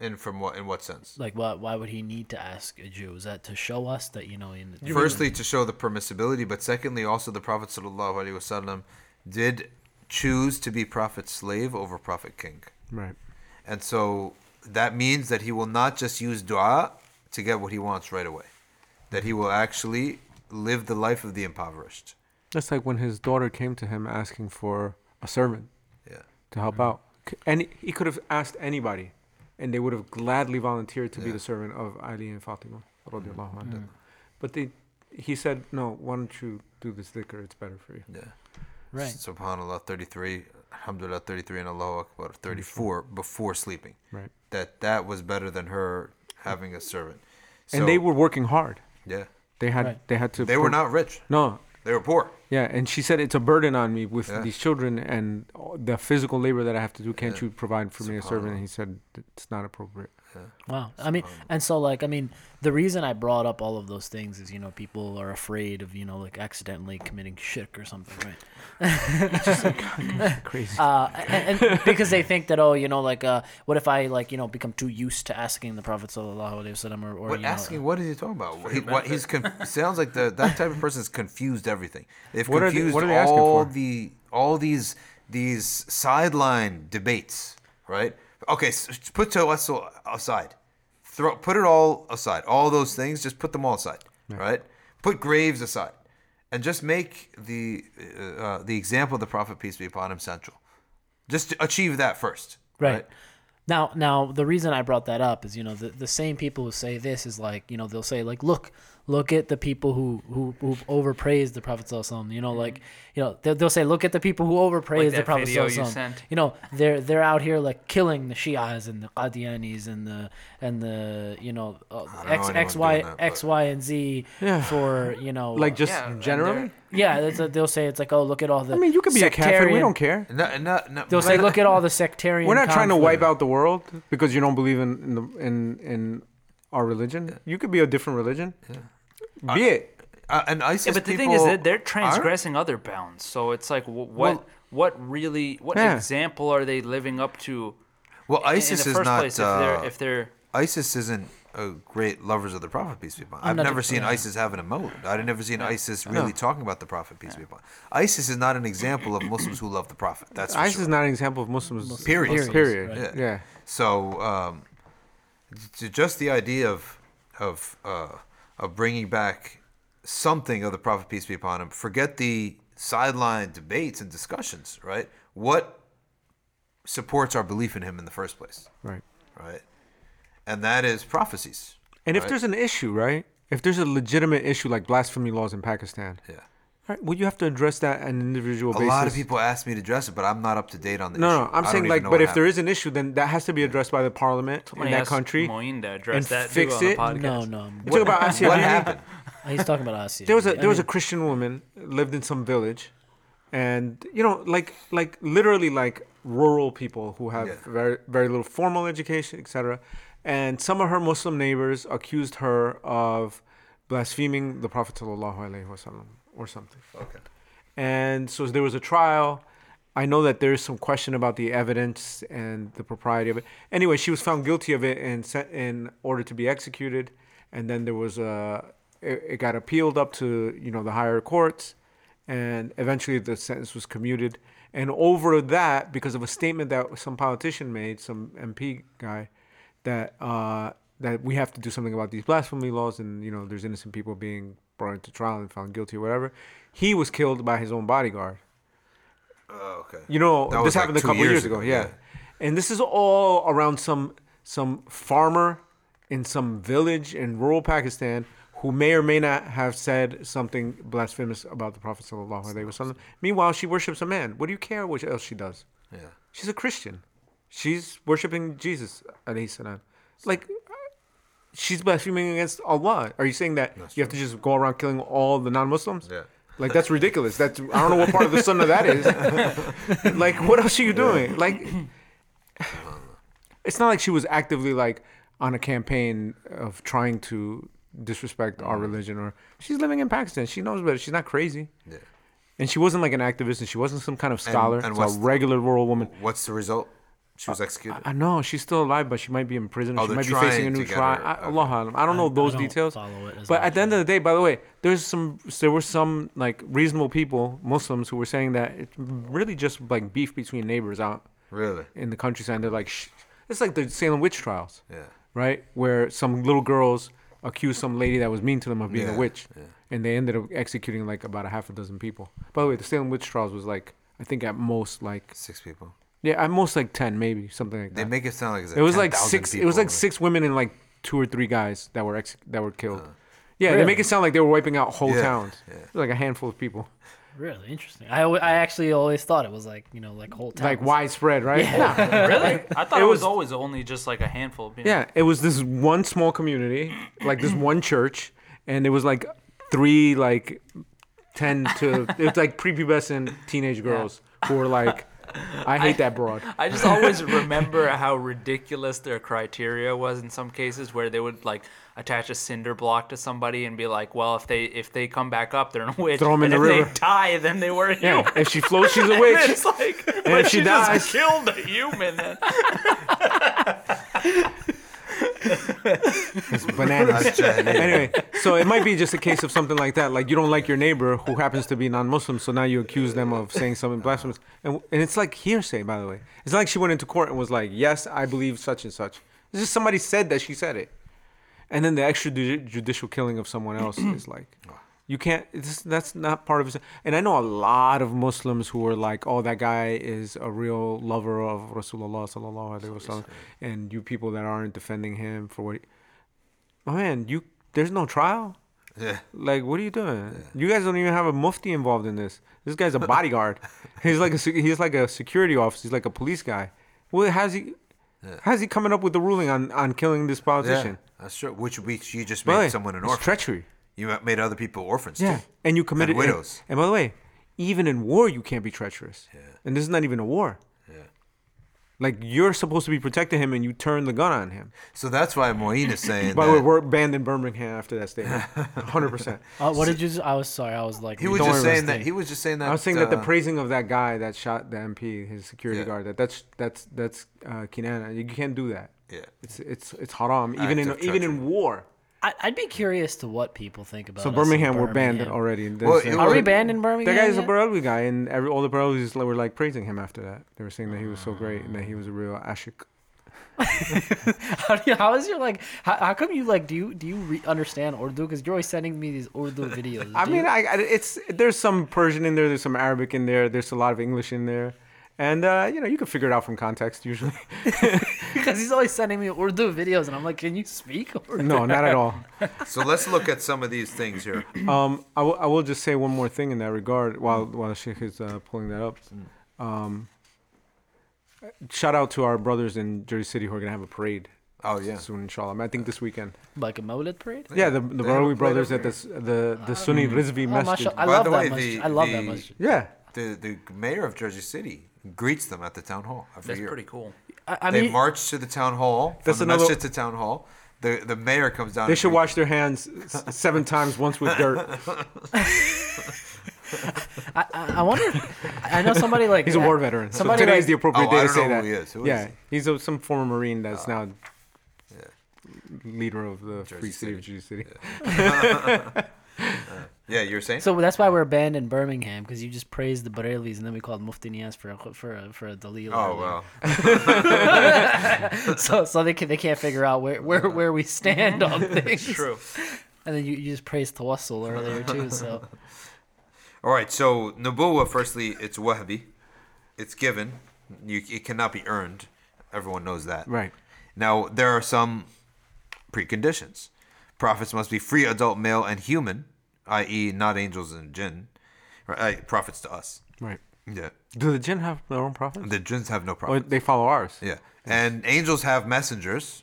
C: And from what in what sense?
A: Like why why would he need to ask a Jew? Is that to show us that you know in the,
C: Firstly, to show the permissibility, but secondly, also the Prophet sallallahu alaihi wasallam did choose to be prophet slave over Prophet king,
B: Right.
C: and so that means that he will not just use du'a to get what he wants right away, that he will actually live the life of the impoverished.
B: That's like when his daughter came to him asking for a servant
C: Yeah.
B: to help out. And he could have asked anybody, and they would have gladly volunteered to be the servant of Ali and Fatima. radiallahu
A: Mm.
B: anhu. But they, he said, no, why don't you do this dhikr? It's better for you.
C: Yeah.
A: right?
C: Subhanallah, 33, Alhamdulillah, 33, and Allahu Akbar, 34 before sleeping.
B: Right.
C: That that was better than her having a servant. So,
B: and they were working hard.
C: yeah.
B: They had
A: Right.
B: they had to.
C: They were not rich.
B: No,
C: They were poor.
B: yeah, and she said it's a burden on me with
C: Yeah.
B: these children and the physical labor that I have to do. Can't
C: Yeah.
B: you provide for me a servant? And he said it's not appropriate.
A: Wow. I mean, and so like I mean, the reason I brought up all of those things is you know people are afraid of you know like accidentally committing shirk or something, right? [laughs] [laughs]
B: Crazy.
A: Uh, and, and because they think that oh you know like uh what if I like you know become too used to asking the Prophet sallallahu alaihi wasallam or, or
C: What
A: you know,
C: asking? What is he talking about? What, he, what he's con- sounds like the that type of person is confused everything. They've
B: What are they-
C: confused
B: what are they asking
C: all
B: for?
C: the all these these sideline debates, right? Okay, s put Tawassul aside. Throw put it all aside. All those things, just put them all aside, right? Put graves aside, and just make the uh, uh, the example of the Prophet peace be upon him central. Just achieve that first,
A: Right. Now, now the reason I brought that up is, you know, the, the same people who say this is like, you know, they'll say like, look, look at the people who who who overpraise the Prophet Sallallahu You know, like, you know, they'll, they'll say, look at the people who overpraise the Prophet
D: video you sent.
A: You know, they're they're out here like killing the Shias and the Qadianis and the and the you know uh,
C: know
A: X X Y
C: that,
A: X Y and Z
B: Yeah.
A: for you know
B: like just
D: Yeah,
B: generally.
A: yeah, a, they'll say it's like oh look at all the
B: I mean, you could be a kafir. We don't care.
C: No, no, no.
A: They'll say look at all the sectarian.
B: We're not trying to wipe out the world because you don't believe in in the, in, in our religion. You could be a different religion. Be it.
C: Uh, and ISIS
D: Yeah, but the thing is that they're
C: are-
D: transgressing other bounds. So it's like, wh- what,
C: Well-
D: what really, what
B: Yeah.
D: example are they living up to?
C: Well, ISIS
D: in the
C: is not.
D: place, if
C: uh,
D: they're, if they're,
C: ISIS isn't a great lovers of the Prophet, peace be upon.
A: I'm
C: I've never
A: a-
C: seen
A: yeah.
C: ISIS having a mode. I've never seen ISIS really talking about the Prophet, peace be upon. ISIS is not an example of Muslims who love the Prophet. That's for
B: ISIS
C: sure.
B: is not an example of Muslims.
C: Period.
B: Period.
A: Period,
B: Period.
A: right.
B: Yeah.
C: Yeah. So, um, just the idea of of uh, of bringing back something of the Prophet, peace be upon him. Forget the sideline debates and discussions. Right? What supports our belief in him in the first place?
B: Right.
C: Right? And that is prophecies.
B: And if
C: right?
B: there's an issue, right? If there's a legitimate issue like blasphemy laws in Pakistan,
C: yeah.
B: Right? Would you have to address that on an individual basis?
C: A
B: basis?
C: lot of people ask me to address it, but I'm not up to date on the
B: No,
C: issue.
B: no, I'm
C: I
B: saying like, but
C: what
B: if there
C: happened.
B: is an issue, then that has to be addressed by the parliament in that country.
D: Moeen to address
B: and
D: that
B: fix
D: too on
B: it?
D: the podcast.
A: No, no.
B: You talk about Asia
C: what happened? [laughs]
A: He's talking about Asia.
B: There was a
A: I
B: there was a Christian woman lived in some village, and you know, like like literally like rural people who have
C: Yeah.
B: very very little formal education, etc. And some of her Muslim neighbors accused her of blaspheming the Prophet sallallahu alaihi wasallam or something.
C: Okay.
B: And so there was a trial. I know that there is some question about the evidence and the propriety of it. Anyway, she was found guilty of it and sent in order to be executed. And then there was a, it, it got appealed up to you know the higher courts, and eventually the sentence was commuted. And over that, because of a statement that some politician made, some MP guy, that uh, that we have to do something about these blasphemy laws, and you know there's innocent people being brought into trial and found guilty or whatever. He was killed by his own bodyguard.
C: Oh, okay.
B: You know,
C: That
B: this
C: was like
B: happened a couple
C: years
B: years ago.
C: ago,
B: Yeah.
C: yeah.
B: and this is all around some some farmer in some village in rural Pakistan who may or may not have said something blasphemous about the Prophet sallallahu alaihi wasallam. Meanwhile, she worships a man. What do you care what else she does?
C: Yeah.
B: She's a Christian. She's worshiping Jesus alayhi salam. Like she's blaspheming against Allah. Are you saying that you have to just go around killing all the non-Muslims?
C: Yeah.
B: Like that's ridiculous. That's I don't know what part of the sunnah that is. [laughs] like what else are you doing? Like it's not like she was actively like on a campaign of trying to disrespect our mm-hmm. religion or she's living in Pakistan. She knows better. She's not crazy.
C: Yeah.
B: And she wasn't like an activist and she wasn't some kind of scholar.
C: and
B: it's
C: what's
B: a regular rural woman.
C: What's the result? She was executed.
B: I know she's still alive, but she might be in prison.
C: Oh,
B: she
C: they're
B: might be facing a
C: trying to
B: new trial. I,
C: okay.
B: Allah alam. I don't know
A: I- I
B: those
A: don't
B: details.
A: follow it as
B: But at the end of the day, by the way, there's some there were some like reasonable people, Muslims, who were saying that it's really just like beef between neighbors out
C: really?
B: in the countryside. They're like, Shh. it's like the Salem witch trials,
C: Yeah.
B: right? Where some little girls accused some lady that was mean to them of being
C: Yeah,
B: a witch,
C: yeah.
B: and they ended up executing like about a half a dozen people. By the way, the Salem witch trials was like I think at most like
C: Six people.
B: Yeah, at most like ten, maybe something like that.
C: They make it sound like it's
B: It was like
C: 10,000
B: six. It was like six women and like two or three guys that were ex- that were killed.
C: Uh.
B: yeah, they make it sound like they were wiping out whole
C: Yeah,
B: towns.
C: yeah.
B: It was like a handful of people,
A: Really interesting. I, I actually always thought it was like you know like whole towns.
B: like widespread, right?
A: Yeah. [laughs]
D: really? I thought
B: It
D: it, was,
B: was-
D: always only just like a handful of people.
B: Yeah, it was this one small community, like this one church, and it was like three, like ten to it's like prepubescent teenage girls who were like, [laughs] "I hate that broad."
D: I just always remember how ridiculous their criteria was in some cases where they would like attach a cinder block to somebody and be like, well, if they if they come back up, they're a witch.
B: Throw them in
D: and
B: the
D: if
B: river.
D: they die, then they were a
B: Yeah,
D: human.
B: if she floats, she's a [laughs]
D: And
B: witch.
D: it's like,
B: if
D: but
B: she
D: she
B: dies-
D: killed a human. [laughs] [laughs]
B: It's bananas. Anyway, so it might be just a case of something like that. Like you don't like your neighbor who happens to be non-Muslim, so now you accuse them of saying something blasphemous, and and it's like hearsay. By the way, it's like she went into court and was like, "Yes, I believe such and such." It's just somebody said that she said it, and then the extrajudicial killing of someone else is like. [clears throat] You can't. That's not part of it. And I know a lot of Muslims who are like, "Oh, that guy is a real lover of Rasulullah sallallahu alaihi wasallam," and you people that aren't defending him for what. He, my man, you there's no trial.
C: Yeah.
B: Like, what are you doing? You guys don't even have a mufti involved in this. This guy's a bodyguard. [laughs] he's like a he's like a security officer. He's like a police guy. Well, how's he? How's he coming up with the ruling on on killing this
C: Yeah,
B: politician?
C: that's true. Which which you just made someone an
B: it's treachery.
C: You made other people orphans
B: Yeah,
C: too.
B: and you committed
C: And widows.
B: And, by the way, even in war, you can't be treacherous.
C: Yeah.
B: And this is not even a war.
C: Yeah.
B: Like you're supposed to be protecting him, and you turn the gun on him.
C: So that's why Moeen is saying
B: By the way, we're banned in Birmingham after that statement. Hundred percent. [laughs]
A: Uh, what did you? I was sorry. I was like.
C: he was just saying that he was just saying that
B: I was saying that the
C: uh,
B: praising of that guy that shot the MP, his security
C: Yeah.
B: guard, that that's that's that's uh, khiyana. You can't do that.
C: Yeah.
B: It's it's it's haram even in
C: Act of
B: even in war.
A: I, I'd be curious to what people think about.
B: So
A: us in
B: Birmingham, we're banned
A: Birmingham.
B: already.
C: Well,
B: There's,
C: it
B: uh,
A: Are we banned in Birmingham?
B: that guy's a
A: yet?
B: Barelvi guy, and every all the Barelvis were like praising him after that. They were saying that he was so great and that he was a real ashik. [laughs]
A: how, do you, how is your like? How, how come you like? Do you do you re- understand Urdu? Because you're always sending me these Urdu [laughs] videos.
B: I
A: Do
B: mean,
A: you?
B: I, I it's there's some Persian in there, there's some Arabic in there, there's a lot of English in there, and uh, you know you can figure it out from context usually. [laughs]
A: because he's always sending me Urdu videos, and I'm like, can you speak? Urdu?
B: no, not at all. [laughs]
C: So let's look at some of these things here. [clears throat]
B: Um, I will- just say one more thing in that regard while while Sheikh is uh, pulling that up. Um, shout out to our brothers in Jersey City who are gonna have a parade
C: Oh yeah.
B: soon, inshallah. I think this weekend.
A: like a Mawlid parade.
B: Yeah, the the
C: They
B: Barawi brothers at the the the Sunni Rizvi
A: Oh,
B: Masjid.
A: mashallah. I
C: By
A: love
C: the
A: that
C: way,
A: masjid.
C: the-
A: I love
C: the-
A: that masjid.
B: Yeah,
C: The the mayor of Jersey City greets them at the town hall every
D: That's
C: year.
D: pretty cool.
A: I, I
C: they
A: mean,
C: march to the town hall. From
B: That's
C: the
B: another-
C: masjid to town hall. The the mayor comes down.
B: they
C: and
B: should
C: greets
B: wash their hands s- seven times, once with dirt. [laughs]
A: I, I I wonder. I know somebody like
B: He's a war veteran. So
A: Somebody
B: today
A: like-
B: is the appropriate
C: Oh,
B: day
C: I
B: to
C: don't
B: say
C: know
B: that.
C: who he is. Who is
B: yeah,
C: he?
B: he's a, some former Marine that's ah. now
C: yeah.
B: leader of the
C: Jersey
B: free city of
C: City.
B: Jersey City. [laughs] [laughs]
C: Uh, Yeah, you were saying.
A: So that's why we're banned in Birmingham because you just praised the Barelvis and then we called Mufti Nias for a, for a, for a dalil.
C: oh
A: earlier.
C: well. [laughs]
A: So so they can they can't figure out where where, where we stand on [laughs] things.
D: True.
A: And then you, you just praised Tawassul earlier too. So [laughs]
C: All right. So Nubuwa, firstly, it's wahbi. It's given. You, it cannot be earned. Everyone knows that.
B: Right.
C: Now there are some preconditions. Prophets must be free, adult, male, and human, i.e., not angels and jinn. Right, prophets to us.
B: Right.
C: Yeah.
B: Do the jinn have their own prophets?
C: The jinns have no
B: Or
C: prophets.
B: they follow ours?
C: Yeah. And angels have messengers,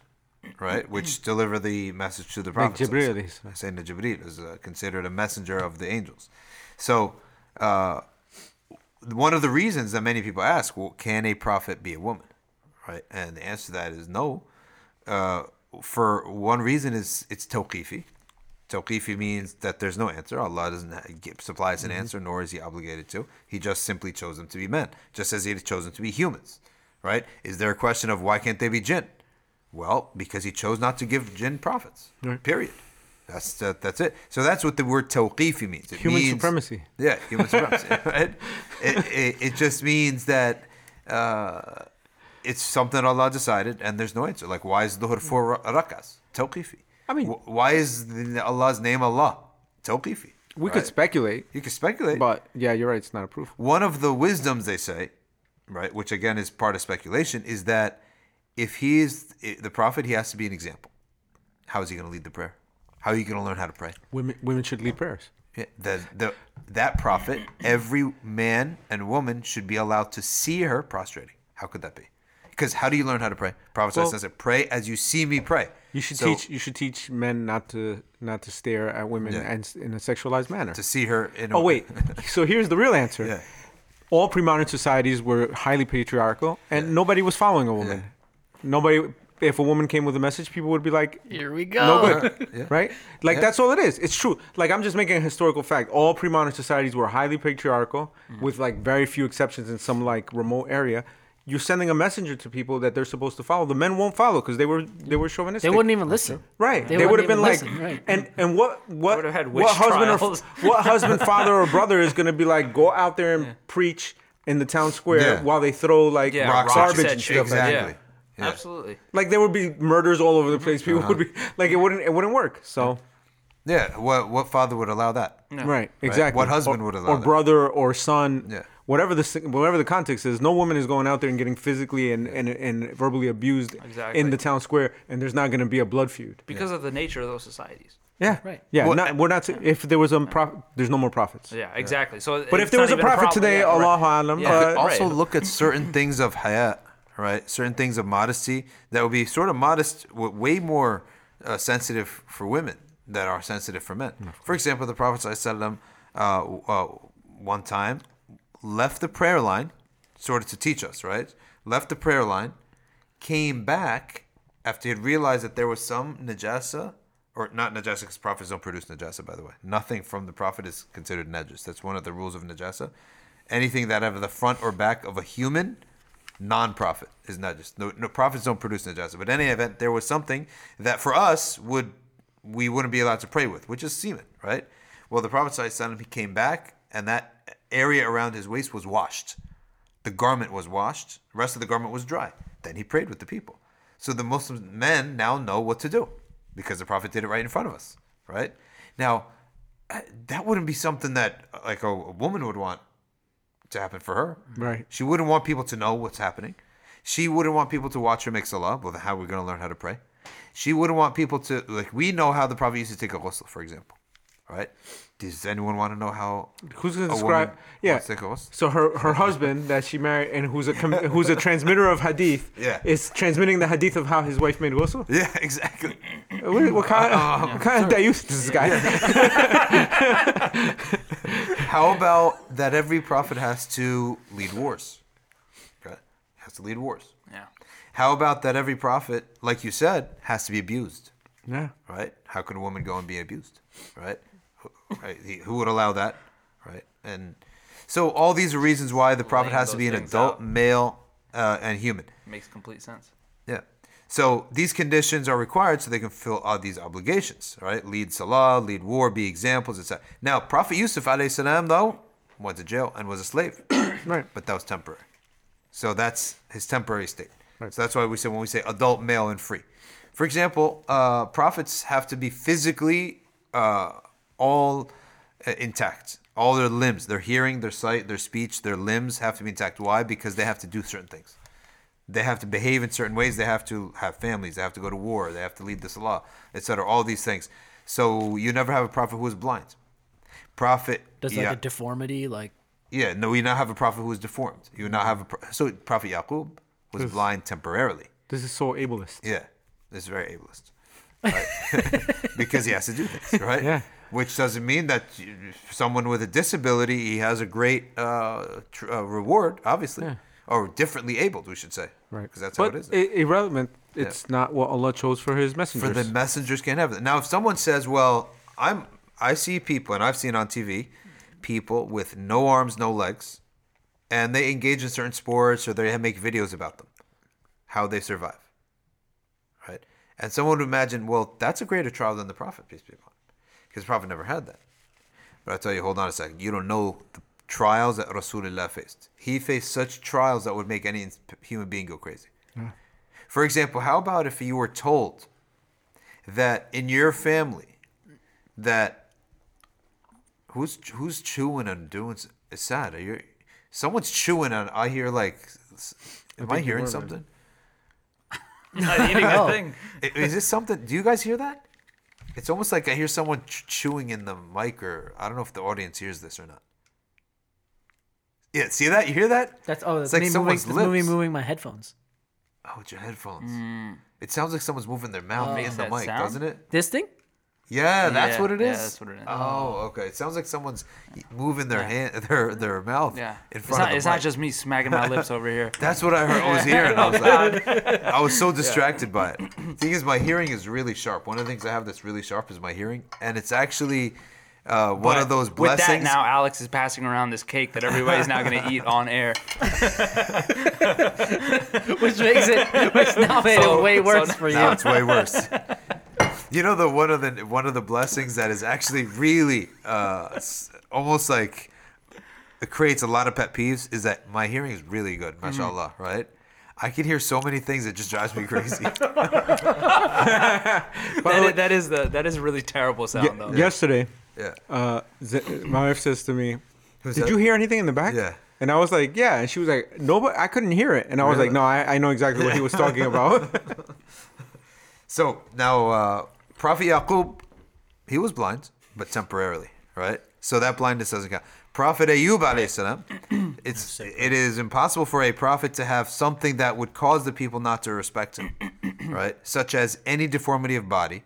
C: right, which [clears throat] deliver the message to the prophets.
B: Alayhi salam.
C: Sayyidina Jibreel is uh, considered a messenger of the angels. So, uh, one of the reasons that many people ask, well, can a prophet be a woman? Right? And the answer to that is no. Uh, for one reason is it's tawqifi, Tawqifi means that there's no answer. Allah doesn't give, supply us an
B: Mm-hmm.
C: answer, nor is He obligated to. He just simply chose them to be men, just as He chose them to be humans. Right? Is there a question of why can't they be jinn? Well, because He chose not to give jinn prophets. Period. That's that, that's it. So that's what the word tawqifi means. It
B: Human
C: means-
B: supremacy.
C: Yeah, human supremacy. [laughs] right? It, it, it just means that uh, it's something Allah decided, and there's no answer. Like, why is Dhuhr four ra- rakas? Tawqifi.
B: I mean-
C: Wh- why is Allah's name Allah? Tawqifi.
B: We could speculate,
C: You could speculate.
B: but yeah, you're right. It's not a proof.
C: One of the wisdoms they say, right, which again is part of speculation, is that if he is the prophet, he has to be an example. How is he going to lead the prayer? How are you going to learn how to pray?
B: Women, women should lead prayers.
C: Yeah, the, the, that prophet, every man and woman should be allowed to see her prostrating. How could that be? Because how do you learn how to pray? Prophet
B: Well-
C: says it, pray as you see me pray.
B: You should
C: So,
B: teach. You should teach men not to not to stare at women
C: Yeah.
B: and in a sexualized manner.
C: to see her in a
B: Oh wait. [laughs] so here's the real answer.
C: Yeah.
B: All pre-modern societies were highly patriarchal, and nobody was following a woman. Nobody. If a woman came with a message, people would be like,
A: Here we go.
B: "No good,"
C: Yeah.
B: right? Like
C: Yeah.
B: that's all it is. It's true. Like I'm just making a historical fact. All pre-modern societies were highly patriarchal,
C: Mm-hmm.
B: with like very few exceptions in some like remote area. You're sending a messenger to people that they're supposed to follow. The men won't follow because they were they were chauvinistic.
A: They wouldn't even listen.
B: Right. They,
A: They
B: would have been
A: even
B: like,
A: listen, right.
B: and and what what
D: would've had
B: what
D: witch
B: husband or what husband, father, or brother is going to be like go out there and preach in the town square
C: Yeah.
B: while they throw like
D: Yeah,
C: Rocks
D: rocks
B: garbage
D: at
B: and
D: you.
B: stuff like.
C: Exactly.
D: Yeah.
C: Yeah.
D: Absolutely.
B: Like there would be murders all over the place. People
C: Uh-huh.
B: would be like it wouldn't it wouldn't work. So
C: Yeah, what what father would allow that?
B: right, exactly.
C: What husband
B: or,
C: would allow
B: or
C: that?
B: brother or son?
C: Yeah.
B: Whatever the whatever the context is, no woman is going out there and getting physically and, and, and verbally abused
D: Exactly.
B: in the town square, and there's not going to be a blood feud.
D: Because of the nature of those societies.
B: Yeah,
A: Right.
B: Yeah,
C: Well,
B: not, we're not. If there was a prof, there's no more prophets.
D: Yeah, exactly. So,
B: But if there was a prophet today, Allah Alam,
D: Yeah,
B: uh,
C: also
D: right.
C: look at certain things of haya, right? Certain things of modesty that would be sort of modest, way more uh, sensitive for women that are sensitive for men. For example, the Prophet ﷺ, uh, uh, one time left the prayer line, sort of to teach us, right? Left the prayer line, came back after he had realized that there was some najasa, or not najasa, because prophets don't produce najasa, by the way. Nothing from the prophet is considered najis. That's one of the rules of najasa. Anything that of the front or back of a human, non-prophet is najis. No, no prophets don't produce najasa. But in any event, there was something that for us would we wouldn't be allowed to pray with, which is semen, right? Well, the Prophet ﷺ, he came back, and that area around his waist was washed. The garment was washed. The rest of the garment was dry. Then he prayed with the people. So the Muslim men now know what to do because the Prophet did it right in front of us, right? Now, uh, that wouldn't be something that uh, like a, a woman would want to happen for her.
B: Right.
C: She wouldn't want people to know what's happening. She wouldn't want people to watch her make salah. Well, how are we going to learn how to pray? She wouldn't want people to like. We know how the Prophet used to take a ghusl, for example, right? Does anyone want to know how?
B: Who's gonna
C: a
B: describe?
C: woman
B: Yeah.
C: wants to take a ghusl?
B: So her her husband that she married and who's a com- [laughs] who's a transmitter of hadith
C: Yeah.
B: is transmitting the hadith of how his wife made ghusl. [laughs]
C: Yeah, exactly.
B: What, what [laughs] kind, oh. what kind of dayus is this guy?
C: How about that every prophet has to lead wars? Okay. Has to lead wars.
D: Yeah.
C: How about that every prophet, like you said, has to be abused?
B: Yeah.
C: Right? How could a woman go and be abused? Right? Who- right? He- Who would allow that? Right? And so all these are reasons why the prophet
D: Laying
C: has to be an adult,
D: out.
C: male, uh, and human.
D: Makes complete sense.
C: Yeah. So these conditions are required so they can fulfill all these obligations, right? Lead salah, lead war, be examples, etc. Now, Prophet Yusuf alayhi salam though went to jail and was a slave, [coughs]
B: Right.
C: but that was temporary. So that's his temporary state. So that's why we say when we say adult, male, and free. For example, uh, prophets have to be physically uh, all uh, intact. All their limbs, their hearing, their sight, their speech, their limbs have to be intact. Why? Because they have to do certain things they have to behave in certain ways. They have to have families. They have to go to war. They have to lead the salah, etc. All these things. So you never have a prophet who is blind. Prophet.
A: Does like
C: yeah,
A: a deformity like
C: yeah. No, you not have a prophet who is deformed. You not have a. pro- So Prophet Yaqub was blind temporarily.
B: This is so ableist.
C: Yeah, this is very ableist. Right? [laughs] because he has to do things, right?
B: Yeah.
C: Which doesn't mean that someone with a disability he has a great uh, tr- uh, reward, obviously, or differently abled, we should say,
B: Right.
C: Because that's
B: but
C: how it is.
B: i- irrelevant. It's not what Allah chose for His messengers.
C: for the messengers can't have it. Now, if someone says, "Well, I'm I see people, and I've seen on TV, people with no arms, no legs, and they engage in certain sports or they make videos about them, how they survive. Right, and someone would imagine, well, that's a greater trial than the prophet, peace be upon him, because the prophet never had that. But I tell you, hold on a second. You don't know the trials that Rasulullah faced. He faced such trials that would make any human being go crazy. For example, how about if you were told that in your family that who's who's chewing and doing s- it's sad. Are you someone's chewing and I hear like am I
B: think you
C: hearing something? [laughs]
D: Not eating [laughs] a thing.
C: Is this something? Do you guys hear that? It's almost like I hear someone ch- chewing in the mic, or I don't know if the audience hears this or not. Yeah, see that? You hear that?
A: That's oh, that's
C: like
A: me
C: someone's
A: That's me
C: lips.
A: moving my headphones.
C: Oh, it's your headphones. Hmm. It sounds like someone's moving their mouth
D: Makes
C: in the
D: that
C: mic,
D: sound?
C: doesn't it?
A: This thing?
C: Yeah, that's
D: Yeah,
C: what it
D: yeah, that's what it is.
C: Oh, okay. It sounds like someone's moving their
D: Yeah.
C: hand, [laughs] their their mouth.
D: Yeah.
C: in
D: It's
C: front
D: not,
C: of
D: it's
C: mic.
D: not just me smacking my lips over here. [laughs]
C: That's what I heard. I was hearing. I was [laughs] like, I was so distracted by it. The Thing is, my hearing is really sharp. One of the things I have that's really sharp is my hearing, and it's actually uh, one of those blessings.
D: With that, now Alex is passing around this cake that everybody's now going to eat on air.
A: Which makes it, which now made
D: So-
A: it way
D: so
A: worse
D: now-
A: for you.
C: Now it's way worse. You know the one of the one of the blessings that is actually really uh, almost like it creates a lot of pet peeves is that my hearing is really good,
D: Mm-hmm.
C: mashallah, right? I can hear so many things that just drives me crazy.
B: By [laughs] the [laughs]
D: That
B: way,
D: is, that is the that is a really terrible sound
B: ye-
D: though.
B: yesterday,
C: yeah.
B: uh, Z- my wife says to me,
C: Who's
B: "Did
C: that?
B: you hear anything in the back?"
C: Yeah.
B: And I was like, "Yeah," and she was like, "No, but I couldn't hear it." And I was
C: Really?
B: like, "No, I, I know exactly what he was talking about." [laughs]
C: So now, uh, Prophet Yaqub, he was blind, but temporarily, right? So that blindness doesn't count. Prophet Ayub alayhi salam, [clears throat] it's it is impossible for a prophet to have something that would cause the people not to respect him, [clears throat] right? Such as any deformity of body.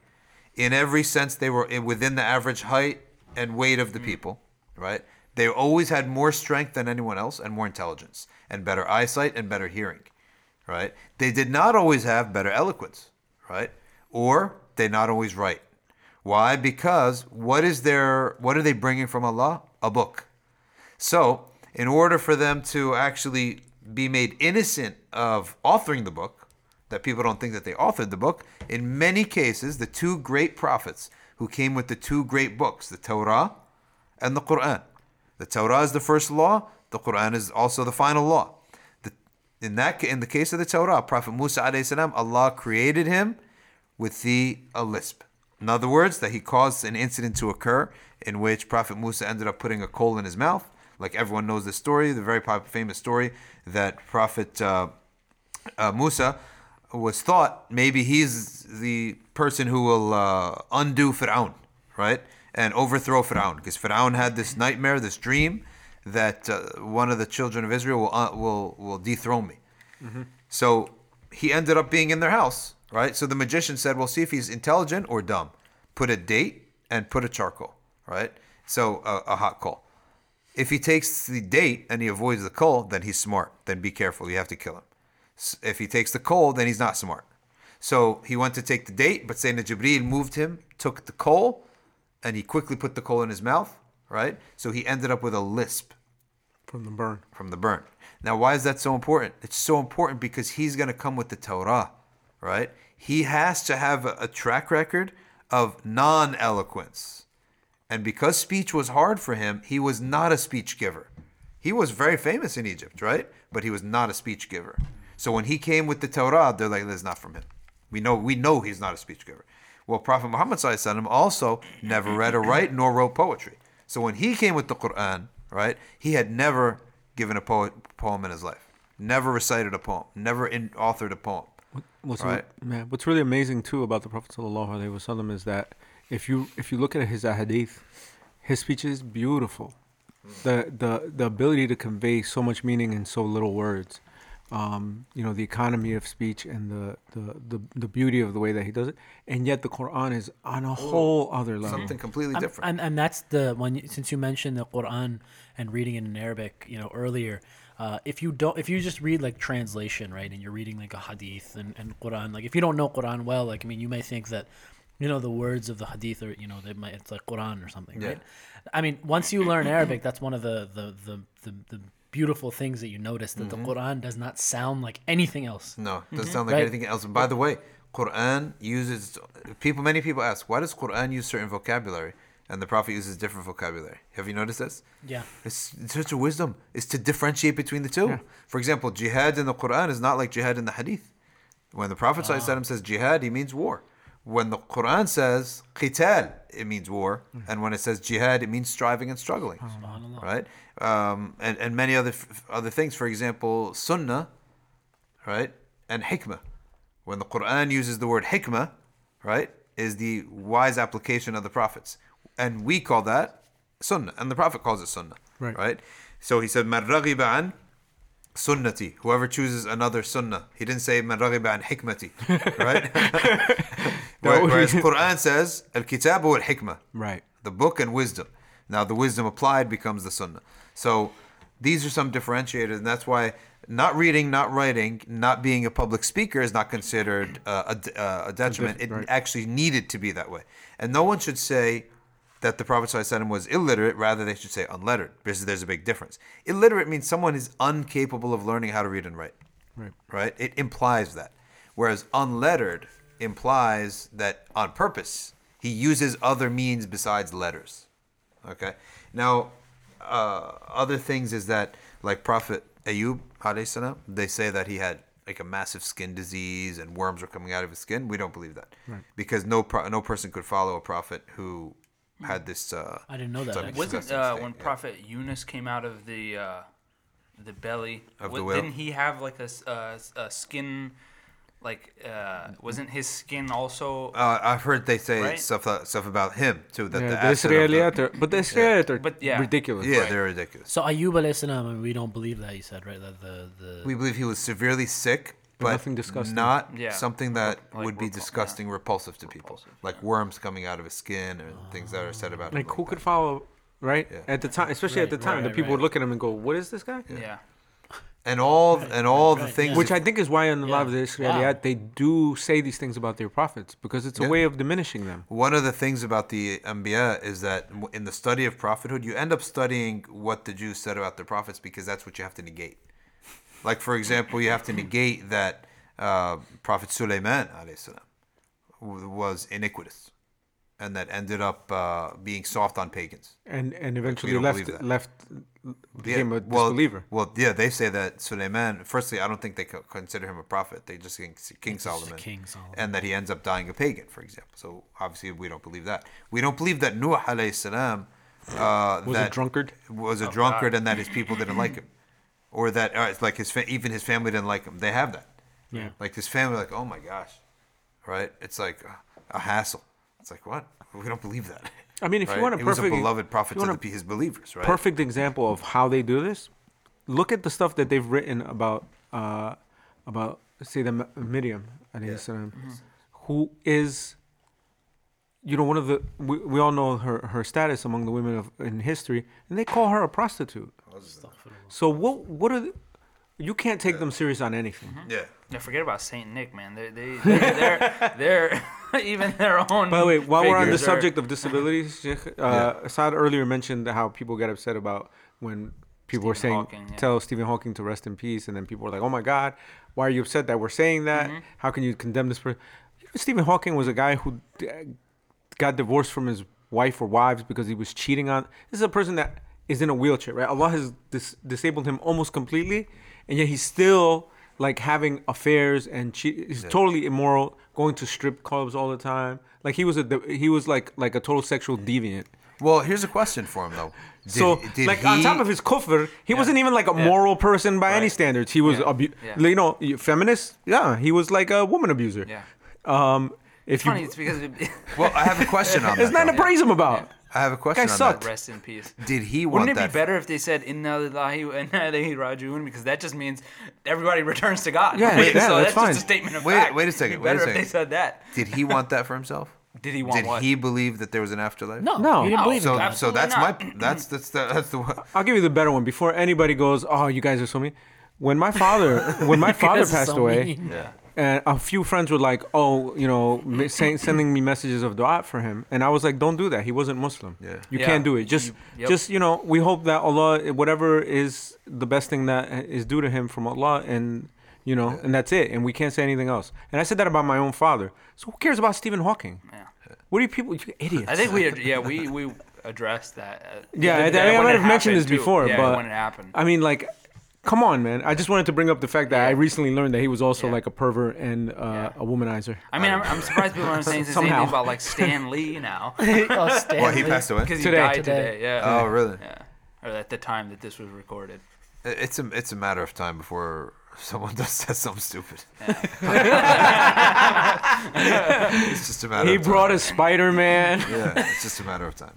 C: In every sense, they were eh, within the average height and weight of the mm. people, right? They always had more strength than anyone else and more intelligence and better eyesight and better hearing, right? They did not always have better eloquence, right? Or they not always right. Why? Because what is their what are they bringing from Allah? A book. So, in order for them to actually be made innocent of authoring the book, that people don't think that they authored the book, in many cases, the two great prophets who came with the two great books, the Torah and the Quran. The Torah is the first law, the Quran is also the final law. In that in the case of the Torah, Prophet Musa alayhi salam, Allah created him with the a lisp. In other words, that he caused an incident to occur in which Prophet Musa ended up putting a coal in his mouth. Like everyone knows the story, the very famous story that Prophet uh, uh, Musa was thought maybe he's the person who will uh, undo Fir'aun, right? And overthrow Fir'aun. Because Fir'aun had this nightmare, this dream that uh, one of the children of Israel will, uh, will, will dethrone me. So he ended up being in their house, right? So the magician said, "Well, see if he's intelligent or dumb. Put a date and put a charcoal, right? So a, a hot coal. If he takes the date and he avoids the coal, then he's smart. Then be careful. You have to kill him. If he takes the coal, then he's not smart. So he went to take the date, but Sayyidina Jibreel moved him, took the coal, and he quickly put the coal in his mouth, right? So he ended up with a lisp
B: From the burn.
C: from the burn. Now, why is that so important? It's so important because he's going to come with the Torah, right? He has to have a, track record of non eloquence. And because speech was hard for him, he was not a speech giver. He was very famous in Egypt, right? But he was not a speech giver. So when he came with the Torah, they're like, that's not from him. We know we know he's not a speech giver. Well, Prophet Muhammad also never read or write nor wrote poetry. So when he came with the Quran, right, he had never given a poem in his life, never recited a poem, never in, authored a poem.
B: What's
C: Right.
B: man, what's really amazing too about the Prophet sallallahu alaihi wasallam is that if you if you look at his hadith, his speech is beautiful. The the the ability to convey so much meaning in so little words. Um, you know the economy of speech and the, the, the, the beauty of the way that he does it, and yet the Quran is on a whole other level.
C: Something completely different.
A: And, and that's the one. Since you mentioned the Quran and reading it in Arabic, you know earlier, uh, if you don't, if you just read like translation, right, and you're reading like a hadith and, and Quran, like if you don't know Quran well, like I mean, you may think that you know the words of the hadith are, you know they might it's like Quran or something,
C: Yeah.
A: right? I mean, once you learn Arabic, that's one of the the the the, the beautiful things that you notice that
C: Mm-hmm.
A: the Quran does not sound like anything else.
C: No, it doesn't sound like
A: Right.
C: anything else. And by the way, Quran uses people. Many people ask, why does Quran use certain vocabulary and the Prophet uses different vocabulary? Have you noticed this?
A: Yeah.
C: It's, it's such a wisdom. It's to differentiate between the two. For example, jihad in the Quran is not like jihad in the Hadith. When the Prophet ﷺ says jihad, he means war. When the Quran says qital, it means war, and when it says jihad, it means striving and struggling, right? Um, and and many other f- other things. For example, sunnah, right, and hikmah. When the Quran uses the word hikmah, right, is the wise application of the prophets, and we call that sunnah, and the Prophet calls it sunnah,
B: Right.
C: right? So he said, "Man an sunnati." Whoever chooses another sunnah, he didn't say "Man an hikmati," [laughs] right? Where- Whereas [laughs] Quran says, "Al-kitab wal hikmah."
B: Right.
C: the book and wisdom. Now the wisdom applied becomes the sunnah. So these are some differentiators, and that's why not reading, not writing, not being a public speaker is not considered uh, a, uh, a detriment. It
B: right.
C: actually needed to be that way, and no one should say that the Prophet ﷺ was illiterate. Rather, they should say unlettered, because there's a big difference. Illiterate means someone is incapable of learning how to read and write
B: Right.
C: right? It implies that. Whereas unlettered implies that on purpose he uses other means besides letters. Okay. Now, uh, other things is that like Prophet Ayub, salam, they say that he had like a massive skin disease and worms were coming out of his skin. We don't believe that right. because no pro- no person could follow a prophet who had this. Uh,
A: I didn't know that.
C: some
A: actually.
D: Wasn't uh,
C: state,
D: when
C: yeah.
D: Prophet Yunus came out of the uh, the belly?
C: Of
D: wa-
C: the whale?
D: Didn't he have like a, s- uh, s- a skin? Like, uh, wasn't his skin also?
C: Uh, I've heard they say
D: Right?
C: stuff uh, stuff about him too. That
B: Yeah,
C: the
B: the
C: acid of the-
B: Israeliyat but the Israeliyat are
D: But, yeah.
B: ridiculous.
C: yeah,
D: Right.
C: they're ridiculous.
A: So Ayub alayhi salam, I mean, we don't believe that he said right that the the
C: We believe he was severely sick,
B: But
C: but
B: nothing disgusting.
C: not
D: Yeah.
C: something that
D: Like
C: would be
D: repul- yeah.
C: disgusting, repulsive to people, like worms coming out of his skin or things that are said about him.
B: Like who
C: that.
B: could follow, right?
C: Yeah.
B: At the time, especially at the time,
A: right,
B: the
A: right,
B: people would look at him and go, "What is this guy?"
D: yeah.
C: And all and all the things.
B: Which I think is why in a lot of the
A: Yeah.
B: Israeliyat they do say these things about their prophets because it's a
C: Yeah.
B: way of diminishing them.
C: One of the things about the Anbiya is that in the study of prophethood, you end up studying what the Jews said about their prophets because that's what you have to negate. Like, for example, you have to negate that uh, Prophet Sulaiman alayhi salam, w- was iniquitous and that ended up uh, being soft on pagans.
B: And and eventually
C: don't
B: left left became a
C: well,
B: disbeliever.
C: Well, yeah, they say that Suleiman. Firstly, I don't think they consider him a prophet. They just think King
A: just
C: Solomon,
A: King Solomon.
C: and that he ends up dying a pagan, for example. So obviously, we don't believe that. We don't believe that Nuh alayhi salam uh,
B: Was a
C: that
B: drunkard?
C: was a drunkard, and that his people didn't like him, or that uh, like his fa- even his family didn't like him. They have that.
B: Yeah.
C: Like his family, like oh my gosh, right? It's like a, a hassle. It's like what? We don't believe that.
B: I mean, if you want a
C: he was a beloved prophet to
B: want
C: the, his believers, right?
B: Perfect example of how they do this. Look at the stuff that they've written about uh, about say the Miriam alayhi salam, who is you know one of the we, we all know her her status among the women of in history and they call her a prostitute. So what what are the, you can't take them serious on anything.
C: Yeah.
D: Yeah, forget about Saint Nick, man. They they [laughs] they're, they're, they're [laughs] even their own.
B: By the way, while we're on the
D: figures are-
B: subject of disabilities, [laughs] Sheikh, uh, Assad earlier mentioned how people get upset about when people were
D: Stephen
B: saying,
D: Hawking, yeah.
B: tell Stephen Hawking to rest in peace, and then people were like, oh my God, why are you upset that we're saying that?
D: Mm-hmm.
B: How can you condemn this person? Stephen Hawking was a guy who uh, got divorced from his wife or wives because he was cheating on. This is a person that is in a wheelchair, right? Allah has dis- disabled him almost completely, and yet he's still like having affairs and che- he's totally immoral, going to strip clubs all the time. Like he was a he was like like a total sexual deviant.
C: Well, here's a question for him though. Did,
B: so
C: did
B: like on top of his kufr, he wasn't even like a moral person by any standards. He was
D: Yeah.
B: abu-
D: Yeah.
B: you know feminist. Yeah, he was like a woman abuser.
D: Yeah.
B: Um, if
D: It's funny.
B: you,
D: It's because it,
C: well, I have a question on [laughs]
B: it's
C: that.
B: not to
C: though.
B: praise him about.
C: I have a question
B: Guy
C: on
B: sucked.
C: that.
D: rest in peace.
C: Did he want that?
D: Wouldn't it
C: that?
D: be better if they said "Inna lillahi wa inna ilayhi rajiun"? Because that just means everybody [laughs] returns to God.
B: Yeah, [laughs]
D: Right?
B: yeah,
D: so
B: that's
D: that's
B: fine.
D: just a statement of
C: Wait-
D: fact.
C: wait a
D: It'd
C: second,
D: be
C: wait a
D: better if they said that.
C: Did he want that for himself? [laughs]
D: Did he want
C: Did
D: what?
C: he believe that there was an afterlife?
A: no,
B: No.
A: he didn't
D: No.
A: believe
C: So,
A: in God.
C: so that's
D: Absolutely
C: my that's that's the, that's the one.
B: I'll give you the better one before anybody goes. Oh, you guys are so mean. When my father when my father passed
A: so
B: away,
C: yeah.
B: And a few friends were like, "Oh, you know, me- sending me messages of dua for him," and I was like, "Don't do that. He wasn't Muslim.
C: Yeah.
B: you
D: Yeah.
B: can't do it. Just,
D: You- yep.
B: just you know, we hope that Allah, whatever is the best thing that is due to him from Allah, and you know, and that's it. And we can't say anything else. And I said that about my own father. So who cares about Stephen Hawking?
D: Yeah.
B: What are you people? You idiots.
D: I think we, yeah, we we addressed that. uh,
B: Yeah, I-
D: that
B: I
D: when
B: might have mentioned this
D: too.
B: before,
D: yeah,
B: but-
D: when it happened.
B: I mean, like, come on, man. I just wanted to bring up the fact that I recently learned that he was also
D: Yeah.
B: like a pervert and uh,
D: Yeah.
B: a womanizer.
D: I mean, I'm, I'm surprised people aren't saying the same
B: Somehow.
D: thing about like Stan Lee now [laughs]
A: oh,
C: Well, he
A: Stan Lee.
C: passed away.
D: because he
B: Today.
D: died
A: Today.
D: today. Yeah.
C: Oh, really?
D: Yeah. Or at the time that this was recorded.
C: It's a it's a matter of time before someone [laughs] does says something stupid. [laughs] it's just a matter.
B: He
C: of
B: brought a Spider Man.
C: Yeah, it's just a matter of time.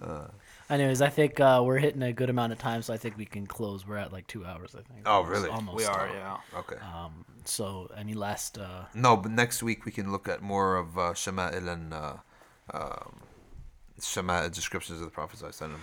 C: man.
A: Anyways, I think uh, we're hitting a good amount of time, so I think we can close. We're at like two hours, I think.
C: Oh,
A: Almost-
C: really?
A: Almost.
D: We are, yeah.
C: Okay.
A: Um, so, any last? Uh,
C: No, but next week we can look at more of uh, Shama'il and uh, um, Shama'il descriptions of the Prophet. Sallallahu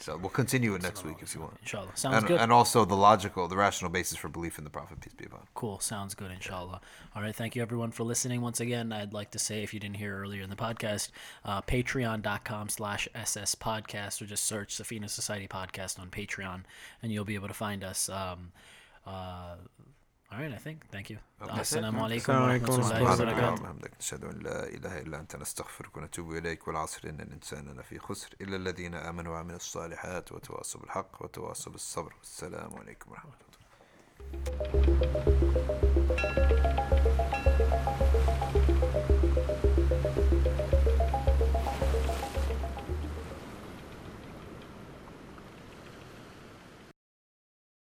C: So we'll continue it next week if you want.
A: inshallah, sounds
C: And,
A: good.
C: and also the logical, the rational basis for belief in the Prophet, peace be upon him.
A: Cool. Sounds good, inshallah. All right. Thank you, everyone, for listening. Once again, I'd like to say, if you didn't hear earlier in the podcast, uh, patreon.com slash SS podcast, or just search Safina Society Podcast on Patreon, and you'll be able to find us. Um, uh, All right, I think. Thank you.
B: Okay. آه،
A: السلام عليكم
C: ورحمة
A: الله
C: وبركاته. وبحمدك نشهد أن لا إله إلا أنت نستغفرك ونتوب إليك والعصر إن الإنسان لفي خسر إلا الذين آمنوا وعملوا الصالحات وتواصوا بالحق وتواصوا بالصبر والسلام عليكم ورحمة الله.